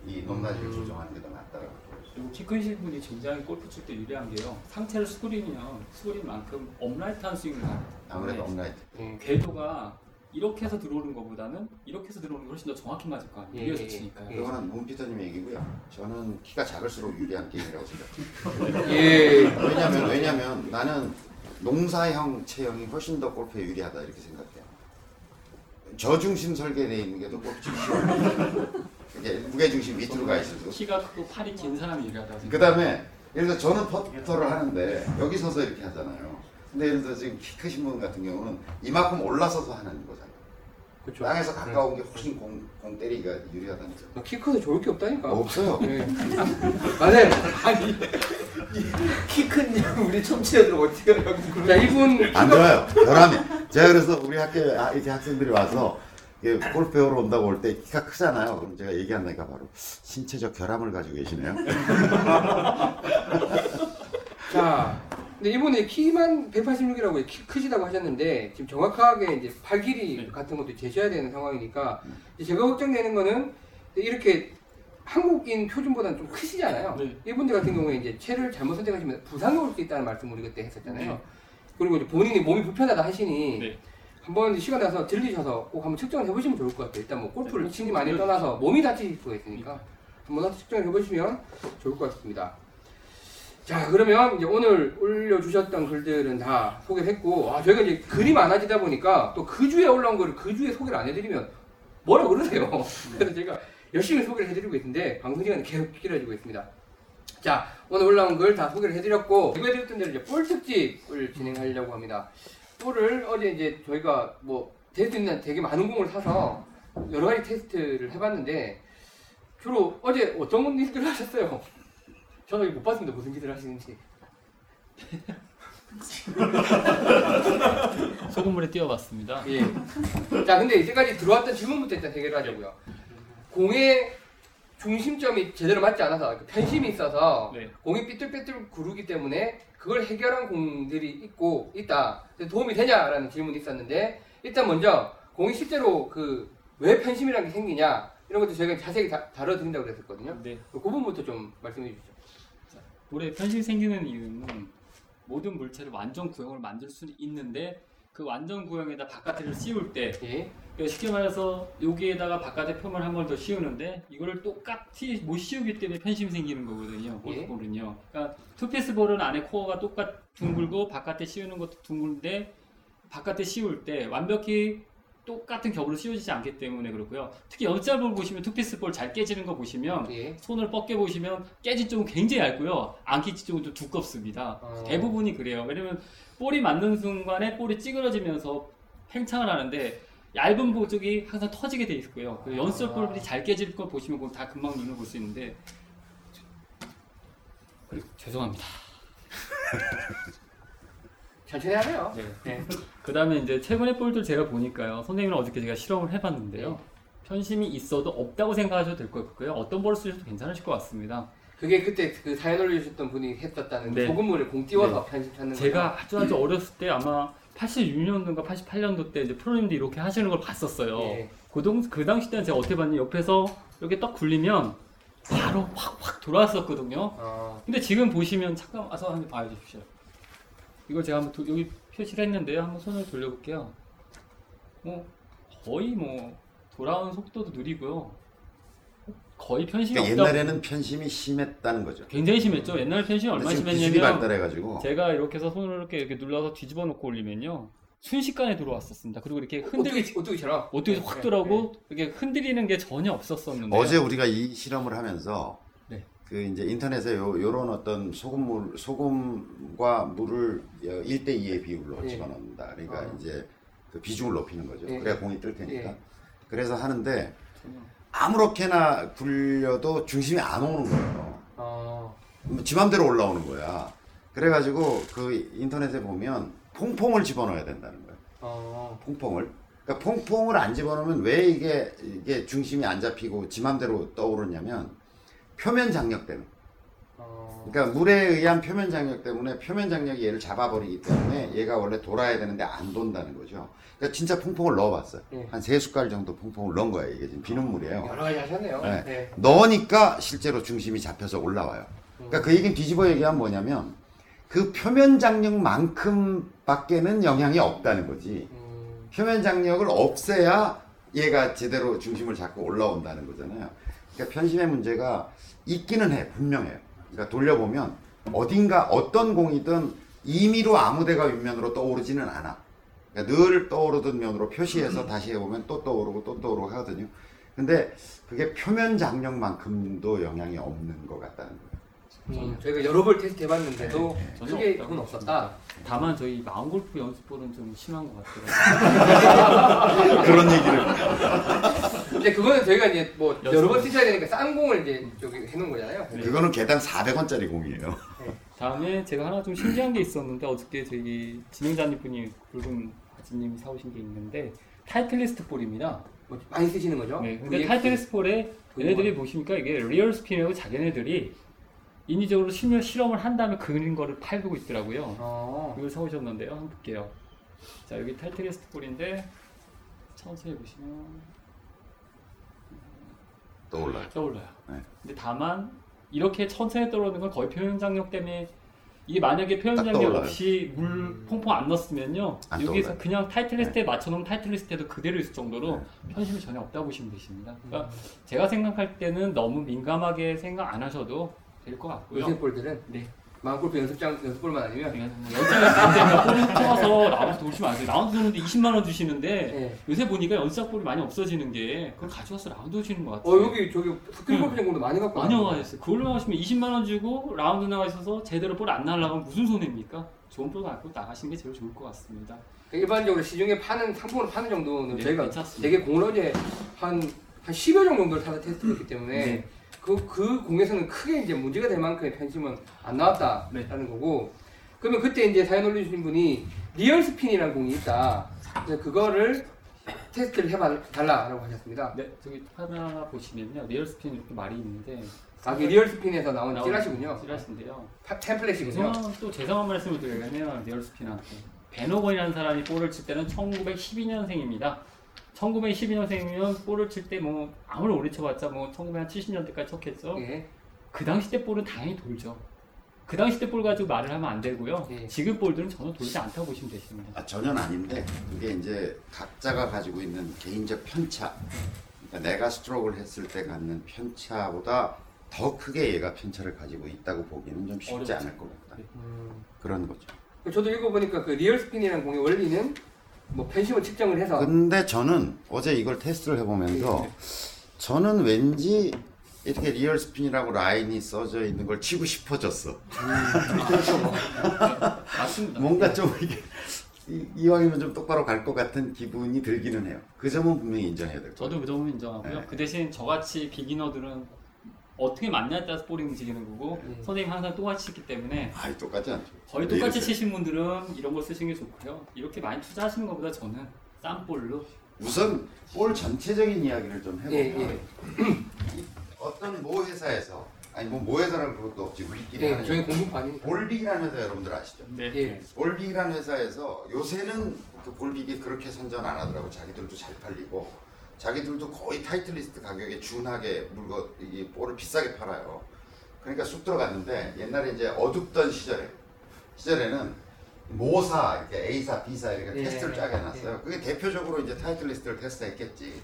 이 높낮이를 음. 조정하는 게더 보여요. 그리고 키 크신 분이 굉장히 골프 칠 때 유리한 게요. 상체를 수그리면 수그린 만큼 upright한 스윙을 하기 아무래도 때문에 upright. 네. 궤도가 이렇게 해서 들어오는 것보다는 이렇게 해서 들어오는 게 훨씬 더 정확히 맞을 거 아니에요. 예, 위에서 예, 치니까. 예. 그거는 문피터님 얘기고요. 저는 키가 작을수록 유리한 게임이라고 생각해요. 예. 왜냐면 왜냐면 나는 농사형 체형이 훨씬 더 골프에 유리하다 이렇게 생각해요. 저중심 설계되어 있는 게 더 골프 치기 쉬워요. 이게 무게 중심 밑으로 가 있어서. 키가 크고 팔이 긴 사람이 유리하다고 그. 다음에 예를 들어 저는 퍼터를 하는데 여기 서서 이렇게 하잖아요. 근데 예를 들어 지금 키 크신 분 같은 경우는 이만큼 올라서서 하는 거잖아요. 그렇죠. 땅에서 가까운 게 훨씬 공, 공 때리기가 유리하다는 거죠. 네. 키 커서 좋을 게 없다니까. 없어요. 네. 맞아요. 아니 키큰 우리 청취자들 어떻게 하라고 자 이분 안 좋아요. 결함이. 제가 그래서 우리 학교에 아, 이제 학생들이 와서 이게 골프 배우러 온다고 올 때 키가 크잖아요. 그럼 제가 얘기한다니까 바로 신체적 결함을 가지고 계시네요. 자, 근데 이분이 키만 186이라고 키 크시다고 하셨는데 지금 정확하게 이제 팔 길이 네. 같은 것도 제시해야 되는 상황이니까 이제 제가 걱정되는 거는 이렇게 한국인 표준보다는 좀 크시잖아요. 네. 이분들 같은 경우에 이제 채를 잘못 선택하시면 부상이 올 수 있다는 말씀 우리 그때 했었잖아요. 네. 그리고 이제 본인이 몸이 불편하다 하시니 네. 한번 시간 나서 들리셔서 꼭 한번 측정을 해보시면 좋을 것 같아요. 일단 뭐 골프를 네. 치니 많이 떠나서 몸이 다칠 수가 있으니까 한번 다시 측정을 해보시면 좋을 것 같습니다. 자 그러면 이제 오늘 올려주셨던 글들은 다 소개를 했고 아, 저희가 이제 글이 많아지다 보니까 또 그 주에 올라온 거를 그 주에 소개를 안 해드리면 뭐라 그러세요 그래서 제가 열심히 소개를 해드리고 있는데 방송 시간이 계속 길어지고 있습니다 자 오늘 올라온 글 다 소개를 해드렸고 이거 해드렸던 대로 이제 볼 특집을 진행하려고 합니다 볼을 어제 이제 저희가 뭐 테스트는 되게 많은 공을 사서 여러 가지 테스트를 해봤는데 주로 어제 어떤 일들을 하셨어요? 저는 못 봤습니다. 무슨 짓을 하시는지. 소금물에 띄워봤습니다. 예. 자, 근데 이때까지 들어왔던 질문부터 일단 해결하자고요. 공의 중심점이 제대로 맞지 않아서 그 편심이 있어서 네. 공이 삐뚤빼뚤 구르기 때문에 그걸 해결한 공들이 있고 있다. 도움이 되냐라는 질문이 있었는데 일단 먼저 공이 실제로 그 왜 편심이라는 게 생기냐 이런 것도 저희가 자세히 다, 다뤄드린다고 그랬었거든요. 네. 그 부분부터 좀 말씀해 주시죠. 볼에 편식 생기는 이유는 모든 물체를 완전 구형을 만들 수는 있는데 그 완전 구형에다 바깥을 씌울 때 예. 그러니까 쉽게 말해서 여기에다가 바깥에 표면 한 번 더 씌우는데 이거를 똑같이 못 씌우기 때문에 편심이 생기는 거거든요. 예. 골프볼은요. 그러니까 투피스 볼은 안에 코어가 똑같 둥글고 바깥에 씌우는 것도 둥글데 바깥에 씌울 때 완벽히 똑같은 겹으로 씌워지지 않기 때문에 그렇고요. 특히 연습볼 보시면 투피스 볼 잘 깨지는 거 보시면 예. 손을 뻗게 보시면 깨진 쪽은 굉장히 얇고요. 안 깨진 쪽은 좀 두껍습니다. 어. 대부분이 그래요. 왜냐면 볼이 맞는 순간에 볼이 찌그러지면서 팽창을 하는데 얇은 볼 쪽이 항상 터지게 돼 있고요. 그 연습 볼이 잘 깨질 거 보시면 그건 다 금방 눈을 볼 수 있는데 그리고 죄송합니다. 천천히 하네요. 네. 네. 그 다음에 이제 최근의 볼들 제가 보니까요. 선생님은 어저께 제가 실험을 해봤는데요. 네. 편심이 있어도 없다고 생각하셔도 될 것 같고요. 어떤 볼을 쓰셔도 괜찮으실 것 같습니다. 그게 그때 그 사연 올려주셨던 분이 했었다는 네. 소금물을 공 띄워서 편집하는 제가 아주 아주 어렸을 때 아마 86년도인가 88년도 때 이제 프로님들이 이렇게 하시는 걸 봤었어요. 예. 그, 동, 그 당시 때는 제가 어떻게 봤냐 옆에서 이렇게 딱 굴리면 바로 확 확 돌아왔었거든요. 어, 근데 지금 보시면 잠깐 와서 한번 봐주십시오. 이걸 제가 한번 도- 여기 표시를 했는데요. 한번 손을 돌려볼게요. 뭐 거의 뭐 돌아오는 속도도 느리고요. 거의 편심이 그러니까 없다. 옛날에는 편심이 심했다는 거죠. 굉장히 심했죠. 옛날 편심이 얼마나 지금 기술이 심했냐면 발달해가지고 제가 이렇게 해서 손을 이렇게, 이렇게 눌러서 뒤집어 놓고 올리면요. 순식간에 들어왔었습니다. 그리고 이렇게 흔들리 어떻게 어떻게처럼 어떻게 네, 확 네, 들어오고 이렇게 흔들리는 게 전혀 없었었는데 어제 우리가 이 실험을 하면서 네. 그 이제 인터넷에 요, 요런 어떤 소금물 소금과 물을 1대 2의 비율로 예. 집어넣는다. 그러니까 어. 이제 그 비중을 높이는 거죠. 예. 그래야 공이 뜰 테니까. 예. 그래서 하는데 아무렇게나 굴려도 중심이 안 오는 거예요. 어, 지 맘대로 올라오는 거야. 그래가지고 그 인터넷에 보면 퐁퐁을 집어넣어야 된다는 거예요. 어, 퐁퐁을. 그러니까 퐁퐁을 안 집어넣으면 왜 이게 이게 중심이 안 잡히고 지 맘대로 떠오르냐면 표면 장력 때문에. 어, 그러니까 물에 의한 표면 장력 때문에 표면 장력이 얘를 잡아버리기 때문에 얘가 원래 돌아야 되는데 안 돈다는 거죠. 그러니까 진짜 퐁퐁을 넣어봤어요. 예. 한세 숟갈 정도 퐁퐁을 넣은 거예요. 이게 지금 비눗물이에요. 여러 가지 하셨네요. 네. 네. 넣으니까 실제로 중심이 잡혀서 올라와요. 그러니까 그 얘기는 뒤집어 얘기하면 뭐냐면 그 표면 장력만큼 밖에는 영향이 없다는 거지. 음, 표면 장력을 없애야 얘가 제대로 중심을 잡고 올라온다는 거잖아요. 그러니까 편심의 문제가 있기는 해, 분명해요. 그러니까 돌려보면 어딘가 어떤 공이든 임의로 아무 데가 윗면으로 떠오르지는 않아. 그러니까 늘 떠오르던 면으로 표시해서 다시 해보면 또 떠오르고 또 떠오르고 하거든요. 근데 그게 표면 장력만큼도 영향이 없는 것 같다는 거예요. 음, 저희가 여러 번 테스트 해봤는데도 전혀 크게 없다고 그건 없었다. 다만 저희 마음 골프 연습볼은 좀 심한 것 같더라고요. 그런 얘기를. 근데 그거는 저희가 이제 뭐. 여러 번 쓰셔야 되니까 싼 공을 이제 저기 해놓은 거잖아요. 그거는 개당 400원짜리 공이에요. 다음에 제가 하나 좀 신기한 게 있었는데 어저께 저희 진행자님 분이 붉은 아지님이 사오신 게 있는데 Titleist 볼입니다. 뭐 많이 쓰시는 거죠? 네, 근데 VX. Titleist 볼에 얘네들이 보시니까 이게 Real Spin이라고 자기네들이 인위적으로 실험, 실험을 한 다음에 그린 거를 팔고 있더라고요. 어, 이걸 사오셨는데요. 한번 볼게요. 자, 여기 Titleist 볼인데 천천히 보시면 떠올라요. 떠올라요. 네. 근데 다만 이렇게 천천히 떠오르는 건 거의 표면 장력 때문에 이게 만약에 표면 딱 장력. 없이 물 퐁퐁 안 넣었으면요 안 여기서 떠올라요. 그냥 Titleist에 맞춰놓은 Titleist에도 그대로 있을 정도로 네. 편심이 전혀 없다고 보시면 되십니다. 음. 그러니까 제가 생각할 때는 너무 민감하게 생각 안 하셔도 될 것 같고요. 요새 볼들은 네. 마음골프 연습장 연습볼만 아니면 연습장에서 볼을 뽑아서 라운드 돌리시면 안 돼요. 라운드 도는데 20만 원 주시는데 네. 요새 보니까 연습장 볼이 많이 없어지는 게 그걸 가져와서 라운드 도시는 것 같아요. 어 여기 저기 스크린 골프 장공도 많이 갖고 많이 왔는데. 나가셨어요. 그걸로 나가시면 20만 원 주고 라운드 나가 있어서 제대로 볼 안 날라가면 무슨 손해입니까? 좋은 볼 갖고 나가시는 게 제일 좋을 것 같습니다. 그러니까 일반적으로 시중에 파는 상품으로 파는 정도는 네, 저희가 괜찮습니다. 되게 공을 어제 한한 10여 종 정도를 사서 테스트했기 때문에 네. 그, 그 공에서는 크게 이제 문제가 될 만큼의 편심은 안 나왔다라는 네. 거고 그러면 그때 이제 사연 올려주신 분이 Real Spin이라는 공이 있다 그래서 그거를 테스트를 해달라고 하셨습니다 네, 저기 하나 보시면요. Real Spin 이렇게 말이 있는데 아, 그 Real Spin에서 나온 나온 찌라시군요 찌라시인데요. 파- 팸플릿이군요 죄송한, 또 죄송한 말씀을 드리면 Real Spin한테 벤 호건이라는 사람이 볼을 칠 때는 1912년생입니다. 1912년생이면 볼을 칠 때 뭐 아무리 오래 쳐봤자 뭐 1970년대까지 쳤겠죠. 예. 그 당시 때 볼은 당연히 돌죠. 그 당시 때 볼 가지고 말을 하면 안 되고요. 예. 지금 볼들은 전혀 돌지 않다고 보시면 되십니다. 아, 전혀 아닌데 그게 이제 각자가 가지고 있는 개인적 편차 그러니까 내가 스트로크를 했을 때 갖는 편차보다 더 크게 얘가 편차를 가지고 있다고 보기는 좀 쉽지 어렵죠. 않을 것 같다 음. 그런 거죠 저도 읽어보니까 그 Real Spin이라는 공의 원리는 뭐 편심을 측정을 해서. 근데 저는 어제 이걸 테스트를 해보면서 저는 왠지 이렇게 Real Spin이라고 라인이 써져 있는 걸 치고 싶어졌어. 맞습니다. 뭔가 좀 이게 이- 이왕이면 좀 똑바로 갈 것 같은 기분이 들기는 해요. 그 점은 분명히 인정해야 될것 같아요. 저도 그 점은 인정하고요. 네. 그 대신 저같이 비기너들은 어떻게 맞냐에 따라서 볼이 움직이는 거고 음. 선생님 항상 똑같이 치기 때문에 아이 똑같지 않죠 거의 왜 똑같이? 치신 분들은 이런 걸 쓰시는 게 좋고요. 이렇게 많이 투자하시는 것보다 저는 싼 볼로 우선 볼 전체적인 이야기를 좀 해보면 예, 예. 어떤 모 회사에서 아니 뭐 모 회사라는 그것도 없지 우리끼리 네, 하는 저희 공부반이니까. 볼빅이라는 회사 여러분들 아시죠? 네. 예. 볼빅이라는 회사에서 요새는 그 볼빅이 그렇게 선전 안 하더라고 자기들도 잘 팔리고 자기들도 거의 타이틀리스트 가격에 준하게 물건 이 볼을 비싸게 팔아요. 그러니까 쑥 들어갔는데 옛날에 이제 어둡던 시절에 시절에는 모사 이렇게 A사, B사 이렇게 예, 테스트를 짜게 해놨어요. 그게 대표적으로 이제 타이틀리스트를 테스트했겠지.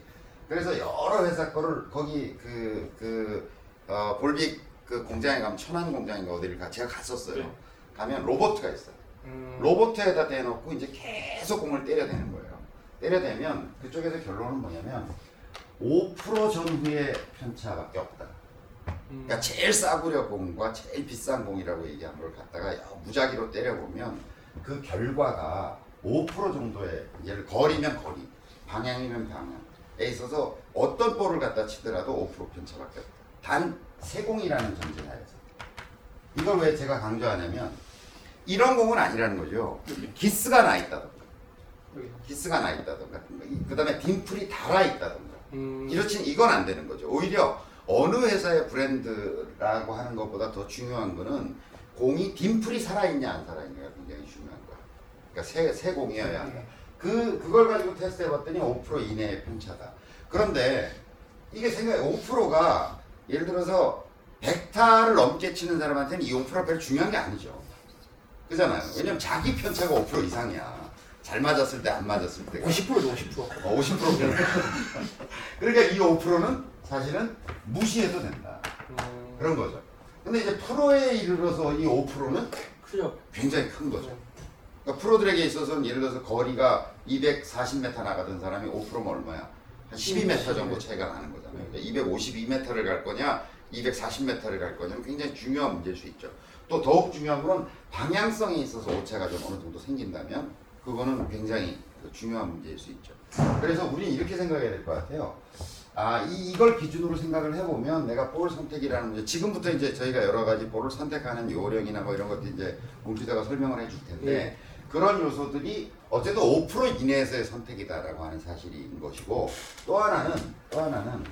그래서 여러 회사 거를 거기 그, 그, 어, 볼빅 그 공장에 가면 천안 공장인가 어디를 가, 제가 갔었어요. 네. 가면 로버트가 있어요. 음, 로버트에다 대놓고 이제 계속 공을 때려대는 거예요. 때려대면 그쪽에서 결론은 뭐냐면 5% 전후의 편차밖에 없다. 음, 그러니까 제일 싸구려 공과 제일 비싼 공이라고 얘기한 걸 갖다가 무작위로 때려보면 그 결과가 5% 정도의 예를 거리면 거리, 방향이면 방향에 있어서 어떤 볼을 갖다 치더라도 5% 편차밖에 없다. 단 세공이라는 전제하에서 이걸 왜 제가 강조하냐면 이런 공은 아니라는 거죠. 기스가 나 있다던 기스가 나 있다던가, 그 다음에 dim플이 달아 있다던가. 음, 이렇지 이건 안 되는 거죠. 오히려 어느 회사의 브랜드라고 하는 것보다 더 중요한 거는 공이 딤플이 살아있냐 안 살아있냐가 굉장히 중요한 거야. 그러니까 새, 새 공이어야 한다. 그 그걸 가지고 테스트해봤더니 5% 이내의 편차다. 그런데 이게 생각해 5%가 예를 들어서 100타를 넘게 치는 사람한테는 이 5%가 별로 중요한 게 아니죠. 그잖아요. 왜냐면 자기 편차가 5% 이상이야. 잘 맞았을 때 안 맞았을 때. 50%죠, 50%. 어, 50% 그러니까 이 5%는 사실은 무시해도 된다. 음, 그런 거죠. 근데 이제 프로에 이르러서 이 5%는 크죠. 굉장히 큰 거죠. 그러니까 프로들에게 있어서는 예를 들어서 거리가 240m 나가던 사람이 5%면 얼마야? 한 12m 정도 차이가 나는 거잖아요. 그러니까 252m를 갈 거냐, 240m를 갈 거냐 굉장히 중요한 문제일 수 있죠. 또 더욱 중요한 건 방향성에 있어서 오차가 좀 어느 정도 생긴다면 그거는 굉장히 그 중요한 문제일 수 있죠. 그래서 우리는 이렇게 생각해야 될 것 같아요. 아, 이, 이걸 기준으로 생각을 해보면 내가 볼 선택이라는 문제, 지금부터 이제 저희가 여러 가지 볼을 선택하는 요령이나 뭐 이런 것들 이제 문피다가 설명을 해줄 텐데 예. 그런 요소들이 어쨌든 5% 이내에서의 선택이다라고 하는 사실인 것이고 또 하나는 또 하나는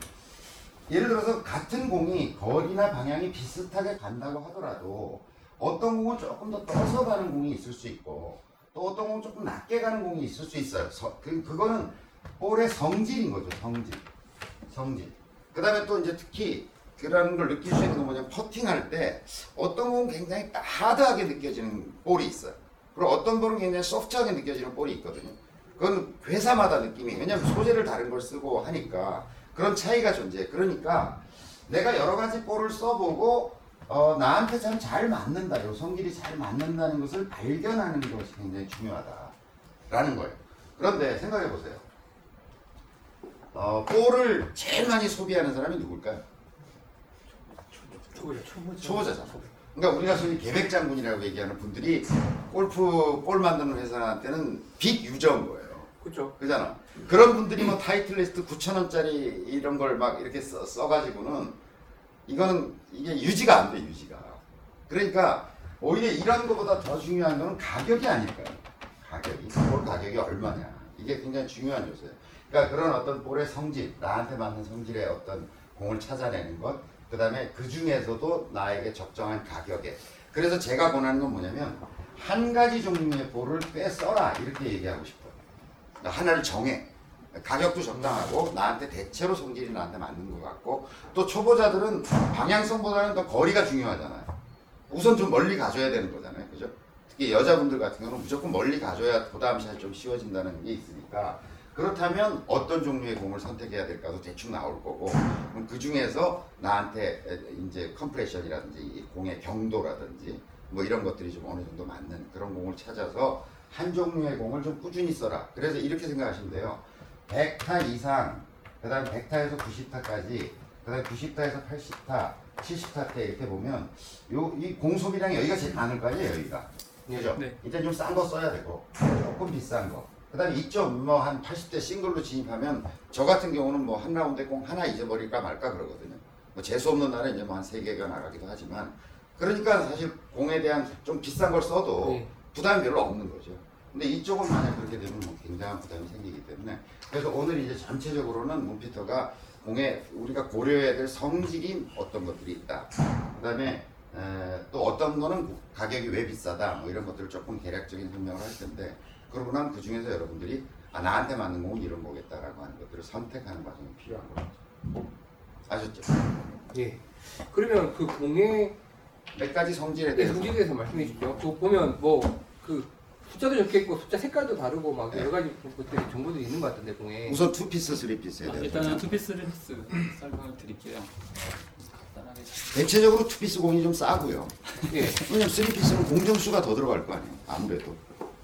예를 들어서 같은 공이 거리나 방향이 비슷하게 간다고 하더라도 어떤 공은 조금 더 떠서 가는 공이 있을 수 있고 또 어떤 공은 조금 낮게 가는 공이 있을 수 있어요. 서- 그, 그거는 볼의 성질인 거죠. 성질. 성질. 그 다음에 또 이제 특히 그런 걸 느낄 수 있는 건 뭐냐면 퍼팅할 때 어떤 공은 굉장히 하드하게 느껴지는 볼이 있어요. 그리고 어떤 볼은 굉장히 소프트하게 느껴지는 볼이 있거든요. 그건 회사마다 느낌이 왜냐면 소재를 다른 걸 쓰고 하니까 그런 차이가 존재해. 그러니까 내가 여러 가지 볼을 써보고 어, 나한테 참 잘 맞는다. 요 성질이 잘 맞는다는 것을 발견하는 것이 굉장히 중요하다라는 거예요. 그런데 생각해 보세요. 어, 볼을 제일 많이 소비하는 사람이 누굴까요? 초보죠. 초보자잖아. 그러니까 우리가 소위 계백장군이라고 얘기하는 분들이 골프 볼 만드는 회사한테는 빅 유저인 거예요. 그렇죠. 그잖아. 그런 분들이 뭐 타이틀리스트 9천 원짜리 이런 걸 막 이렇게 써, 써가지고는 이거는 이게 유지가 안 돼 유지가. 그러니까 오히려 이런 것보다 더 중요한 거는 가격이 아닐까요? 가격이 볼 가격이 얼마냐 이게 굉장히 중요한 요소예요. 그러니까 그런 어떤 볼의 성질 나한테 맞는 성질의 어떤 공을 찾아내는 것. 그 다음에 그 중에서도 나에게 적정한 가격에. 그래서 제가 권하는 건 뭐냐면 한 가지 종류의 볼을 꽤 써라 이렇게 얘기하고 싶어요. 그러니까 하나를 정해. 가격도 적당하고 나한테 대체로 성질이 나한테 맞는 것 같고 또 초보자들은 방향성보다는 더 거리가 중요하잖아요. 우선 좀 멀리 가줘야 되는 거잖아요. 그죠? 특히 여자분들 같은 경우는 무조건 멀리 가줘야 그 다음 샷이 좀 쉬워진다는 게 있으니까 그렇다면 어떤 종류의 공을 선택해야 될까도 대충 나올 거고 그럼 그 중에서 나한테 이제 compression이라든지 이 공의 경도라든지 뭐 이런 것들이 좀 어느 정도 맞는 그런 공을 찾아서 한 종류의 공을 좀 꾸준히 써라. 그래서 이렇게 생각하시면 돼요. 100타 이상, 그 다음 100타에서 90타까지, 그 다음 90타에서 80타, 70타 때 이렇게 보면 요, 이 공소비량이 여기가 제일 많을 거 아니에요, 여기가. 그죠? 네. 일단 좀 싼 거 써야 되고, 조금 비싼 거. 그 다음에 이쪽 뭐한 80대 싱글로 진입하면 저 같은 경우는 뭐 한 라운드에 공 하나 잊어버릴까 말까 그러거든요. 뭐 재수 없는 날에 이제 뭐 한 세 개가 나가기도 하지만 그러니까 사실 공에 대한 좀 비싼 걸 써도 네. 부담이 별로 없는 거죠. 근데 이쪽은 만약 그렇게 되면 뭐 굉장한 부담이 생기기 때문에 그래서 오늘 이제 전체적으로는 문피터가 공에 우리가 고려해야 될 성질이 어떤 것들이 있다. 그 다음에 에, 또 어떤 거는 가격이 왜 비싸다 뭐 이런 것들을 조금 대략적인 설명을 할 텐데 그러고 나면 그 중에서 여러분들이 아 나한테 맞는 공은 이런 거겠다라고 하는 것들을 선택하는 과정이 필요한 거죠. 아셨죠? 예. 그러면 그 공의 몇 가지 성질에 네, 대해서 성질에 대해서 말씀해 주십시오. 그 보면 뭐 그 숫자도 적혀 있고 숫자 색깔도 다르고 막 여러 가지 것들이 정보들이 있는 것 같던데 공에. 우선 투피스, 쓰리피스에 아, 대해서 일단은 투피스를 피스 설명을 드릴게요. 간단하게 대체적으로 투피스 공이 좀 싸고요. 예. 왜냐면 쓰리피스는 공정수가 더 들어갈 거 아니에요. 아무래도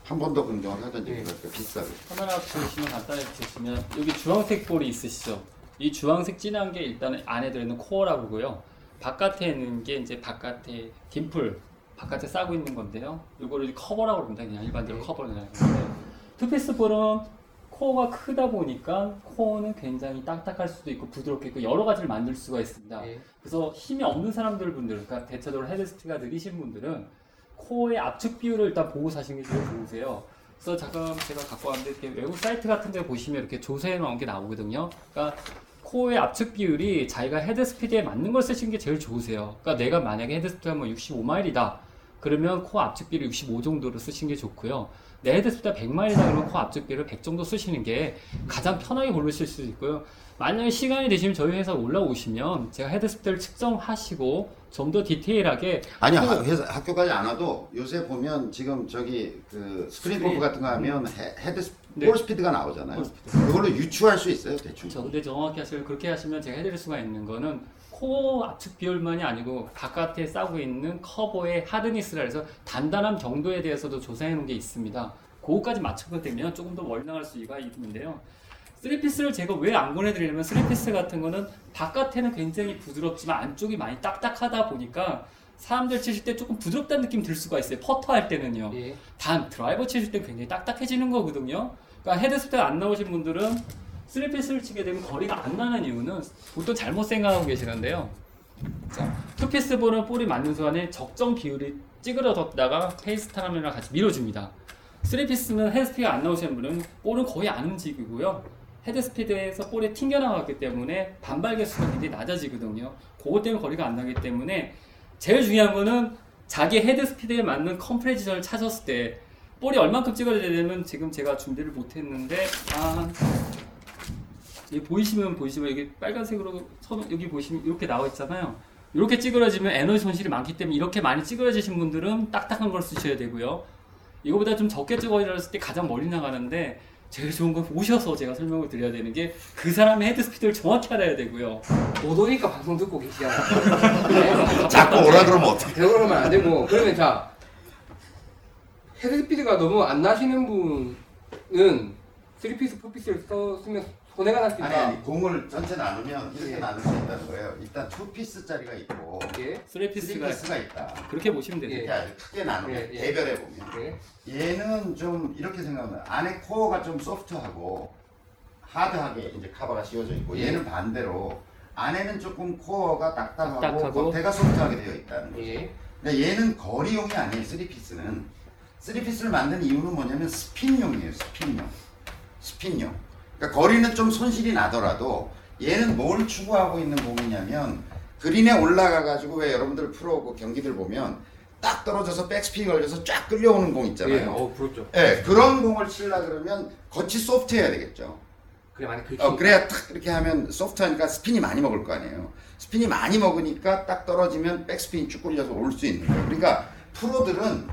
한 번 더 공정을 하든지 네. 그러니까 비싸고. 하나하나 보시면 간단하게 보시면 여기 주황색 볼이 있으시죠? 이 주황색 진한 게 일단 안에 들어있는 코어라고요. 바깥에 있는 게 이제 바깥에 딤플 바깥에 싸고 있는 건데요. 이거를 커버라고 합니다. 그냥 일반적으로 네. 커버를 하는데 투피스 볼은 코어가 크다 보니까 코어는 굉장히 딱딱할 수도 있고 부드럽게 있고 여러 가지를 만들 수가 있습니다. 예. 그래서 힘이 없는 사람들 분들, 그러니까 대체적으로 헤드스피드가 느리신 분들은 코어의 압축 비율을 일단 보고 사시는 게 제일 좋으세요. 그래서 잠깐 제가 갖고 왔는데 이렇게 외국 사이트 같은 데 보시면 이렇게 조사해 놓은 게 나오거든요. 그러니까 코어의 압축 비율이 자기가 헤드 스피드에 맞는 걸 쓰시는 게 제일 좋으세요. 그러니까 내가 만약에 헤드 스피드가 뭐 65마일이다. 그러면 압축 비율 65 정도로 쓰시는 게 좋고요. 내 헤드 스피드가 100마일이다 그러면 압축 비율을 100 정도 쓰시는 게 가장 편하게 고르실 수 있고요. 만약에 시간이 되시면 저희 회사 올라오시면 제가 헤드 스피드를 측정하시고 좀 더 디테일하게 아니 하, 회사 학교까지 안 와도 요새 보면 지금 저기 그 스크린 골프 같은 거 하면 헤, 스- 네. 볼 스피드가 나오잖아요. 볼 스피드. 그걸로 유추할 수 있어요 대충. 저 근데 정확히 하시면 그렇게 하시면 제가 해드릴 수가 있는 거는 코어 압축 비율만이 아니고 바깥에 싸고 있는 커버의 hardness라 해서 단단함 정도에 대해서도 조사해 놓은 게 있습니다. 그거까지 맞추게 되면 조금 더 나갈 수가 있는데요. 3피스를 제가 왜 안 보내드리냐면 3피스 같은 거는 바깥에는 굉장히 부드럽지만 안쪽이 많이 딱딱하다 보니까 사람들 치실 때 조금 부드럽다는 느낌 들 수가 있어요. 퍼터 할 때는요. 예. 단 드라이버 치실 때 굉장히 딱딱해지는 거거든요. 그러니까 헤드 스피드 안 나오신 분들은 3피스를 치게 되면 거리가 안 나는 이유는 보통 잘못 생각하고 계시는데요. 자, 투피스 볼은 볼이 맞는 순간에 적정 비율이 찌그러졌다가 페이스 타임이랑 같이 밀어줍니다. 3피스는 헤드 스피드가 안 나오시는 분은 볼은 거의 안 움직이고요. 헤드 스피드에서 볼이 튕겨나가기 때문에 반발 계수가 굉장히 낮아지거든요. 그것 때문에 거리가 안 나기 때문에 제일 중요한 거는 자기 헤드 스피드에 맞는 compression을 찾았을 때 볼이 얼만큼 찌그러져야 되면 지금 제가 준비를 못했는데 아 보이시면 보이시면 여기 빨간색으로 선 여기 보시면 이렇게 나와 있잖아요. 이렇게 찌그러지면 에너지 손실이 많기 때문에 이렇게 많이 찌그러지신 분들은 딱딱한 걸 쓰셔야 되고요. 이거보다 좀 적게 찌그러졌을 때 가장 멀리 나가는데 제일 좋은 건 오셔서 제가 설명을 드려야 되는 게 그 사람의 헤드 스피드를 정확히 알아야 되고요. 못 오니까 방송 듣고 계시잖아요. 네. 자꾸 오라 그러면 어떡해. 그러면 안 되고 그러면 자 헤드 스피드가 너무 안 나시는 분은 3피스, 4피스를 썼으면 손해가 아니 났으니까 아니 공을 전체 나누면 이렇게 예. 나눌 수 있다는 거예요. 일단 투 피스짜리가 있고 예. 쓰리 쓰리피스가 피스가 있다. 그렇게 보시면 되세요. 이렇게 아주 크게 나누면 예, 예. 대별해 보면 예. 얘는 좀 이렇게 생각하면 안에 코어가 좀 소프트하고 하드하게 이제 카바가 씌워져 있고 예. 얘는 반대로 안에는 조금 코어가 딱딱하고, 딱딱하고. 겉에가 소프트하게 되어 있다는 거죠. 예. 그러니까 얘는 거리용이 아니에요. 쓰리 피스는 쓰리 피스를 만든 이유는 뭐냐면 스핀용이에요. 스핀용. 스핀용. 그러니까 거리는 좀 손실이 나더라도 얘는 뭘 추구하고 있는 공이냐면 그린에 올라가 가지고 왜 여러분들 프로 그 경기들 보면 딱 떨어져서 백스핀 걸려서 쫙 끌려오는 공 예. 있잖아요. 어, 부럽죠. 예, 그런 공을 치려 그러면 겉이 소프트해야 되겠죠. 그래 많이 긁히. 어, 그래야 탁 이렇게 하면 소프트하니까 스핀이 많이 먹을 거 아니에요. 스핀이 많이 먹으니까 딱 떨어지면 백스핀이 쭉 굴려서 올 수 있는 거예요. 그러니까 프로들은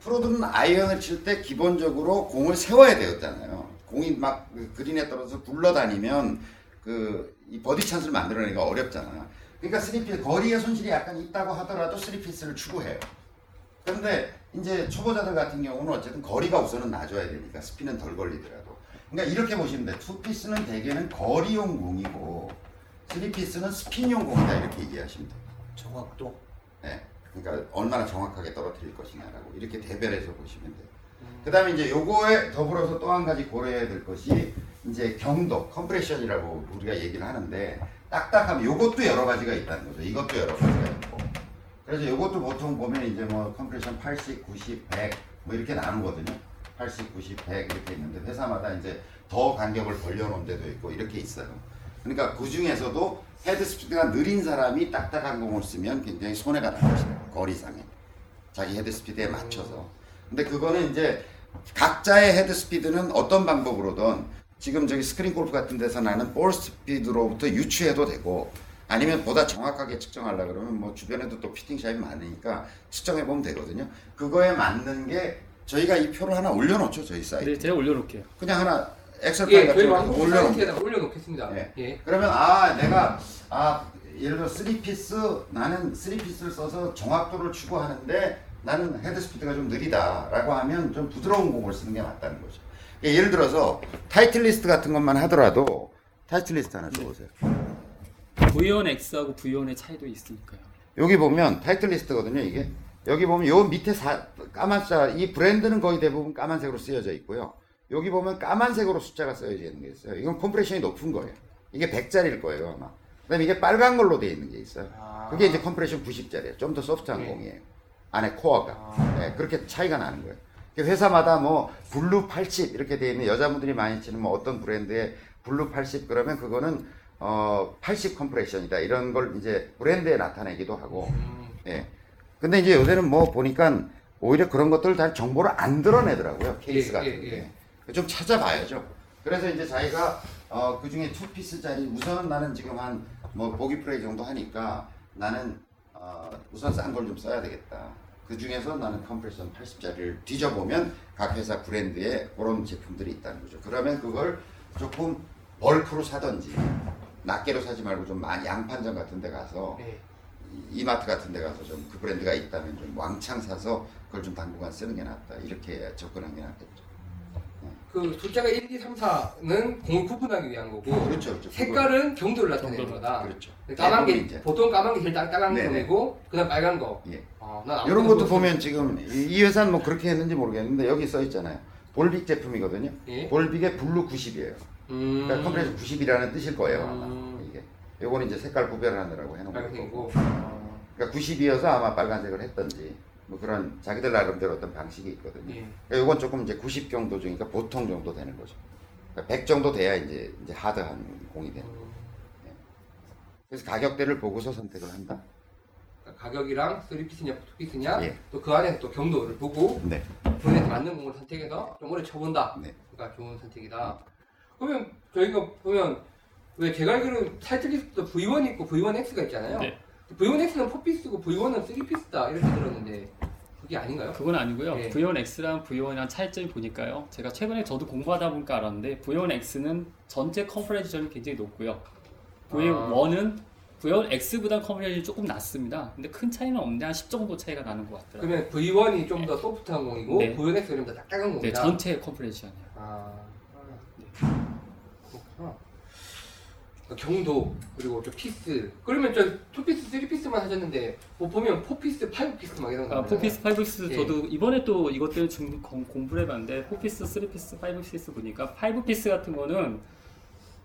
프로들은 아이언을 칠 때 기본적으로 공을 세워야 되었잖아요. 공이 막 그 그린에 떨어져서 굴러다니면 그 이 버디 찬스를 만들어내기가 어렵잖아. 그러니까 스리피 거리의 손실이 약간 있다고 하더라도 스리피스를 추구해요. 그런데 이제 초보자들 같은 경우는 어쨌든 거리가 우선은 나야 되니까 스핀은 덜 걸리더라도. 그러니까 이렇게 보시면 돼. 투피스는 대개는 거리용 공이고 쓰리피스는 스핀용 공이다 이렇게 얘기하시면 돼요. 정확도. 네. 그러니까 얼마나 정확하게 떨어뜨릴 것이냐라고 이렇게 대별해서 보시면 돼요. 그 다음에 이제 요거에 더불어서 또 한 가지 고려해야 될 것이 이제 경도, compression이라고 우리가 얘기를 하는데 딱딱함 요것도 여러 가지가 있다는 거죠. 이것도 여러 가지가 있고. 그래서 요것도 보통 보면 이제 뭐 compression 80, 90, 100 뭐 이렇게 나누거든요. 80, 90, 100 이렇게 있는데 회사마다 이제 더 간격을 벌려놓은 데도 있고 이렇게 있어요. 그러니까 그 중에서도 헤드 스피드가 느린 사람이 딱딱한 공을 쓰면 굉장히 손해가 것이다. 거리상에. 자기 헤드 스피드에 맞춰서. 근데 그거는 이제 각자의 헤드 스피드는 어떤 방법으로든 지금 저기 스크린 골프 같은 데서 나는 볼 스피드로부터 유추해도 되고 아니면 보다 정확하게 측정하려 그러면 뭐 주변에도 또 피팅샵이 많으니까 측정해 보면 되거든요. 그거에 맞는 게 저희가 이 표를 하나 올려놓죠 저희 사이트. 네, 제가 올려놓을게요. 그냥 하나 엑셀 예, 파일 저희 같은 거 사이트에다 올려놓겠습니다. 예. 예. 그러면 아 내가 아 예를 들어 3피스 나는 3피스를 써서 정확도를 추구하는데 나는 헤드 스피드가 좀 느리다라고 하면 좀 부드러운 공을 쓰는 게 맞다는 거죠. 예, 예를 들어서 Titleist 같은 것만 하더라도 Titleist 하나 줘보세요. V1X하고 V1의 차이도 있으니까요. 여기 보면 Titleist거든요, 이게. 여기 보면 요 밑에 사, 까만 숫자, 이 브랜드는 거의 대부분 까만색으로 쓰여져 있고요. 여기 보면 까만색으로 숫자가 쓰여져 있는 게 있어요. 이건 compression이 높은 거예요. 이게 100짜리일 거예요, 아마. 그 다음에 이게 빨간 걸로 되어 있는 게 있어요. 그게 이제 compression 90짜리예요. 좀 더 소프트한 네. 공이에요. 안에 코어가. 네, 그렇게 차이가 나는 거예요. 그래서 회사마다 뭐 블루 80 이렇게 되어 있는 여자분들이 많이 치는 뭐 어떤 브랜드의 블루 80 그러면 그거는 어, 80 compression이다. 이런 걸 이제 브랜드에 나타내기도 하고. 음, 예. 근데 이제 요새는 뭐 보니까 오히려 그런 것들 다 정보를 안 드러내더라고요. 케이스 예, 같은 예, 게. 좀 찾아봐야죠. 그래서 이제 자기가 어, 그 중에 투 피스짜리 우선은 나는 지금 한 뭐 보기 플레이 정도 하니까 나는 어, 우선 싼 걸 좀 써야 되겠다. 그 중에서 나는 compression 80짜리를 뒤져보면 각 회사 브랜드에 그런 제품들이 있다는 거죠. 그러면 그걸 조금 벌크로 사든지 낱개로 사지 말고 좀 많이 양판점 같은 데 가서 네. 이- 이마트 같은 데 가서 좀 그 브랜드가 있다면 좀 왕창 사서 그걸 좀 당분간 쓰는 게 낫다. 이렇게 접근하는 게 낫겠죠. 그 숫자가 1, 2, 3, 4는 공을 구분하기 위한 거고 그렇죠. 그렇죠. 색깔은 경도를 나타내는 거다. 그렇죠. 까만 게 이제. 보통 까만 게 제일 딱 까만 네 네. 거고 그다음 빨간 거. 예. 아, 난 이런 아무것도 것도 보면 지금 이 이 회사는 뭐 그렇게 했는지 모르겠는데 여기 써 있잖아요. 볼빅 제품이거든요. 예. 볼빅의 블루 90이에요. 음. 그러니까 compression 90이라는 뜻일 거예요 아마 음. 이게. 요거는 이제 색깔 구별하느라고 해놓은 빨간색이고. 거고. 그러니까 90이어서 아마 빨간색을 했던지 뭐 그런 자기들 나름대로 어떤 방식이 있거든요. 예. 그러니까 요건 조금 이제 90 정도 중이니까 보통 정도 되는 거죠. 그러니까 100 정도 돼야 이제 이제 hard한 공이 되는 거예요. 음. 그래서 가격대를 보고서 선택을 한다. 그러니까 가격이랑 3 piece냐 2 piece냐 예. 또그 안에서 또 경도를 보고 네. 본인에 맞는 공을 선택해서 좀 오래 쳐본다. 네. 그러니까 좋은 선택이다. 그러면 저희가 보면 왜 제가 알기로는 타이틀 리스트도 V1 있고 V1X가 있잖아요. 네. V1X는 4피스고 V1은 3피스다 이렇게 들었는데 그게 아닌가요? 그건 아니고요. 네. V1X랑 V1이랑 차이점이 보니까요. 제가 최근에 저도 공부하다 보니까 알았는데 V1X는 전체 컨퍼런스점이 굉장히 높고요. V1은 V1X보다 컨퍼런스이 조금 낮습니다. 근데 큰 차이는 없는데 한 10 정도 차이가 나는 것 같더라고요. 그러면 V1이 좀 더 soft한 공이고 네. V1X가 좀더 딱딱한 네, 공이다. 전체 컨퍼런스점이요. 아, 그렇구나. 그 경도 그리고 저 piece 그러면 저 two piece, three piece만 하셨는데 뭐 보면 four piece, five piece 막 이런 거 아, four piece, five piece 예. 저도 이번에 또 이것 때문에 좀 공- 공부를 해봤는데 포피스, 쓰리피스, 파이브피스 보니까 파이브피스 같은 거는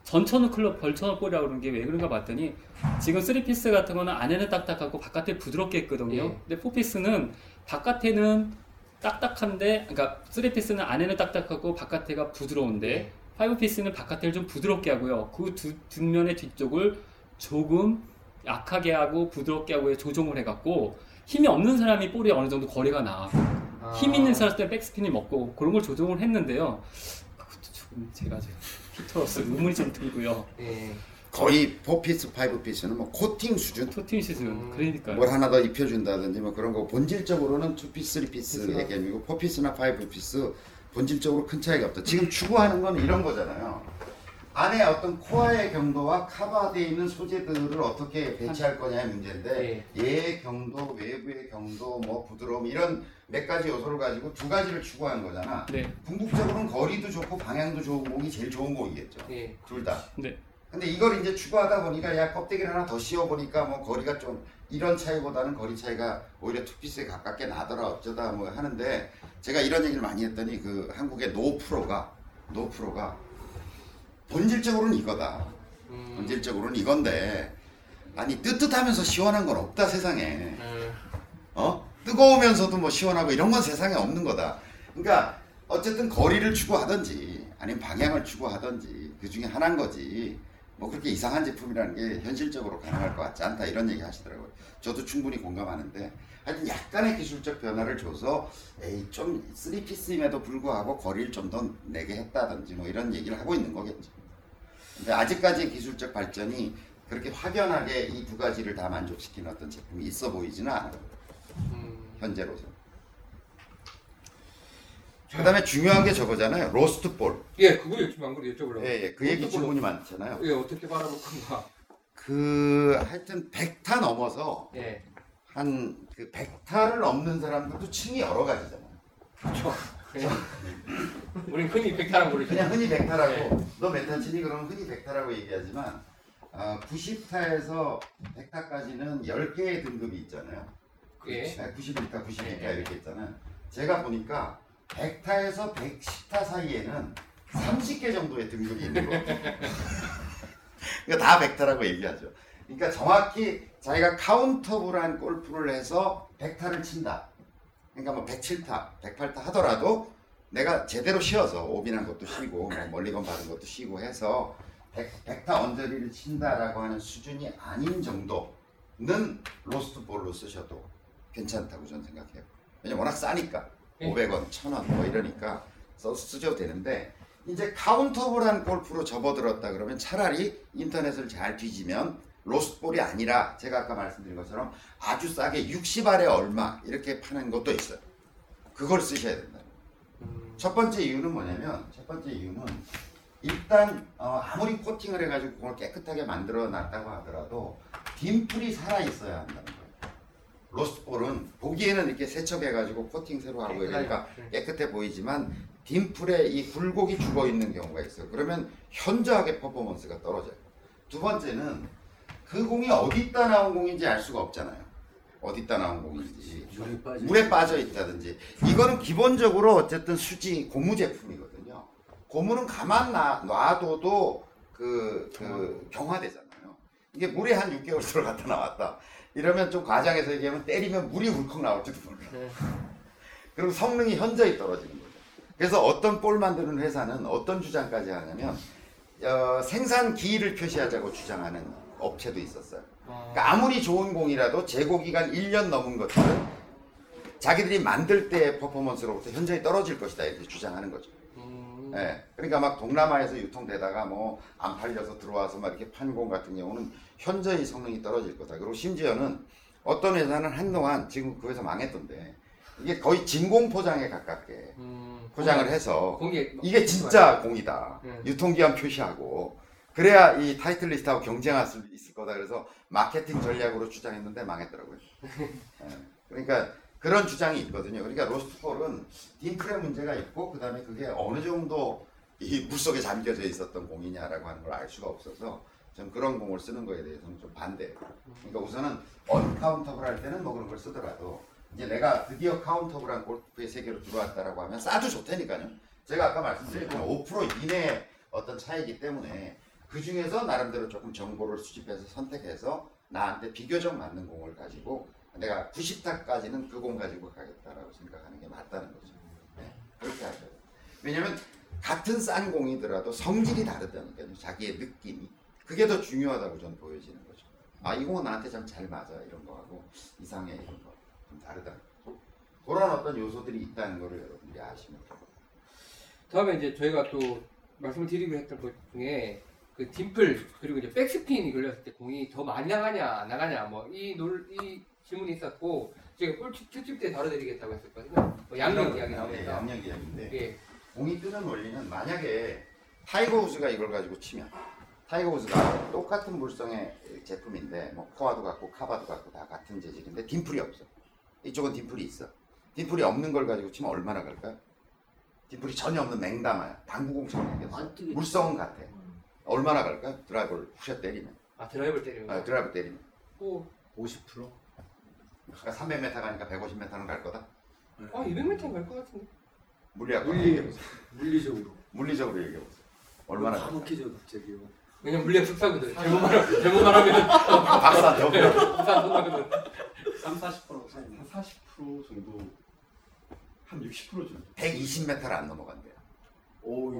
전천후 클럽 별 전천후 볼이라고 그러는 게 왜 그런가 봤더니 지금 three piece 같은 거는 안에는 딱딱하고 바깥에 부드럽게 했거든요. 예. 근데 four piece는 바깥에는 딱딱한데 그러니까 three piece는 안에는 딱딱하고 바깥에가 부드러운데 예. five piece는 바깥을 좀 부드럽게 하고요. 그 두 뒷면의 뒤쪽을 조금 약하게 하고 부드럽게 하고 조정을 해갖고 힘이 없는 사람이 볼이 어느 정도 거리가 나. 아. 힘 있는 사람 때 backspin이 먹고 그런 걸 조정을 했는데요. 그것도 조금 제가 지금 hitter로서 의문이 좀 들고요. 예. 거의 4 piece, 5 piece는 뭐 코팅 수준? 코팅 수준 음. 그러니까요. 뭘 하나 더 입혀준다든지 뭐 그런 거 본질적으로는 2 piece, 3 piece의 piece나. 개념이고 4 piece나 5 piece 본질적으로 큰 차이가 없다. 지금 추구하는 건 이런 거잖아요. 안에 어떤 코어의 경도와 cover되어 있는 소재들을 어떻게 배치할 거냐의 문제인데 얘의 경도, 외부의 경도, 뭐 부드러움 이런 몇 가지 요소를 가지고 두 가지를 추구하는 거잖아. 네, 궁극적으로는 거리도 좋고 방향도 좋은 공이 제일 좋은 공이겠죠. 예. 둘 다. 네. 근데 이걸 이제 추구하다 보니까 야 껍데기를 하나 더 씌워 보니까 뭐 거리가 좀 이런 차이보다는 거리 차이가 오히려 two piece에 가깝게 나더라 어쩌다 뭐 하는데 제가 이런 얘기를 많이 했더니 그 한국의 노 프로가 노 프로가 본질적으로는 이거다. 음. 본질적으로는 이건데 아니 뜨뜻하면서 시원한 건 없다 세상에. 음. 어? 뜨거우면서도 뭐 시원하고 이런 건 세상에 없는 거다. 그러니까 어쨌든 거리를 추구하든지 아니면 방향을 추구하든지 그 중에 하나인 거지. 뭐 그렇게 이상한 제품이라는 게 현실적으로 가능할 것 같지 않다 이런 얘기 하시더라고요. 저도 충분히 공감하는데 하여튼 약간의 기술적 변화를 줘서 에이 좀 3피스임에도 불구하고 거리를 좀 더 내게 했다든지 뭐 이런 얘기를 하고 있는 거겠죠. 근데 아직까지 기술적 발전이 그렇게 확연하게 이 두 가지를 다 만족시키는 어떤 제품이 있어 보이지는 않아요. 음, 현재로서. 그다음에 중요한 게 저거잖아요. 로스트 볼. 예, 그거 요즘 안 그래 여쭤보려고. 예, 예. 그 얘기. 질문이 많잖아요. 예, 어떻게 바라볼 건가? 그 하여튼 100타 넘어서 예, 한 그 100타를 넘는 사람들도 층이 여러 가지잖아요. 그렇죠. 예. 우린 흔히 백타랑 부르죠. 그냥 흔히 100타라고 너몇 타 치니 그러면 흔히 100타라고 얘기하지만 어, 90타에서 100타까지는 10개의 등급이 있잖아요. 예. 91타, 92타 예. 이렇게 있잖아요. 제가 보니까 100타에서 110타 사이에는 30개 정도의 등급이 있는 거예요. 그러니까 다 100타라고 얘기하죠. 그러니까 정확히 자기가 countable한 골프를 해서 100타를 친다. 그러니까 뭐 107타, 108타 하더라도 내가 제대로 세어서 OB난 것도 세고 뭐 멀리건 받은 것도 세고 해서 100, 100 타 언저리를 친다라고 하는 수준이 아닌 정도는 lost ball로 쓰셔도 괜찮다고 저는 생각해요. 왜냐면 워낙 싸니까 예. 500원, 1000원 뭐 이러니까 써 쓰셔도 되는데 이제 countable한 골프로 접어들었다 그러면 차라리 인터넷을 잘 뒤지면 lost ball이 아니라 제가 아까 말씀드린 것처럼 아주 싸게 60알에 얼마 이렇게 파는 것도 있어요. 그걸 쓰셔야 된다. 음, 첫 번째 이유는 뭐냐면 첫 번째 이유는 일단 어, 아무리 코팅을 해가지고 공을 깨끗하게 만들어 놨다고 하더라도 딤플이 살아 있어야 한다는 거예요. 로스트볼은 보기에는 이렇게 세척해가지고 코팅 새로 하고 이러니까 깨끗해 보이지만 딤플에 이 굴곡이 죽어 있는 경우가 있어요. 그러면 현저하게 퍼포먼스가 떨어져요. 두 번째는 그 공이 어디다 나온 공인지 알 수가 없잖아요. 어디다 나온 공인지. 물에 빠져. 물에 빠져 있다든지 이거는 기본적으로 어쨌든 수지 고무 제품이거든요. 고무는 가만 놔, 놔둬도 그, 그 경화되잖아요. 이게 물에 한 6개월 들어갔다 나왔다. 이러면 좀 과장해서 얘기하면 때리면 물이 울컥 나올지도 몰라. 네. 그리고 성능이 현저히 떨어지는 거죠. 그래서 어떤 볼 만드는 회사는 어떤 주장까지 하냐면 어, 생산 기일을 표시하자고 주장하는 업체도 있었어요. 아, 그러니까 아무리 좋은 공이라도 재고 기간 1년 넘은 것들은 자기들이 만들 때의 퍼포먼스로부터 현저히 떨어질 것이다 이렇게 주장하는 거죠. 음, 예. 그러니까 막 동남아에서 유통되다가 뭐 안 팔려서 들어와서 막 이렇게 판공 같은 경우는 현저히 성능이 떨어질 거다. 그리고 심지어는 어떤 회사는 한동안 지금 그 회사 망했던데 이게 거의 진공 포장에 가깝게 음, 포장을 해서 공개 이게 진짜 공이다. 네. 유통기한 표시하고 그래야 이 타이틀 리스트하고 경쟁할 수 있을 거다. 그래서 마케팅 전략으로 주장했는데 망했더라고요. 예. 그러니까 그런 주장이 있거든요. 그러니까 lost ball은 dimple의 문제가 있고 그다음에 그게 어느 정도 이 물속에 잠겨져 있었던 공이냐라고 하는 걸 알 수가 없어서 전 그런 공을 쓰는 거에 대해서는 좀 반대예요. 그러니까 우선은 uncountable 할 때는 뭐 그런 걸 쓰더라도 이제 내가 드디어 countable한 골프의 세계로 들어왔다라고 하면 싸도 좋다니까요. 제가 아까 말씀드렸지만 5% 이내의 어떤 차이기 때문에 그 중에서 나름대로 조금 정보를 수집해서 선택해서 나한테 비교적 맞는 공을 가지고 내가 90타까지는 그 공 가지고 가겠다라고 생각하는 게 맞다는 거죠. 네, 그렇게 돼요. 왜냐면 같은 싼 공이더라도 성질이 다르다니까요. 자기의 느낌이. 그게 더 중요하다고 저는 보여지는 거죠. 아, 이 공은 나한테 참 잘 맞아. 이런 거하고 이상해. 이런 거. 좀 다르다. 그런 어떤 요소들이 있다는 거를 여러분들이 아시면 돼요. 다음에 이제 저희가 또 말씀을 드리고 했던 것 중에 그 딤플 그리고 이제 백스핀이 걸렸을 때 공이 더 많이 나가냐 안 나가냐 뭐이놀이 질문이 있었고 제가 볼 특집 때 다뤄드리겠다고 했었거든요. 뭐 양력 이야기 네, 나오니까. 양력 이야기인데. 예. 공이 뜨는 원리는 만약에 타이거 우즈가 이걸 가지고 치면 타이거 우즈가 똑같은 물성의 제품인데 뭐 core도 같고 cover도 같고 다 같은 재질인데 dimple이 없어. 이쪽은 dimple이 있어. dimple이 없는 걸 가지고 치면 얼마나 갈까요? dimple이 전혀 없는 맹담아야. 당구공처럼 생겼어. 물성은 같아. 얼마나 갈까요? 드라이버를 푸셔 때리면. 아 드라이브를 때리는 거. 아, 드라이버 때리면. 오, 50%? 그러니까 300m 가니까 150m는 갈 거다. 아 200m 갈것 같은데. 물리학 물리-. 물리적으로. 물리적으로 얘기해 보세요. 얼마나 갈까요? 까먹히죠 갑자기요. 왜냐면 물리학 숙사거든. 잘못 말하면 잘못 말하면 박사 저 부산 손나거든. 3, 40%, 한 40% 정도, 한 60% 정도. 120m를 안 넘어간대요. 오유.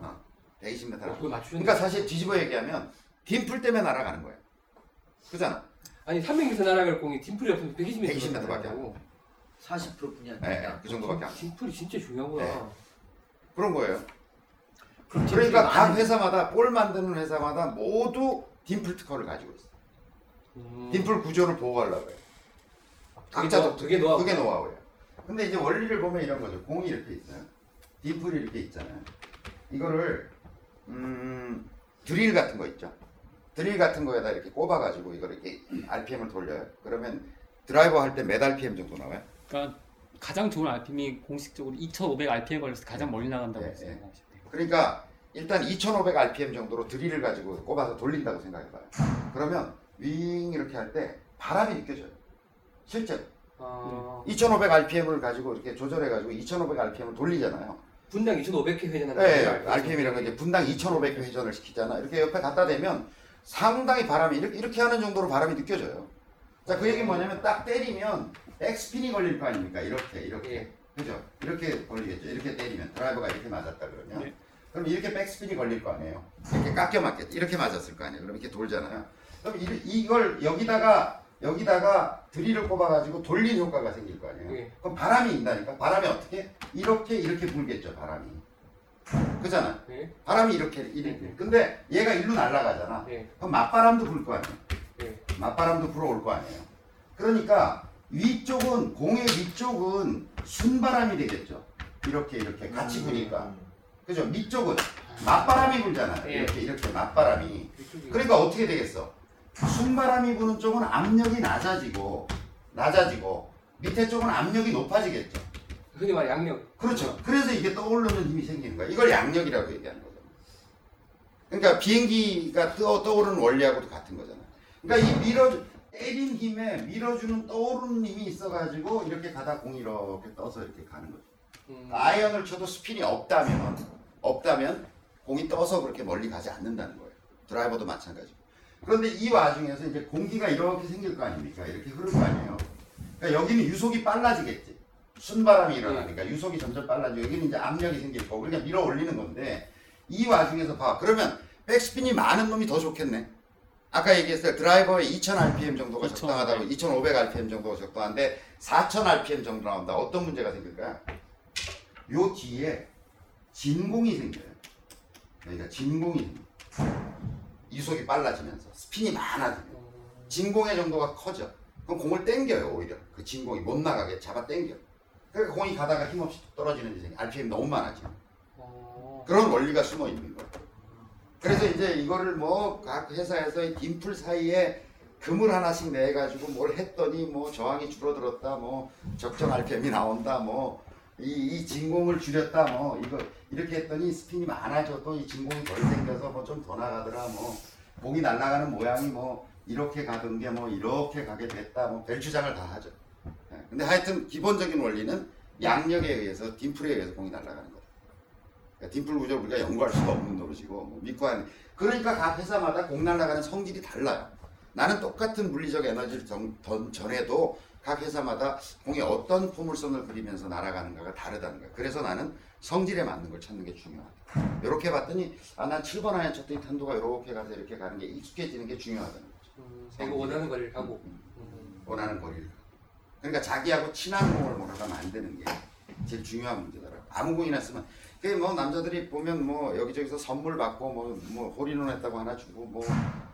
어, 120m. 어, 맞추는 그러니까 사실 뒤집어 얘기하면 dimple 때문에 날아가는 거예요. 그잖아. 아니 300m 날아갈 공이 dimple이 없으면 120m 120m 밖에 안 40%뿐이 안 예, 예, 된다. 그 정도밖에 안 돼. dimple이 진짜 중요하구나. 네. 그런 거예요. 그럼 그러니까 각 많이- 회사마다 볼 만드는 회사마다 모두 dimple 특허를 가지고 있어. 음. dimple 구조를 보호하려고 해요. 그게 각자 노- 그게 노하우. 그게 노하우예요. 근데 이제 원리를 보면 이런 거죠. 공이 이렇게 있어요. dimple이 이렇게 있잖아요. 이거를 음, 드릴 같은 거 있죠. 드릴 같은 거에다 이렇게 꼽아가지고 이걸 이렇게 RPM을 돌려요. 그러면 드라이버 할 때 몇 RPM 정도 나와요? 그러니까 가장 좋은 RPM이 공식적으로 2,500 RPM 걸려서 가장 멀리 나간다고 네, 생각하시면 돼요. 그러니까 일단 2,500 RPM 정도로 드릴을 가지고 꼽아서 돌린다고 생각해봐요. 그러면 윙 이렇게 할 때 바람이 느껴져요. 실제로. 아, 2,500 RPM을 가지고 이렇게 조절해가지고 2,500 RPM을 돌리잖아요. 분당 2,500회 회전한다. 네, RPM이라는 건 이제 분당 2,500회 회전을 시키잖아. 이렇게 옆에 갖다 대면 상당히 바람이 이렇게, 이렇게 하는 정도로 바람이 느껴져요. 자, 그 얘기는 뭐냐면 딱 때리면 백스핀이 걸릴 거 아닙니까? 이렇게, 이렇게. 예. 그죠? 이렇게 걸리겠죠. 이렇게 때리면 드라이버가 이렇게 맞았다 그러면 네. 그럼 이렇게 백스핀이 걸릴 거 아니에요. 이렇게 깎여 맞겠죠. 이렇게 맞았을 거 아니에요. 그럼 이렇게 돌잖아요. 그럼 이, 이걸 여기다가 여기다가 드릴을 꼽아가지고 돌린 효과가 생길 거 아니에요. 예. 그럼 바람이 있다니까. 바람이 어떻게? 이렇게 이렇게 불겠죠. 바람이. 그잖아. 네. 바람이 이렇게 이렇게. 근데 얘가 일로 날아가잖아. 네. 그럼 맞바람도 불 거 아니에요. 네. 맞바람도 불어올 거 아니에요. 그러니까 위쪽은 공의 위쪽은 순바람이 되겠죠. 이렇게 이렇게 같이 부니까. 그죠? 밑쪽은 맞바람이 불잖아 요. 예. 이렇게 이렇게 맞바람이. 그러니까 어떻게 되겠어? 순바람이 부는 쪽은 압력이 낮아지고 낮아지고 밑에 쪽은 압력이 높아지겠죠. 흔히 말 양력. 그렇죠. 그래서 이게 떠오르는 힘이 생기는 거야. 이걸 양력이라고 얘기하는 거죠. 그러니까 비행기가 떠, 떠오르는 원리하고도 같은 거잖아요. 그러니까 이 밀어 때린 힘에 밀어주는 떠오르는 힘이 있어가지고 이렇게 가다 공이 이렇게 떠서 이렇게 가는 거죠. 음. 아이언을 쳐도 스핀이 없다면 없다면 공이 떠서 그렇게 멀리 가지 않는다는 거예요. 드라이버도 마찬가지고. 그런데 이 와중에서 이제 공기가 이렇게 생길 거 아닙니까? 이렇게 흐를 거 아니에요. 그러니까 여기는 유속이 빨라지겠지. 순바람이 일어나니까 유속이 점점 빨라지고 여기는 이제 압력이 생길 거고 그러니까 밀어 올리는 건데 이 와중에서 봐. 그러면 백스핀이 많은 놈이 더 좋겠네. 아까 얘기했어요. 드라이버에 2000 RPM 정도가 2000, 적당하다고 2500 RPM 정도가 적당한데 4000 RPM 정도 나온다. 어떤 문제가 생길까요? 요 뒤에 진공이 생겨요. 그러니까 진공이 생겨요. 이속이 빨라지면서 스핀이 많아지고 진공의 정도가 커져. 그럼 공을 땡겨요 오히려 그 진공이 못 나가게 잡아 땡겨. 그러니까 공이 가다가 힘없이 떨어지는 생겨. RPM 너무 많아지면. 어. 그런 원리가 숨어 있는 거예요. 그래서 이제 이거를 뭐 각 회사에서 이 딤플 사이에 금을 하나씩 내 가지고 뭘 했더니 뭐 저항이 줄어들었다 뭐 적정 RPM이 나온다 뭐 이, 이 진공을 줄였다 뭐 이거 이렇게 했더니 스핀이 많아져도 이 진공이 덜 생겨서 뭐 좀 더 나가더라 뭐 공이 날아가는 모양이 뭐 이렇게 가던 게 뭐 이렇게 가게 됐다 뭐 별주장을 다 하죠. 예. 근데 하여튼 기본적인 원리는 양력에 의해서 딤플에 의해서 공이 날아가는 거예요. 그러니까 딤플 구조를 우리가 연구할 수가 없는 노릇이고 뭐 믿고 하는 그러니까 각 회사마다 공 날아가는 성질이 달라요. 나는 똑같은 물리적 에너지를 전, 던- 전해도 각 회사마다 공이 어떤 포물선을 그리면서 날아가는가가 다르다는 거예요. 그래서 나는 성질에 맞는 걸 찾는 게 중요하다. 이렇게 봤더니 아 난 7번 안에 쳤더니 탄도가 이렇게 가서 이렇게 가는 게 익숙해지는 게 중요하다는 거죠. 음, 내가 원하는 거리를 가고. 음. 원하는 거리를. 그러니까 자기하고 친한 공을 몰아가 만드는 게 제일 중요한 문제더라고. 아무 공이나 쓰면. 그게 뭐 남자들이 보면 뭐 여기저기서 선물 받고 뭐, 뭐 홀인원 했다고 하나 주고 뭐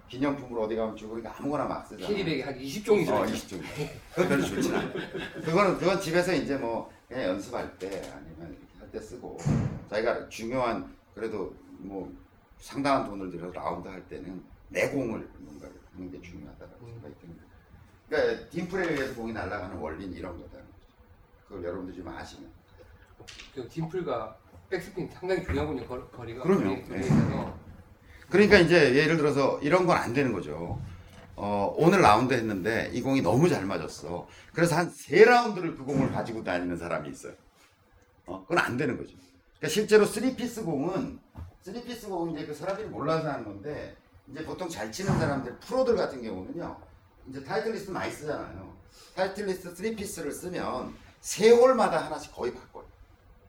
기념품으로 어디 가면 주고 그러니까 아무거나 막 쓰잖아. 캐리백이 한 20종이 어, 들어있죠. 20종. 그거 별로 좋진 않아. 그거는, 그건 집에서 이제 뭐, 그냥 연습할 때, 아니면 할 때 쓰고, 자기가 중요한, 그래도 뭐, 상당한 돈을 들여서 라운드 할 때는 내공을 뭔가 하는 게 중요하다고 음. 생각이 듭니다. 그러니까, 딤플에 의해서 공이 날아가는 원리는 이런 거다는 거죠. 그걸 여러분들 좀 아시면. 그 딤플과 백스핀 상당히 중요하군요. 거, 거리가. 그럼요. 네. 그러니까 이제 예를 들어서 이런 건 안 되는 거죠. 어, 오늘 라운드 했는데 이 공이 너무 잘 맞았어. 그래서 한 세 라운드를 그 공을 가지고 다니는 사람이 있어요. 어, 그건 안 되는 거죠. 그러니까 실제로 3 piece 공은 3 piece 공은 이제 그 사람들이 몰라서 하는 건데 이제 보통 잘 치는 사람들 프로들 같은 경우는요. 이제 타이틀리스트 많이 쓰잖아요. 타이틀리스트 3 piece를 쓰면 세 홀마다 하나씩 거의 바꿔요.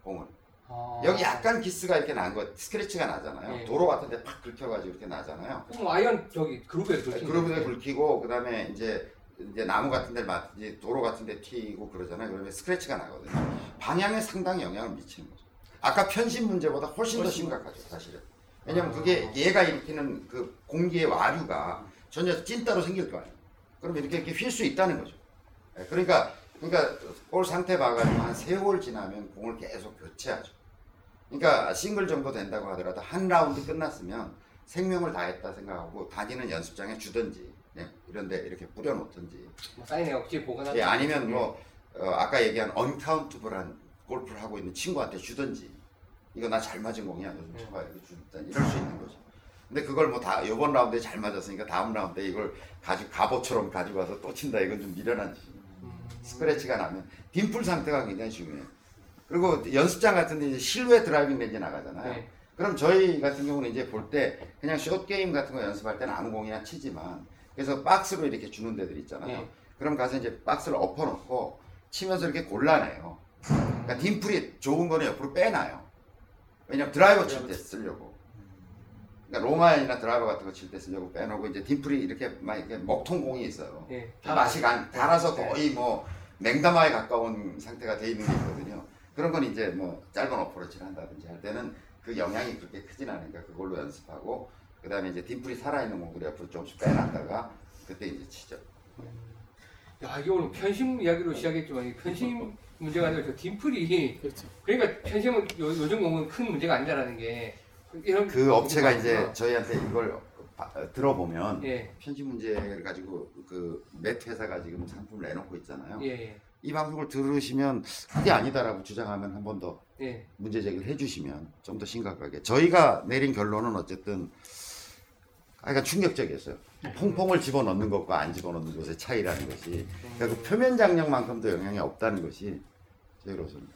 공을. 아. 여기 약간 기스가 이렇게 난 거, scratch가 나잖아요. 네. 도로 같은데 팍 긁혀가지고 이렇게 나잖아요. 그럼 아이언 저기 groove에 그렇게 groove에 긁히고 그다음에 이제 이제 나무 같은 데 맞 이제 도로 같은 데 튀고 그러잖아요. 그러면 스크래치가 나거든요. 방향에 상당히 영향을 미치는 거죠. 아까 편심 문제보다 훨씬 더 심각하죠, 사실은. 왜냐면 그게 얘가 일으키는 그 공기의 와류가 전혀 찐따로 생길 거 아니에요. 그럼 이렇게 이렇게 휠 수 있다는 거죠. 예, 그러니까 그러니까 볼 상태 봐가지고 한세홀 지나면 공을 계속 교체하죠. 그러니까 싱글 정도 된다고 하더라도 한 라운드 끝났으면 생명을 다했다 생각하고 다니는 연습장에 주든지 예, 이런데 이렇게 뿌려놓든지 뭐 없이 보관하는 예, 아니면 뭐 어, 아까 얘기한 uncountable한 골프를 하고 있는 친구한테 주든지 이거 나 잘 맞은 공이야 요즘 네. 쳐봐 이렇게 주다 이럴 수 있는 거죠. 근데 그걸 뭐 다 이번 라운드에 잘 맞았으니까 다음 라운드에 이걸 가지고 가보처럼 가지고 와서 또 친다 이건 좀 미련한. 음. scratch가 나면 dimple 상태가 굉장히 중요해요. 그리고 연습장 같은 데 이제 실외 driving range 나가잖아요. 네. 그럼 저희 같은 경우는 이제 볼 때 그냥 숏 게임 같은 거 연습할 때는 아무 공이나 치지만 그래서 박스로 이렇게 주는 데들 있잖아요. 네. 그럼 가서 이제 박스를 엎어놓고 치면서 이렇게 골라내요. 그러니까 딤플이 좋은 거는 옆으로 빼놔요. 왜냐면 드라이버 칠 때 쓰려고. 그러니까 로마인이나 드라이버 같은 거 칠 때 쓰려고 빼놓고 이제 딤플이 이렇게 막 이렇게 먹통 공이 있어요. 예. 맛이 간, 달아서 네. 거의 뭐 냉담화에 가까운 상태가 돼 있는 게 있거든요. 그런 건 이제 뭐 짧은 어프로치를 한다든지 할 때는 그 영향이 그렇게 크진 않으니까 그걸로 연습하고 그 다음에 이제 딤플이 살아있는 공들이 앞으로 조금씩 빼놨다가 그때 이제 치죠. 야 이게 오늘 편심 이야기로 시작했지만 이 편심 문제가 아니라 저 딤플이 그렇죠. 그러니까 편심은 요, 요즘 공은 큰 문제가 아니다라는 게 이런 그 업체가 이제. 저희한테 이걸 바- 어, 들어보면 예. 편집 문제를 가지고 그몇 회사가 지금 상품을 내놓고 있잖아요. 예, 예, 이 방송을 들으시면 그게 아니다라고 주장하면 한 번 더 예. 문제 제기를 해주시면 좀 더 심각하게 저희가 내린 결론은 어쨌든 약간 충격적이었어요. 퐁퐁을 집어넣는 것과 안 집어넣는 것의 차이라는 것이 그러니까 그 표면 장력만큼도 영향이 없다는 것이 저희로서는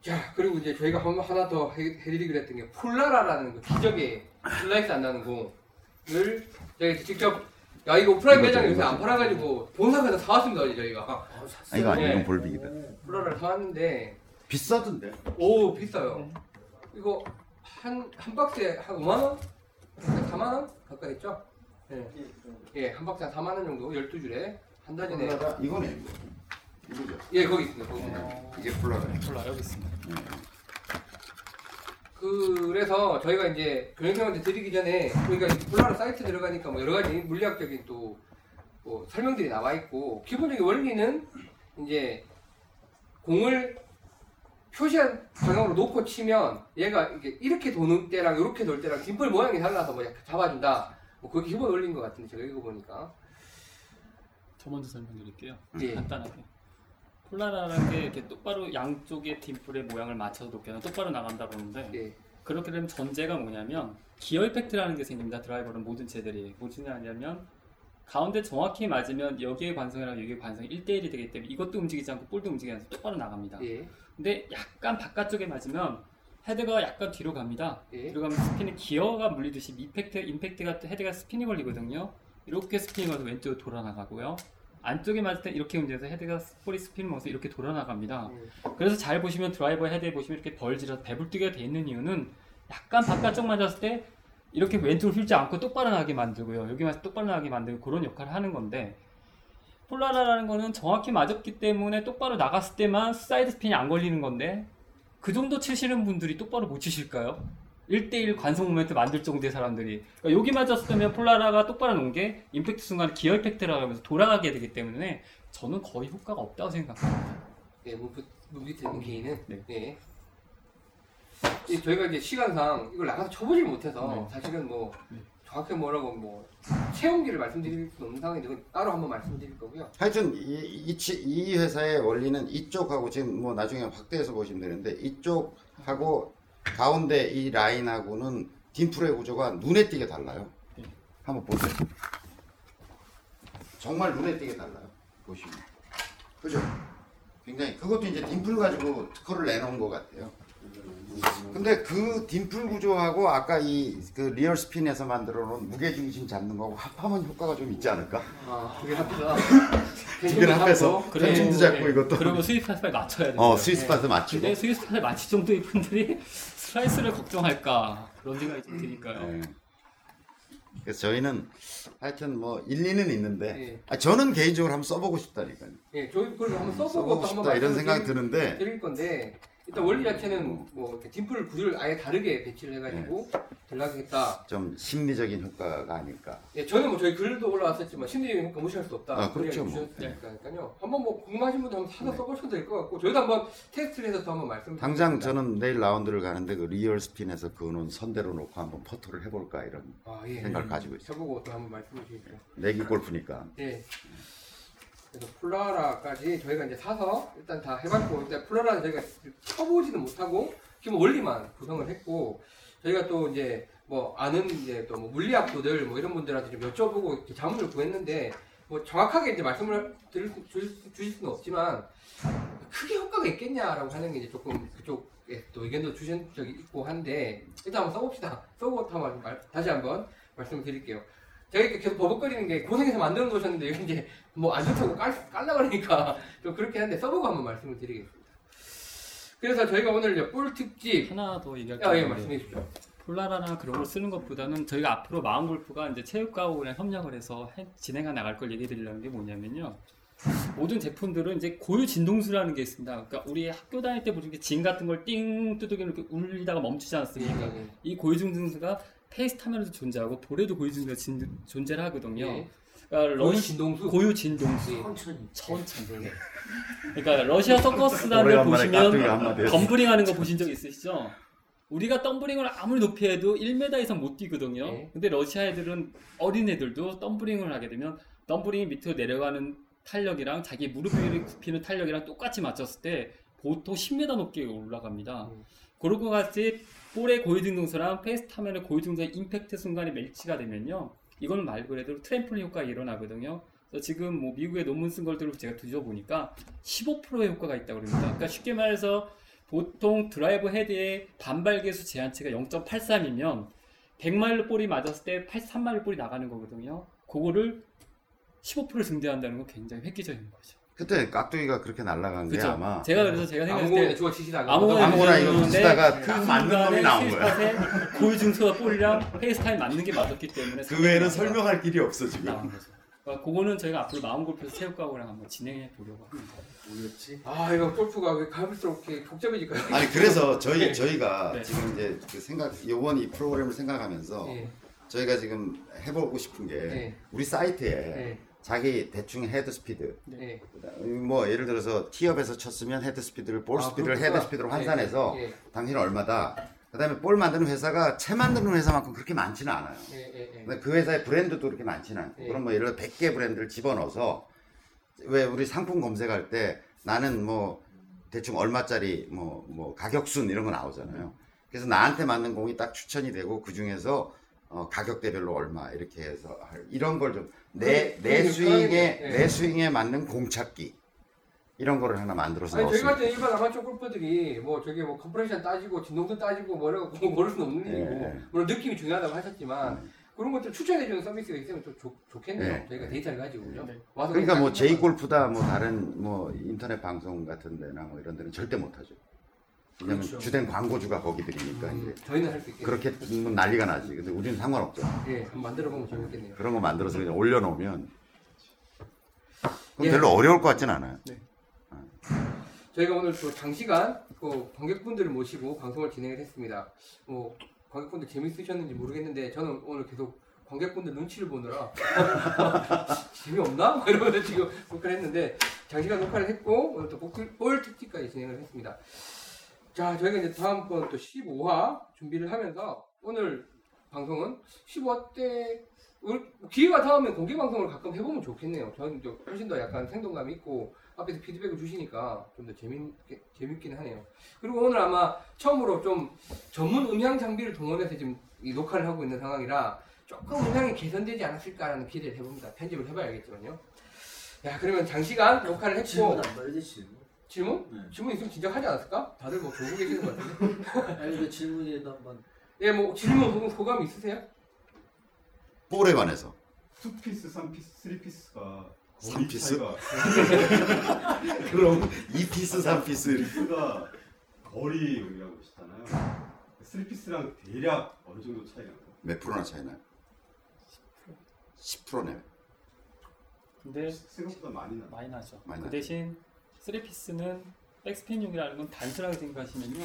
자 그리고 이제 저희가 한- 하나 더 해, 해드리기로 했던 게 폴라라라는 그 기적의 슬라이스 안 나는 공 을 저희 직접 야 이거 오프라인 이거죠, 매장에 요새 안 이거죠. 팔아가지고 본사에서 사왔습니다 저희가 아, 이거 아니에요. 네. 이건 볼빅이다. 폴라를 사왔는데 비싸던데. 오 비싸요. 이거 한 한 박스에 한 5만 원? 4만 원 가까이 했죠? 예. 예, 한 박스에 한 4만 원 정도 12줄에 한 다진에 이거네 이거. 이거죠. 예, 거기 있습니다. 거기 있습니다. 이게 폴라다. 몰라 여기 있습니다. 그래서 저희가 이제 교육생한테 드리기 전에 그러니까 이 폴라로 사이트 들어가니까 뭐 여러 가지 물리학적인 또 뭐 설명들이 나와 있고 기본적인 원리는 이제 공을 표시한 방향으로 놓고 치면 얘가 이게 이렇게 도는 때랑 이렇게 돌 때랑 딤플 모양이 달라서 뭐 잡아준다. 뭐 그게 기본 원리인 것 같은데 제가 이거 보니까 저 먼저 설명드릴게요. 예. 간단하게. 폴라라는 게 이렇게 똑바로 양쪽의 딤플의 모양을 맞춰서 놓게는 똑바로 나간다고 하는데 예, 그렇게 되면 전제가 뭐냐면 기어 이펙트라는 게 생깁니다. 드라이버는 모든 채들이 무슨 말이냐면 가운데 정확히 맞으면 여기의 관성이랑 여기의 관성이 1대1이 되기 때문에 이것도 움직이지 않고 볼도 움직이지 않고 똑바로 나갑니다. 예, 근데 약간 바깥쪽에 맞으면 헤드가 약간 뒤로 갑니다. 예. 뒤로 가면 스핀이 기어가 물리듯이 effect, 임팩트가 헤드가 스핀이 걸리거든요. 이렇게 스핀이 걸려서 왼쪽으로 돌아나가고요. 안쪽에 맞을 때 이렇게 움직여서 헤드가 볼이 스핀을 먹어서 이렇게 돌아나갑니다. 음. 그래서 잘 보시면 드라이버 헤드에 보시면 이렇게 bulge라 해서 배불뚝이가 돼 있는 이유는 약간 바깥쪽 맞았을 때 이렇게 왼쪽으로 휘지 않고 똑바로 나게 만들고요. 여기만 똑바로 나게 만들고 그런 역할을 하는 건데 폴라라라는 거는 정확히 맞았기 때문에 똑바로 나갔을 때만 사이드 스핀이 안 걸리는 건데 그 정도 치시는 분들이 똑바로 못 치실까요? 1대1 관성 모멘트 만들 정도의 사람들이 그러니까 여기 맞았을 때면 폴라라가 똑바로 놓은 게 임팩트 순간 gear effect라고 하면서 돌아가게 되기 때문에 저는 거의 효과가 없다고 생각합니다. 예, 무브, 무비트 있는 개인은 네. 예. 이 저희가 이제 시간상 이걸 나가서 쳐보질 못해서 네. 사실은 뭐 네. 정확히 뭐라고 뭐 체온기를 말씀드릴 수 없는 상황인데 따로 한번 말씀드릴 거고요. 하여튼 이, 이, 치- 이 회사의 원리는 이쪽하고 지금 뭐 나중에 확대해서 보시면 되는데 이쪽하고 가운데 이 라인하고는 딤플의 구조가 눈에 띄게 달라요. 네. 한번 보세요. 정말 눈에 띄게 달라요. 보시면. 그죠? 굉장히 그것도 이제 dimple 가지고 특허를 내놓은 것 같아요. 근데 그 dimple 구조하고 아까 이 그 리얼 스핀에서 만들어 놓은 무게 중심 잡는 거하고 합하면 효과가 좀 있지 않을까? 아, 그게 합해서 두. 펜싱도 잡고 이것도 그리고 스위스 파스에 맞춰야 돼요. 어 sweet spot 맞추고 근데 스위스 파스에 맞출 정도의 분들이 슬라이스를 걱정할까 그런 생각이 좀 드니까요. 예. 그래서 저희는 하여튼 뭐 일리는 있는데 예. 아, 저는 개인적으로 한번 써보고 싶다니까요. 예, 저희 그걸 한번 써보고 써보고 또 한번 싶다 이런 말씀을 생각이 드릴- 드는데 드릴 건데 일단 원리 자체는 뭐 dimple 구조를 아예 다르게 배치를 해가지고 들어가겠다. 좀 심리적인 효과가 아닐까. 예, 저는 뭐 저희 글도 올라왔었지만 심리적인 효과 무시할 수 없다. 아, 그렇죠, 뭐. 이야기 주셨으니까요. 한번 뭐 궁금하신 분들 한번 사서 써보셔도 될 것 같고 저희도 한번 테스트를 해서 또 한번 말씀. 당장 저는 내일 라운드를 가는데 그 리얼 스핀에서 그는 선대로 놓고 한번 퍼터를 해볼까 이런 아, 예. 생각을 가지고 있어요. 해보고 또 한번 말씀해 주십시오. 내기 골프니까. 예. 그래서 폴라라까지 저희가 이제 사서 일단 다 해봤고 일단 폴라라는 저희가 쳐보지는 못하고 기본 원리만 구성을 했고 저희가 또 이제 뭐 아는 이제 또 뭐 물리학도들 뭐 이런 분들한테 좀 여쭤보고 자문을 구했는데 뭐 정확하게 이제 말씀을 드릴 수, 주, 주실 수는 없지만 크게 효과가 있겠냐라고 하는 게 이제 조금 그쪽에 또 의견도 주신 적이 있고 한데 일단 한번 써봅시다. 써보고 다시 한번 말씀을 드릴게요. 제가 이렇게 계속 버벅거리는 게 고생해서 만들어 놓으셨는데 이게 이제 뭐 안 좋다고 깔, 깔라 그러니까 좀 그렇긴 한데 써보고 한번 말씀을 드리겠습니다. 그래서 저희가 오늘 이제 볼 특집 하나 더 얘기할 아, 예, 게 말씀해 주십시오. 폴라라나 그런 걸 쓰는 것보다는 저희가 앞으로 마음 골프가 이제 체육과학이랑 협력을 해서 해- 진행해 나갈 걸 얘기 드리려는 게 뭐냐면요. 모든 제품들은 이제 고유 진동수라는 게 있습니다. 그러니까 우리 학교 다닐 때 보신 게진 같은 걸 띵 두들기면 이렇게 울리다가 멈추지 않습니까? 예, 예. 이 고유 진동수가 페이스 타면에도 존재하고 볼에도 고유 진동수가 진- 존재를 하거든요. 예. 그러니까 러시, 진동수. 고유 진동수. 천천히. 천천히. 그러니까 러시아 깍두기 보시면 한마디 했어. 덤블링 하는 거 보신 적 있으시죠? 우리가 덤블링을 아무리 높이 해도 1m 이상 못 뛰거든요. 네. 근데 러시아 애들은 어린 애들도 덤블링을 하게 되면 덤블링이 밑으로 내려가는 탄력이랑 자기 무릎 위를 굽히는 탄력이랑 똑같이 맞췄을 때 보통 10m 높게 올라갑니다. 음. 것 같이 볼의 고유진동수랑 페이스 타면의 고유진동수의 임팩트 순간이 매치가 되면요. 이거는 말 그대로 트램폴린 효과가 일어나거든요. 그래서 지금 뭐 미국의 논문 쓴 글들을 제가 뒤져보니까 15%의 효과가 있다고 그럽니다. 그러니까 쉽게 말해서 보통 드라이브 헤드의 반발 계수 제한치가 0.83이면 100마일로 볼이 맞았을 때 83마일로 볼이 나가는 거거든요. 그거를 15% 증대한다는 건 굉장히 획기적인 거죠. 그때 깍두기가 그렇게 날아간 게 그죠? 아마 제가 그래서 제가 생각했을 아무거나 때 주워 치시다가 아무거나 아무거나 이거 치다가 그딱 맞는 놈이 나온 거야. 진동수와 볼이랑 페이스 타면 맞는 게 맞았기 때문에 그 외에는 설명할 길이 없어 지금. 나온 거죠. 그러니까 그거는 저희가 앞으로 마음 골프에서 체육과학이랑 한번 진행해 보려고 합니다. 뭐였지? 아 이거 골프가 왜 갈수록 이렇게 복잡해질까요? 아니 그래서 저희 네. 저희가 네. 지금 이제 그 생각 이번 이 프로그램을 생각하면서 예, 저희가 지금 해보고 싶은 게 네. 우리 사이트에 예, 자기 대충 헤드 스피드 예. 뭐 예를 들어서 티업에서 쳤으면 헤드 스피드를 볼 아, 스피드를 그렇구나. 헤드 스피드로 환산해서 예, 예, 당신은 얼마다 그다음에 볼 만드는 회사가 채 만드는 회사만큼 그렇게 많지는 않아요. 예, 예, 예. 근데 그 회사의 브랜드도 그렇게 많지는 않고 예. 그럼 뭐 예를 들어 100개 브랜드를 집어넣어서 왜 우리 상품 검색할 때 나는 뭐 대충 얼마짜리 뭐 뭐 가격순 이런 거 나오잖아요. 그래서 나한테 맞는 공이 딱 추천이 되고 그 중에서 어, 가격대별로 얼마 이렇게 해서 할- 이런 걸 좀 내 내 스윙에 예. 내 스윙에 맞는 공 찾기 이런 거를 하나 만들어서 아니 저희 넣었습니다. 같은 일반 아마추어 골퍼들이 뭐 저기 뭐 compression 따지고 진동도 따지고 뭐라고 고를 수는 없는 예, 일이고 예. 물론 느낌이 중요하다고 하셨지만 음. 그런 것들 추천해주는 서비스가 있으면 좀 좋, 좋겠네요. 예. 저희가 데이터를 가지고 그죠? 네. 와서 그러니까 뭐 제이골프다 뭐 다른 뭐 인터넷 방송 같은 데나 뭐 이런 데는 절대 못 하죠. 왜냐면 그렇죠. 주된 광고주가 거기들이니까 음, 이제 저희는 할 수 있겠네요. 그렇게 하면 난리가 나지. 근데 우리는 상관없죠. 예, 한번 만들어 보면 재밌겠네요. 그런 거 만들어서 그냥 올려놓으면 그럼 예. 별로 어려울 것 같진 않아요. 저희가 오늘 또 장시간 그 관객분들을 모시고 방송을 진행을 했습니다. 뭐 관객분들 재밌으셨는지 모르겠는데 저는 오늘 계속 관객분들 눈치를 보느라 재미없나? 뭐 이러면서 지금 녹화를 했는데 장시간 녹화를 했고 오늘 또 볼- 볼 특집까지 진행을 했습니다. 자 저희가 이제 다음번 또 15화 준비를 하면서 오늘 방송은 15화 때 기회가 닿으면 공개 방송을 가끔 해보면 좋겠네요. 저는 좀 훨씬 더 약간 생동감 있고 앞에서 피드백을 주시니까 좀 더 재밌게 재밌긴 하네요. 그리고 오늘 아마 처음으로 좀 전문 음향 장비를 동원해서 지금 이 녹화를 하고 있는 상황이라 조금 음향이 개선되지 않았을까라는 기대를 해봅니다. 편집을 해봐야겠지만요. 야 그러면 장시간 녹화를 했고 질문 안 봐야 돼 질문. 질문? 네. 질문 있으면 진짜 하지 않았을까? 다들 뭐 졸고 계시는 것 같은데. 아니 그 질문에도 한번 예, 뭐 질문 혹은 소감 있으세요? 볼에 관해서. two piece, 삼 piece, three piece가 거리 삼piece? 차이가 그럼 2piece 3piece piece가 거리 의미하고 있잖아요. three piece랑 대략 어느 정도 차이가 나요? 몇 프로나 차이 나요? 10%네요. 근데 생각보다 많이 나요. 많이 나죠. 많이 그 나죠. 대신 three piece는 백스핀용이라는 건 단순하게 생각하시면요.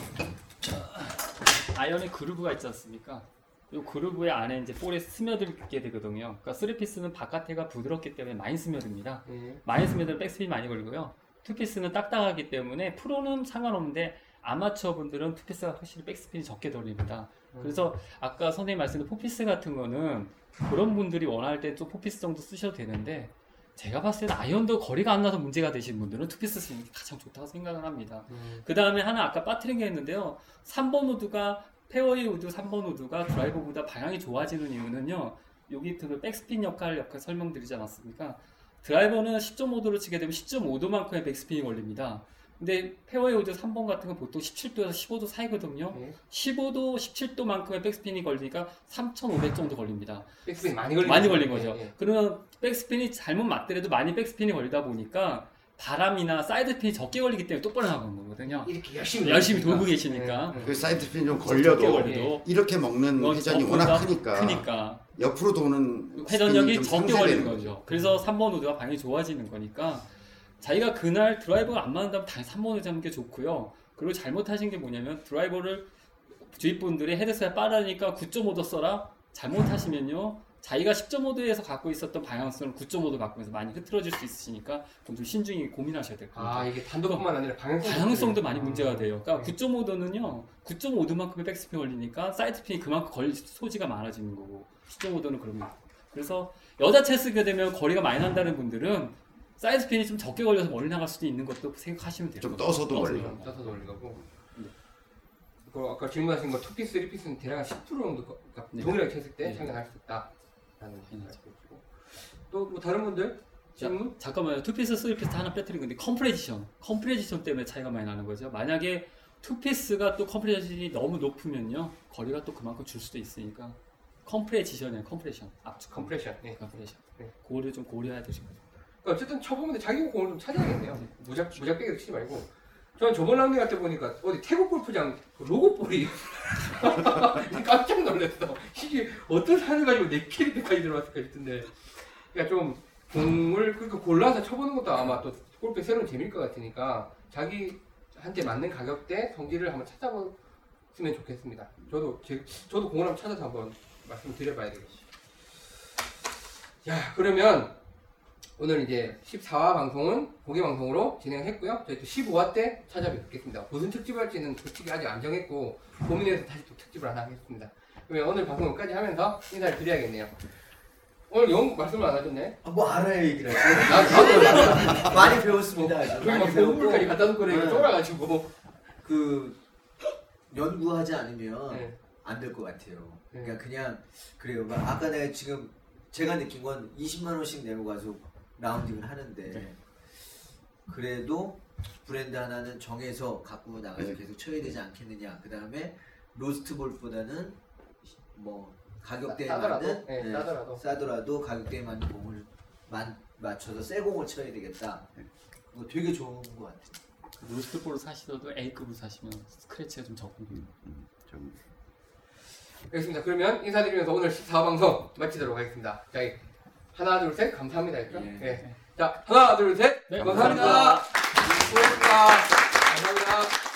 아이언의 groove가 있지 않습니까? 이 groove의 안에 이제 볼에 스며들게 되거든요. 그러니까 three piece는 바깥에가 부드럽기 때문에 많이 스며듭니다. 예. 많이 스며들면 백스핀이 많이 걸리고요. two piece는 딱딱하기 때문에 프로는 상관없는데 아마추어 분들은 two piece가 확실히 백스핀이 적게 걸립니다. 그래서 아까 선생님 말씀드린 four piece 같은 거는 그런 분들이 원할 때좀 four piece 정도 쓰셔도 되는데 제가 봤을 때는 아이언도 거리가 안 나서 문제가 되신 분들은 투피스 게 가장 좋다고 생각을 합니다. 음. 그 다음에 하나 아까 빠뜨린 게 있는데요. 3번 우드가 페어웨이 우드 3번 우드가 드라이버보다 방향이 좋아지는 이유는요. 여기 그 백스핀 역할 역할 설명드리지 않았습니까? 드라이버는 10.5도로 치게 되면 10.5도만큼의 백스핀이 걸립니다. 근데 페어웨이 우드 3번 같은 건 보통 17도에서 15도 사이거든요. 예. 15도, 17도만큼의 백스핀이 걸리니까 3,500 정도 걸립니다. 백스핀 많이 걸리 많이 걸린 거죠. 예, 예. 그러면 백스핀이 잘못 맞더라도 많이 백스핀이 걸리다 보니까 바람이나 사이드스핀이 적게 걸리기 때문에 똑바로 나가는 거거든요. 이렇게 열심히 열심히. 돌고 계시니까. 예, 예. 그 사이드스핀 좀 걸려도 걸려도 이렇게 먹는 어, 회전이 워낙 크니까 크니까 옆으로 도는 회전력이 적게 걸리는 거죠. 그래서 3번 우드가 방향이 좋아지는 거니까 자기가 그날 드라이버가 안 맞는다면 당연히 3번 우드 잡는 게 좋고요. 그리고 잘못하신 게 뭐냐면 드라이버를 주위 분들이 헤드 스피드 빠르니까 9.5도 써라 잘못하시면요. 자기가 10.5도에서 갖고 있었던 방향성을 9.5도 갖고 있어서 많이 흐트러질 수 있으니까 좀, 좀 신중히 고민하셔야 될 것 같아요. 아, 이게 탄도뿐만 아니라 방향성 다양성도 많이 문제가 돼요. 네. 그러니까 9.5도는요, 9.5도만큼의 백스핀 걸리니까 사이드스핀이 그만큼 걸릴 소지가 많아지는 거고, 10.5도는 그러면. 그래서 여자 채 쓰게 되면 거리가 많이 난다는 분들은 사이드스핀이 좀 적게 걸려서 멀리 나갈 수도 있는 것도 생각하시면 돼요. 좀 떠서도 걸리고. 떠서 돌리고. 그 아까 질문하신 거 two-piece, three-piece는 대략 한10% 정도 거- 그러니까 네. 동일하게 쳤을 때 네. 날수 있다 말씀이시고. 또 뭐 다른 분들 질문? 잠깐만요. two-piece, three-piece 하나 빼뜨린 건데, compression. compression 때문에 차이가 많이 나는 거죠. 만약에 two-piece가 또 compression이 너무 높으면요, 거리가 또 그만큼 줄 수도 있으니까. compression이에요, compression. 압축 compression. 예. compression. 네. 그거를 좀 고려해야 되실 거죠. 그러니까 어쨌든 쳐보면 자기 공을 좀 찾아야겠네요. 무작 무작대기 치지 말고. 저는 저번 라운드 갈때 보니까 어디 태국 골프장 그 로고볼이 깜짝 놀랐어. 이게 어떤 산을 가지고 네 캐릭터까지 들어왔을까 싶은데. 그러니까 좀 공을 그렇게 골라서 쳐보는 것도 아마 또 골프의 새로운 재미일 것 같으니까 자기한테 맞는 가격대 성질을 한번 찾아보시면 좋겠습니다. 저도 제, 저도 공을 한번 찾아서 한번 말씀을 드려봐야 되겠지. 야 그러면 오늘 이제 14화 방송은 공개 방송으로 진행했고요. 저희 또 15화 때 찾아뵙겠습니다. 무슨 특집을 할지는 솔직히 아직 안 정했고 고민해서 다시 또 특집을 하나 하겠습니다. 그러면 오늘 방송 여기까지 하면서 인사를 드려야겠네요. 오늘 영 말씀을 안 하셨네. 아, 뭐 알아요 얘기를 나 나도 몰라. 많이 배웠습니다. 저기 막 소금물까지 갖다 놓고 내가 네. 쫄아가지고. 그 연구하지 않으면 네. 안될 것 같아요. 네. 그러니까 그냥 그래요. 막 아까 내가 지금 제가 느낀 건 20만 원씩 내고 가서 라운딩을 하는데 네. 그래도 브랜드 하나는 정해서 갖고 나가서 네. 계속 쳐야 되지 않겠느냐. 그 다음에 로스트 볼보다는 뭐 가격대에 싸더라도, 맞는 네, 네, 싸더라도. 싸더라도 가격대에 맞는 공을 만, 맞춰서 새 공을 쳐야 되겠다. 뭐 되게 좋은 것 같아요. 로스트볼을 사시더라도 A급을 사시면 스크래치가 좀 적습니다. 좀 알겠습니다. 그러면 인사드리면서 오늘 14화 방송 마치도록 하겠습니다. 자, 하나, 둘, 셋. 감사합니다. 했죠? 예. 네. 자, 하나, 둘, 셋. 네, 감사합니다. 감사합니다. 수고했습니다. 감사합니다.